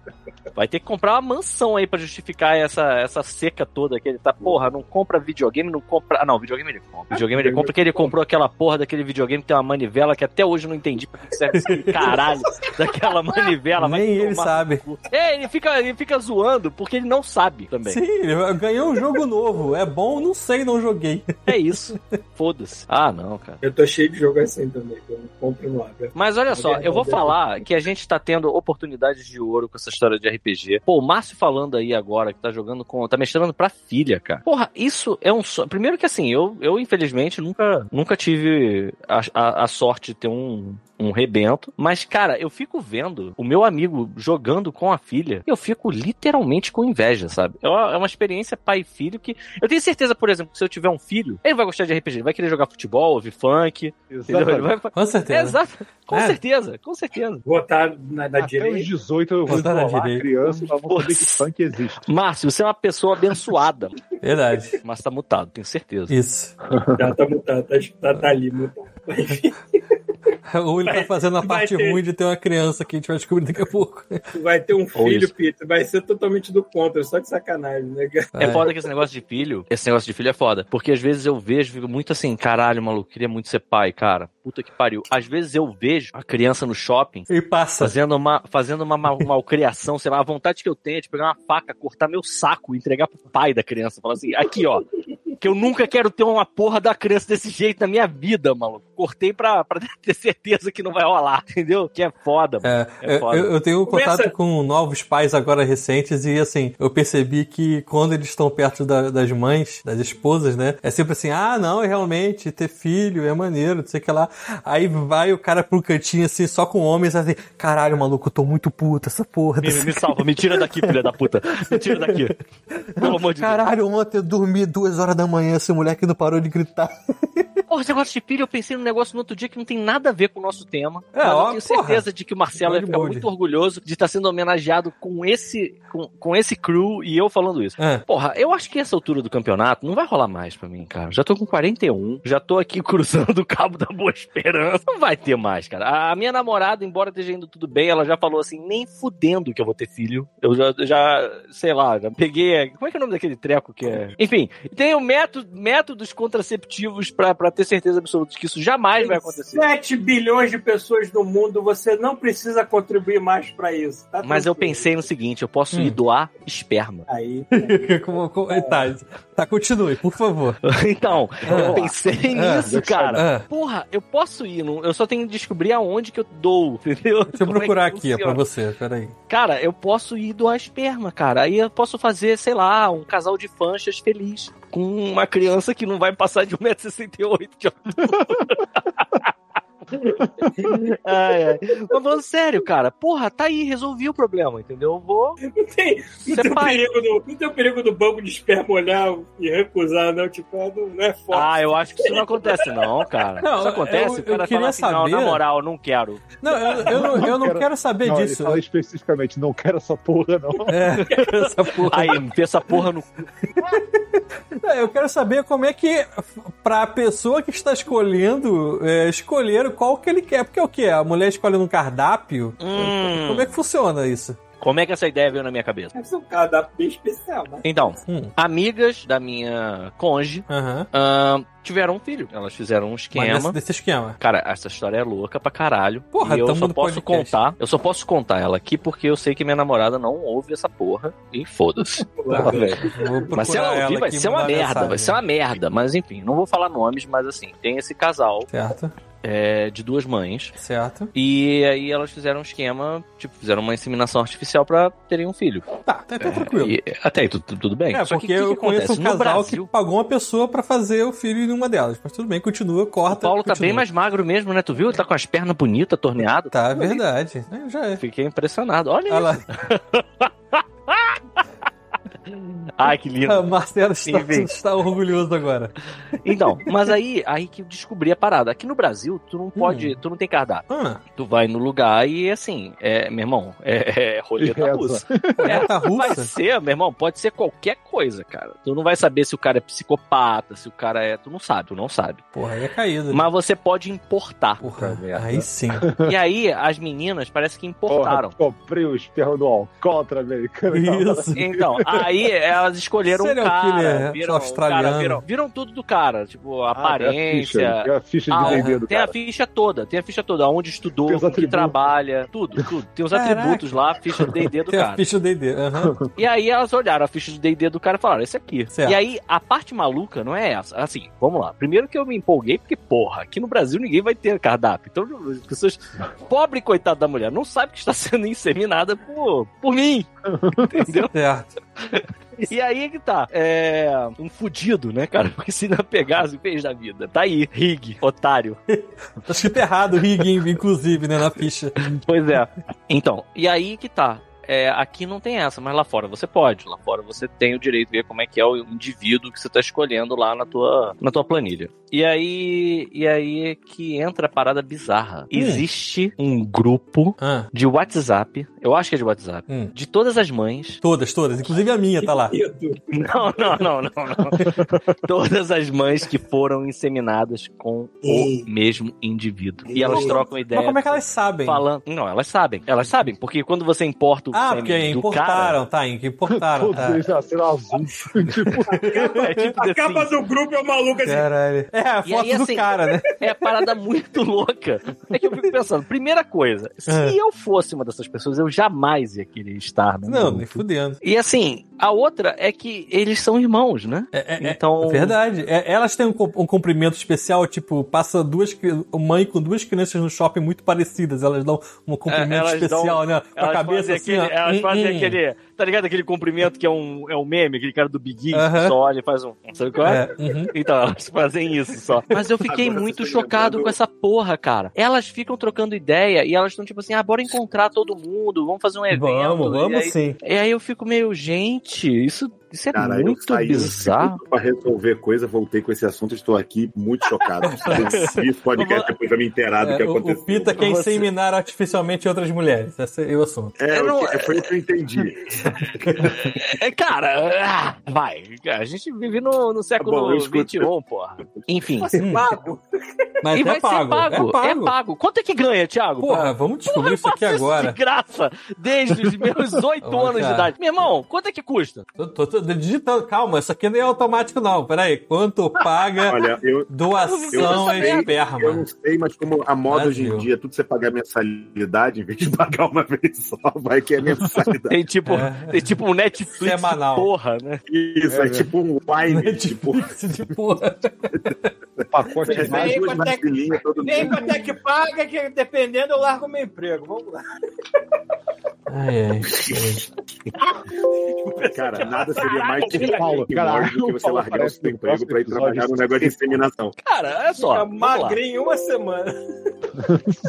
Vai ter que comprar uma mansão aí pra justificar essa, essa seca toda que ele tá. Porra, não compra videogame. Videogame, não compra. Ah, não, videogame ele compra. Videogame ele compra porque ele comprou aquela porra daquele videogame que tem uma manivela que até hoje eu não entendi pra que serve esse caralho daquela manivela. Nem ele sabe. É, ele fica, ele fica zoando porque ele não sabe também. Sim, ele ganhou um jogo novo. É bom? Não sei, não joguei. É isso. Foda-se. Ah, não, cara. Eu tô cheio de jogo assim também, que eu não compro no abro. Mas olha só, eu vou falar que a gente tá tendo oportunidades de ouro com essa história de RPG. Pô, o Márcio falando aí agora que tá jogando com. tá mestrando pra filha, cara. Porra, isso é um Primeiro que assim, eu, eu infelizmente nunca, nunca tive a, a, a sorte de ter um. Um rebento, mas cara, eu fico vendo o meu amigo jogando com a filha, eu fico literalmente com inveja, sabe? É uma, é experiência pai e filho que eu tenho certeza, por exemplo, que se eu tiver um filho, ele vai gostar de RPG, ele vai querer jogar futebol, ouvir funk, vai, Com certeza. Exato. Com É. certeza, com certeza. Botar na, na Até os direita. 18 eu vou Botar na direita. criança, vamos saber que funk existe. Márcio, você é uma pessoa abençoada. Verdade. Mas tá mutado, tenho certeza. Isso. Tá, tá mutado, tá, tá, tá ali mutado. Ou ele tá Vai- fazendo a parte ter- ruim de ter uma criança que a gente vai descobrir daqui a pouco. Tu vai ter um filho. Peter, vai ser totalmente do contra, só de sacanagem, né? É foda que esse negócio de filho, esse negócio de filho é foda. Porque às vezes eu vejo, fico muito assim, caralho, maluco, queria muito ser pai, cara. Puta que pariu. Às vezes eu vejo a criança no shopping E passa. fazendo uma, fazendo uma mal- malcriação, sei lá, a vontade que eu tenho é de pegar uma faca, cortar meu saco e entregar pro pai da criança. Falar assim, aqui ó, que eu nunca quero ter uma porra da criança desse jeito na minha vida, maluco. Cortei pra, pra ter certeza que não vai rolar, entendeu? Que é foda, mano. É, É eu, foda. eu- eu tenho Começa- contato com novos pais agora recentes e assim, eu percebi que quando eles estão perto da- das mães, das esposas, né? É sempre assim, ah, não, é realmente ter filho é maneiro, não sei o que lá. Aí vai o cara pro cantinho assim, só com homens, assim, caralho, maluco, eu tô muito puto essa porra. Me, me salva, me tira daqui, filha da puta. Me tira daqui. Pelo amor de Deus. Caralho, ontem eu dormi duas horas da manhã, esse moleque não parou de gritar. Porra, esse negócio de filho, eu pensei num negócio no outro dia que não tem nada a ver com o nosso tema. É, mas eu ó, tenho porra. certeza de que o Marcelo ia ficar muito orgulhoso de estar sendo homenageado com esse, com, com esse crew e eu falando isso. É. Porra, eu acho que essa altura do campeonato não vai rolar mais pra mim, cara. Já tô com 41, já tô aqui cruzando o cabo da Boa Esperança. Não vai ter mais, cara. A minha namorada, embora esteja indo tudo bem, ela já falou assim, nem fudendo que eu vou ter filho. Eu já, já sei lá, já peguei... Como é que é o nome daquele treco que é... Enfim, tenho método, métodos contraceptivos pra, pra ter certeza absoluta de que isso jamais vai acontecer. 7 bilhões de pessoas no mundo, você não precisa contribuir mais pra isso. tá Mas eu pensei no seguinte, eu posso Hum. ir doar esperma. Aí, como, como, tá, tá, continue, por favor. Então, eu pensei nisso, cara. Ah, Porra, eu posso ir, não- eu só tenho que descobrir aonde que eu dou, entendeu? deixa eu Como é procurar aqui, ó, pra você, peraí. Cara, eu posso ir doar esperma, cara. Aí eu posso fazer, sei lá, um casal de fanchas feliz. Com uma criança que não vai passar de 1,68m de altura. ai, ai. Mas falando sério, cara, porra, tá aí, resolvi o problema, entendeu? Eu vou. não tem, não tem, perigo do, não tem o perigo do banco de esperma olhar e recusar, não. Tipo, é não é forte. Ah, eu acho que isso não acontece, não, cara. Não, isso acontece, eu- o eu cara queria fala assim, não, saber- na moral, não quero. Não, eu, eu não, eu não Quero- quero saber Não, ele disso. fala especificamente, não quero essa porra, não. É, essa porra. Aí, essa porra no cu. Não, Eu quero saber como é que, pra pessoa que está escolhendo, é, escolher qual que ele quer. Porque é o quê? A mulher escolhe num cardápio? Hum. Como é que funciona isso? Como é que essa ideia veio na minha cabeça? Deve ser um cardápio bem especial, né? Então, Hum. amigas da minha conge Aham. ahn, tiveram um filho. Elas fizeram um Mas esquema. desse, desse esquema. Cara, essa história é louca pra caralho. Porra, e eu só posso podcast. contar. Eu só posso contar ela aqui porque eu sei que minha namorada não ouve essa porra. E foda-se. Porra, Mas se ela ela ouvir, vai aqui e ser uma merda, mensagem. vai ser uma merda. Mas enfim, não vou falar nomes, mas assim, tem esse casal Certo, é, de duas mães. certo. E aí elas fizeram um esquema, tipo, fizeram uma inseminação artificial pra terem um filho. Tá, tá, tá tranquilo. E até aí tudo, tudo bem. É, Só porque que, que eu que conheço um casal Brasil, que pagou uma pessoa pra fazer o filho em uma delas. Mas tudo bem, continua, o corta. Paulo tá continua. bem mais magro mesmo, né? Tu viu? Ele tá com as pernas bonitas, torneadas. Tá, é verdade. É, Já é. Fiquei impressionado. Olha Olha isso. lá, Ai, que lindo. a Marcela está, Enfim. está orgulhoso agora. Então, mas aí, aí que eu descobri a parada. Aqui no Brasil, tu não Hum. pode, tu não tem cardápio. Ah, Tu vai no lugar e assim, é, meu irmão, é, é roleta Reza. russa. roleta Vai russa? ser, meu irmão, pode ser qualquer coisa, cara. Tu não vai saber se o cara é psicopata, se o cara é. Tu não sabe, tu não sabe. Porra, aí é caído. Mas você pode importar. Porra, merda. aí sim. E aí, as meninas parece que Porra, importaram. comprei o esperma do alcoólatra americano. Isso. Então, aí elas elas escolheram Serial um cara, viram, australiano. cara, viram, viram tudo do cara, tipo, a Ah, tem a ficha, aparência. tem a ficha de Ah, D&D do tem a cara. ficha toda, tem a ficha toda, onde estudou, que trabalha, tudo, tudo. Tem os Caraca. atributos lá, a ficha do D&D do Tem a cara. ficha do D&D. aham. E aí elas olharam a ficha de D&D do cara e falaram, esse aqui. Certo. E aí, a parte maluca não é essa. Assim, vamos lá. Primeiro que eu me empolguei, porque, porra, aqui no Brasil ninguém vai ter cardápio. Então, as pessoas... Pobre coitada da mulher, não sabe que está sendo inseminada por, por mim. Entendeu? Certo. E aí é que tá. É. Um fudido, né, cara? Porque se não pegasse, fez da vida. Tá aí, Rig, otário. Tá escrito errado, Rig, inclusive, né, na ficha. Pois é. Então, e aí que tá. É, aqui não tem essa, mas lá fora você pode. Lá fora você tem o direito de ver como é que é o indivíduo que você tá escolhendo lá na tua, na tua planilha. E aí, e aí é que entra a parada bizarra. Existe um grupo Ah, de WhatsApp, eu acho que é de WhatsApp, hum. de todas as mães. Todas, todas. Inclusive a minha tá lá. Não, não, não, não, não. todas as mães que foram inseminadas com o mesmo indivíduo. E elas trocam ideia. Mas como é que elas sabem? Falando. Não, elas sabem. Elas sabem, porque quando você importa o Ah, porque do importaram, tá, importaram, Todos tá. nasceram azul. tipo, cara, é tipo A assim, capa do grupo é o maluco assim. Caralho. É, a foto aí, do assim, cara, né? é parada muito louca. É que eu fico pensando, primeira coisa, se É. eu fosse uma dessas pessoas, eu jamais ia querer estar no Não, nem fudendo. E assim, a outra é que eles são irmãos, né? É, é- é Então- verdade. É, elas têm um, um cumprimento especial, tipo, passa duas mãe com duas crianças no shopping muito parecidas. Elas dão um cumprimento É, especial, dão- né? Com a Elas cabeça fazem assim, aquele, ó. elas Hum, fazem hum. aquele, tá ligado? Aquele cumprimento que é um, é um meme, aquele cara do Big Aham. que só olha e faz um, sabe qual é? É, uhum. Então, elas fazem isso só. Mas eu fiquei Agora muito tá chocado lembrando- com essa porra, cara. Elas ficam trocando ideia e elas estão tipo assim, ah, bora encontrar todo mundo, vamos fazer um evento. Vamos, E vamos aí- sim. E aí eu fico meio, gente, isso, isso é Cara, eu muito saí um bizarro. segundo pra resolver coisa, voltei com esse assunto, estou aqui muito chocado. Esse podcast depois pra me inteirar do que É, o, aconteceu. o Pita quer Você- inseminar artificialmente outras mulheres. Esse é o assunto. É, Eu não- o que- foi o que eu entendi. É, cara, ah, vai. A gente vive no, no século Tá bom, eu escuto. XXI, porra. Enfim. Pago. Mas e é vai pago. ser pago. É É pago. pago. Quanto é que ganha, Thiago? Porra, vamos descobrir isso aqui Eu agora. de graça, desde os meus oito anos de idade. Meu irmão, quanto é que custa? Tô, tô- tô digitando. Calma, isso aqui não é automático, não. Peraí. Quanto paga Olha, eu, doação eu em sei, esperma? eu não sei, mas como a moda hoje em Brasil. dia, tudo você pagar mensalidade, em vez de pagar uma vez só, vai que é mensalidade. Tem tipo, É. tem tipo um Netflix Semanal. porra, né? Isso, é, tipo um wine, tipo, de porra. de recebe Quanto é que- vacilinhas todo Nem dia. quanto é que paga, que dependendo eu largo meu emprego. Vamos lá. Ai, ai. Cara, nada seria mais Paulo, que cara, do que você Paulo largar o seu emprego pra ir trabalhar no episódio. negócio de inseminação. Cara, olha só. Fica magrinho uma semana.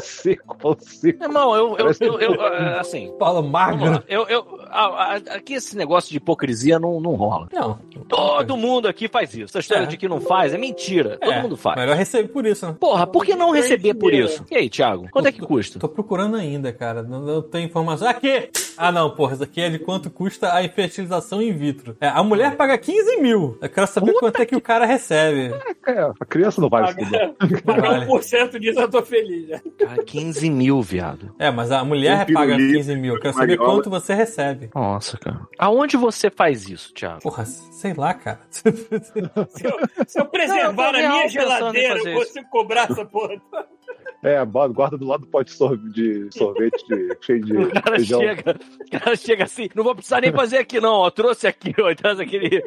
seco, seco. Irmão, eu, eu, eu, eu, ah, assim. Paulo magro. Eu, eu, a- a- aqui esse negócio de hipocrisia não, não rola. Não. Todo mundo aqui faz isso. Essa história É. de que não faz é mentira. Todo É, mundo faz. Melhor receber por isso, né? Porra, por que não receber por isso? E aí, Thiago? Quanto é que custa? Tô procurando ainda, cara. Não, não tem informação. Aqui! Ah, não, porra. Isso aqui é de quanto custa a fertilização in vitro. É, a mulher paga 15 mil. Eu quero saber quanto é que o cara recebe. É, a criança não vai estudar. Pagar, pagar Vale. 1% disso eu tô feliz já. Cara, 15 mil, viado. É, mas a mulher Um paga pirulito, 15 mil. Eu quero saber mariola. quanto você recebe. Nossa, cara. Aonde você faz isso, Thiago? Porra, sei lá, cara. Se eu, se eu preservar Não, eu na minha geladeira, eu consigo cobrar essa porra. É, guarda do lado do pote de sorvete, de cheio de O cara feijão. chega, o cara chega assim, não vou precisar nem fazer aqui não, ó, trouxe aqui, ó, traz aquele,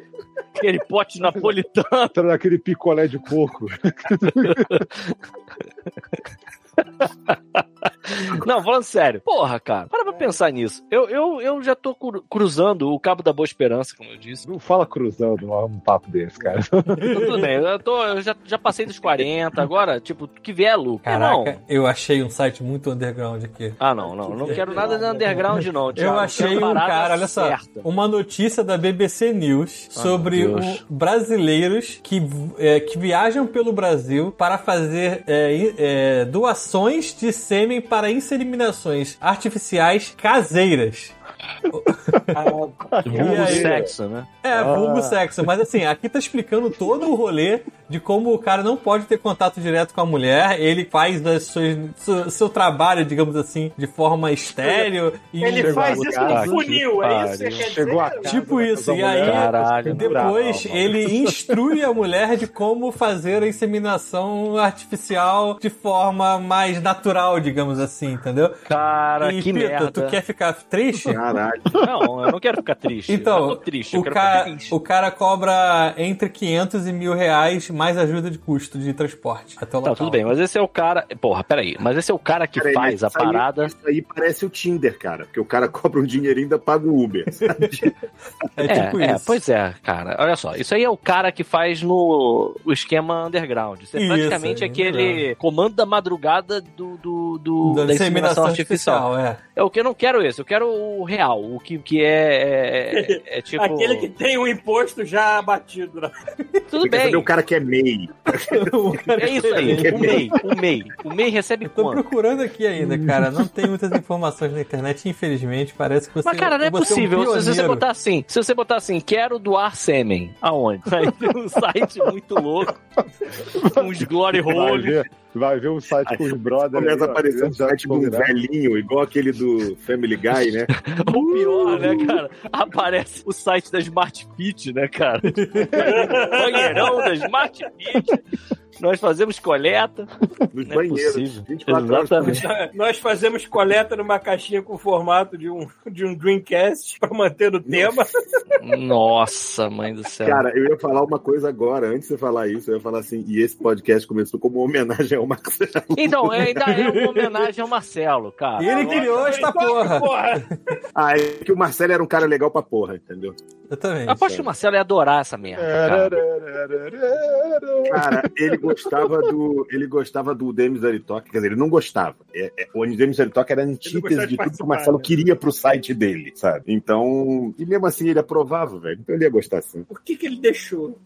aquele pote napolitano. Entra naquele picolé de coco. Não, falando sério. Porra, cara, para pra pensar nisso. Eu, eu, eu já tô cru- cruzando o Cabo da Boa Esperança, como eu disse. Não fala cruzando um papo desse, cara. Tudo bem, eu, tô, eu já, já passei dos 40, agora, tipo, que vier é lucro. Não. Caraca, eu achei um site muito underground aqui. Ah, não, não, não quero nada de underground, não. Eu achei um cara, olha só, certa. uma notícia da BBC News Ah, sobre o- brasileiros que, é, que viajam pelo Brasil para fazer é, é, doações de sêmen para inseminações artificiais caseiras. Vulgo aí? sexo, né? É, vulgo sexo. Mas assim, aqui tá explicando todo o rolê de como o cara não pode ter contato direto com a mulher. Ele faz as suas, seu, seu trabalho, digamos assim, de forma estéreo. E Ele faz isso cara, no funil, que é isso que você quer dizer? casa, Tipo isso, e aí Caralho. depois Não, não. ele instrui a mulher de como fazer a inseminação artificial de forma mais natural, digamos assim, entendeu? Cara, e que Pita, merda. tu quer ficar triste? Caralho. Não, eu não quero ficar triste. Então, triste, eu o, quero cara, ficar feliz. o cara cobra entre 500 e mil reais mais ajuda de custo de transporte até o Tá, local. tudo bem, mas esse é o cara. Porra, peraí. Mas esse é o cara que Peraí, faz a aí- parada. Isso aí parece o Tinder, cara. Porque o cara cobra um dinheiro e ainda paga o Uber. É É, tipo é, isso. pois é, cara. Olha só, isso aí é o cara que faz no o esquema underground. Isso é Isso, praticamente é aquele comando da madrugada do, do, do- Da da inseminação inseminação artificial. artificial, é. É o que eu não quero esse, eu quero o real, o que, que é, é, é- é tipo. Aquele que tem o imposto já abatido. Né? Tudo bem. saber o cara que é MEI. É isso aí, o MEI, o MEI. O MEI recebe Tô quanto? procurando aqui ainda, cara. Não tem muitas informações na internet, infelizmente. Parece que você. Mas, cara, não é um possível. se você botar assim, se você botar assim, quero doar sêmen, aonde? Aí tem um site muito louco, uns glory Vai hole. ver, vai ver um site com os brothers. Começa a aí, ó, aparecer um site de um combinado. velhinho, igual aquele do Family Guy, né? O pior, né, cara? Aparece o site da Smart Fit, né, cara? Banheirão da Smart Fit. Nós fazemos coleta. Nos Não é banheiros. possível. 24 horas por Exatamente. dia. Nós fazemos coleta numa caixinha com o formato de um, de um Dreamcast para manter no tema. Nossa, mãe do céu. Cara, eu ia falar uma coisa agora, antes de você falar isso, eu ia falar assim, e esse podcast começou como homenagem ao Marcelo. Então, ainda é uma homenagem ao Marcelo, cara. Ele criou esta porra. Ah, é que o Marcelo era um cara legal pra porra, entendeu? Exatamente. Aposto que o Marcelo ia adorar essa merda. Cara. Cara, ele gostava do. Ele gostava do Demis Aritok, quer dizer, ele não gostava. É, é, o Demis Aritok era antítese de de tudo que o Marcelo né? queria pro site dele, sabe? Então. E mesmo assim ele aprovava, velho. Então ele ia gostar sim. Por que, que ele deixou?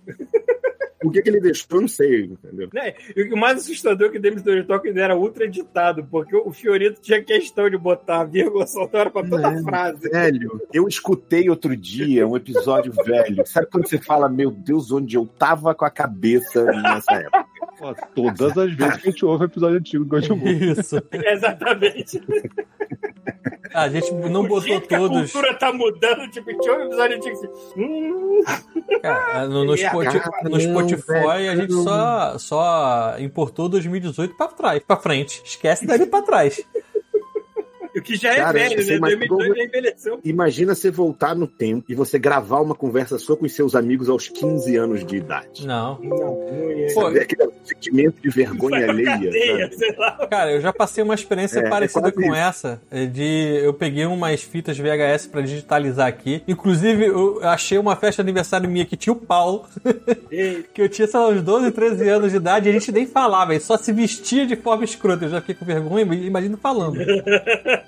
O que, que ele deixou, eu não sei, entendeu? E o mais assustador é que o Demis ainda era ultra editado, porque o Fiorito tinha questão de botar a vírgula soltar pra toda a frase. Velho, eu escutei outro dia um episódio velho. Sabe quando você fala, meu Deus, onde eu tava com a cabeça nessa época? Ó, Todas as vezes que a gente ouve episódio antigo do Godmode. Isso. Exatamente. A gente não o botou que a todos. cultura tá mudando, tipo, tinha um episódio antigo assim. Hum, Cara, no, no, E a Spoti- cara, no Spotify a gente só, só importou 2018 pra trás, pra frente. Esquece dali pra trás. O que já é Cara, velho, você né? imagina 2002 já envelheceu. Imagina você voltar no tempo e você gravar uma conversa sua com os seus amigos aos 15 anos de idade. Não. Não, não. Pô, Sabe aquele sentimento de vergonha alheia. cadeia, sabe? sei lá. Cara, eu já passei uma experiência É, é parecida quase com isso. essa. é De eu peguei umas fitas VHS pra digitalizar aqui. Inclusive, eu achei uma festa de aniversário minha que tinha o Paulo, que eu tinha, sei lá, uns 12, 13 anos de idade, e a gente nem falava, ele só se vestia de forma escrota. Eu já fiquei com vergonha, imagino falando.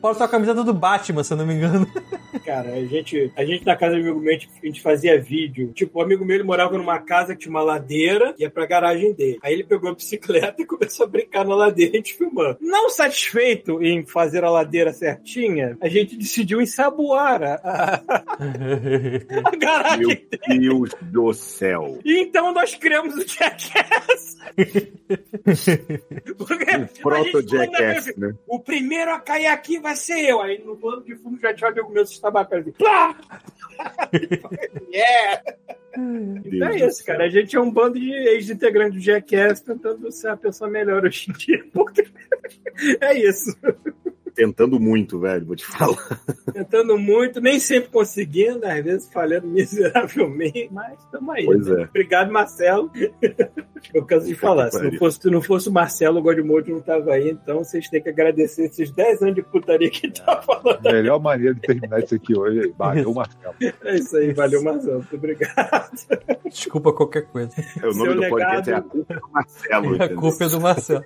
Paulo tá com a camiseta do Batman, se eu não me engano. Cara, a gente, a gente na casa do amigo meu, a gente- fazia vídeo. Tipo, o amigo meu ele morava numa casa que tinha uma ladeira e ia pra garagem dele. Aí ele pegou a bicicleta e começou a brincar na ladeira, a gente filmando. Não satisfeito em fazer a ladeira certinha, a gente decidiu ensaboar a, a, a garagem Meu dele. Deus do céu. E então nós criamos o Jackass. Porque a gente Proto-Jackass, né? O primeiro a cair aqui vai ser eu. Aí no plano de fundo já tinha um amigo meu se tabacando assim. Plá! yeah! Então é isso, cara. A gente é um bando de ex-integrantes do Jackass tentando ser uma pessoa melhor hoje em dia. Porque é isso. Tentando muito, velho, vou te falar. Tentando muito, nem sempre conseguindo, às vezes falhando miseravelmente, mas estamos aí. Pois né? é. Obrigado, Marcelo. Eu canso de falar. Se não fosse, se não fosse o Marcelo, o Godmode não tava aí, então vocês têm que agradecer esses 10 anos de putaria que tá falando. Melhor maneira de terminar isso aqui hoje. Valeu, Marcelo. É isso aí, valeu, Marcelo. Muito obrigado. Desculpa qualquer coisa. O nome Seu do podcast legado- é A Culpa do Marcelo. A entendeu? culpa é do Marcelo.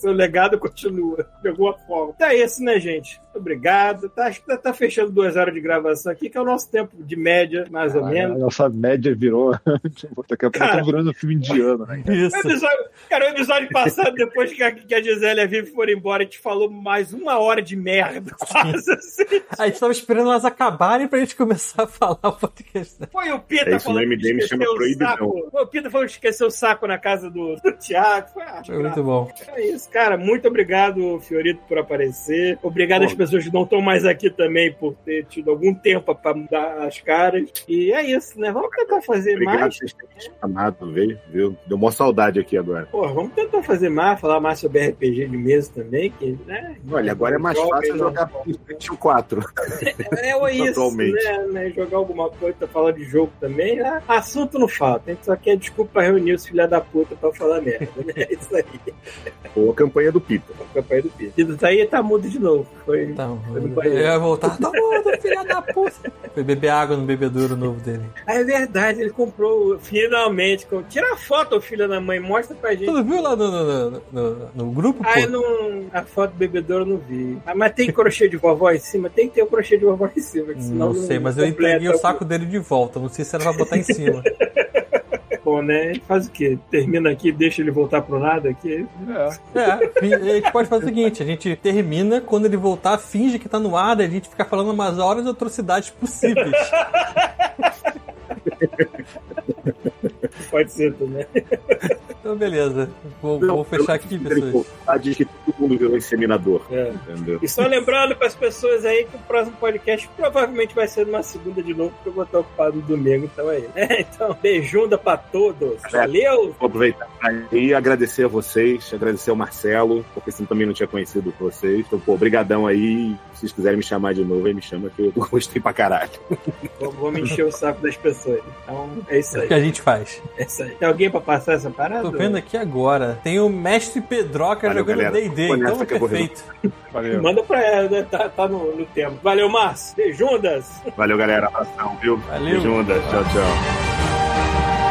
Seu legado continua. pegou a forma. Tá isso, né, gente? Obrigado. Tá, acho que tá, tá fechando duas horas de gravação aqui, que é o nosso tempo de média, mais ou A menos. nossa média virou. Daqui a pouco tá virando um filme indiano, né? O Isso. episódio, cara, o episódio passado, depois que a, que a Gisele e a Vivi foram embora, a gente falou mais uma hora de merda. Quase assim. A gente tava esperando elas acabarem pra gente começar a falar o podcast. né? Foi o Pita É isso, falando no que MDM chama o proibidão. o Pita falando que esqueceu o saco na casa do, do Thiago. Foi, ah, Foi muito bom. É isso, cara. Muito obrigado, Fiorito, por aparecer. Obrigado às pessoas que não estão mais aqui também por ter tido algum tempo pra mudar as caras. E é isso, né? Vamos tentar fazer Obrigado por mais. vocês terem chamado, veio, viu? Deu mó saudade aqui agora. Pô, vamos tentar fazer mais, falar mais sobre RPG de mesa também, que, né? Olha, agora é mais fácil jogar PlayStation 4. É, é isso, Atualmente. né, né? Jogar alguma coisa, falar de jogo também. né? Assunto não falta. A gente só quer desculpa pra reunir os filha da puta pra falar merda. Né? É isso aí. A campanha do Pita. A campanha do. Pito tá aí tá mudo de novo. Foi. Foi no eu ia voltar. Tá mundo, filha da puta. Foi beber água no bebedouro novo dele. Ah, é verdade, ele comprou finalmente. com- Tira a foto, ô filho da mãe, mostra pra gente. Tu viu lá no, no, no, no- no grupo, Ah, eu pô? não. A foto do bebedouro eu não vi. Ah, mas tem crochê de vovó em cima? Tem que ter o crochê de vovó em cima. senão Não sei, mas eu entreguei o saco dele de volta. Não sei se era pra botar em cima. Bom, né? Ele faz o quê? Termina aqui, deixa ele voltar pro nada aqui. É, fi- a gente pode fazer o seguinte: a gente termina, quando ele voltar, finge que tá no ar, a gente fica falando umas horas de atrocidades possíveis. Pode ser também. Então, beleza. Vou, Não, vou fechar aqui, pessoas. diz que todo mundo virou inseminador. É. Entendeu? E só lembrando para as pessoas aí que o próximo podcast provavelmente vai ser numa segunda de novo, porque eu vou estar ocupado no domingo, então aí. É, então, beijunda pra todos. Valeu! Vou aproveitar e agradecer a vocês, agradecer ao Marcelo, porque senão também não tinha conhecido vocês. Então, pô, brigadão aí. Se vocês quiserem me chamar de novo, aí me chama que eu gostei pra caralho. Vou, vou me encher o saco das pessoas. Então, é isso É o aí. que a gente faz. É isso aí. Tem alguém pra passar essa parada? Tô vendo aqui agora. Tem o Mestre Pedroca Valeu, jogando. D&D, então é perfeito. Valeu. Manda pra ela, né? Tá, tá no, no tempo. Valeu, Márcio. Beijundas. Valeu, galera. Abração, viu? Valeu. Beijundas. Tchau, tchau.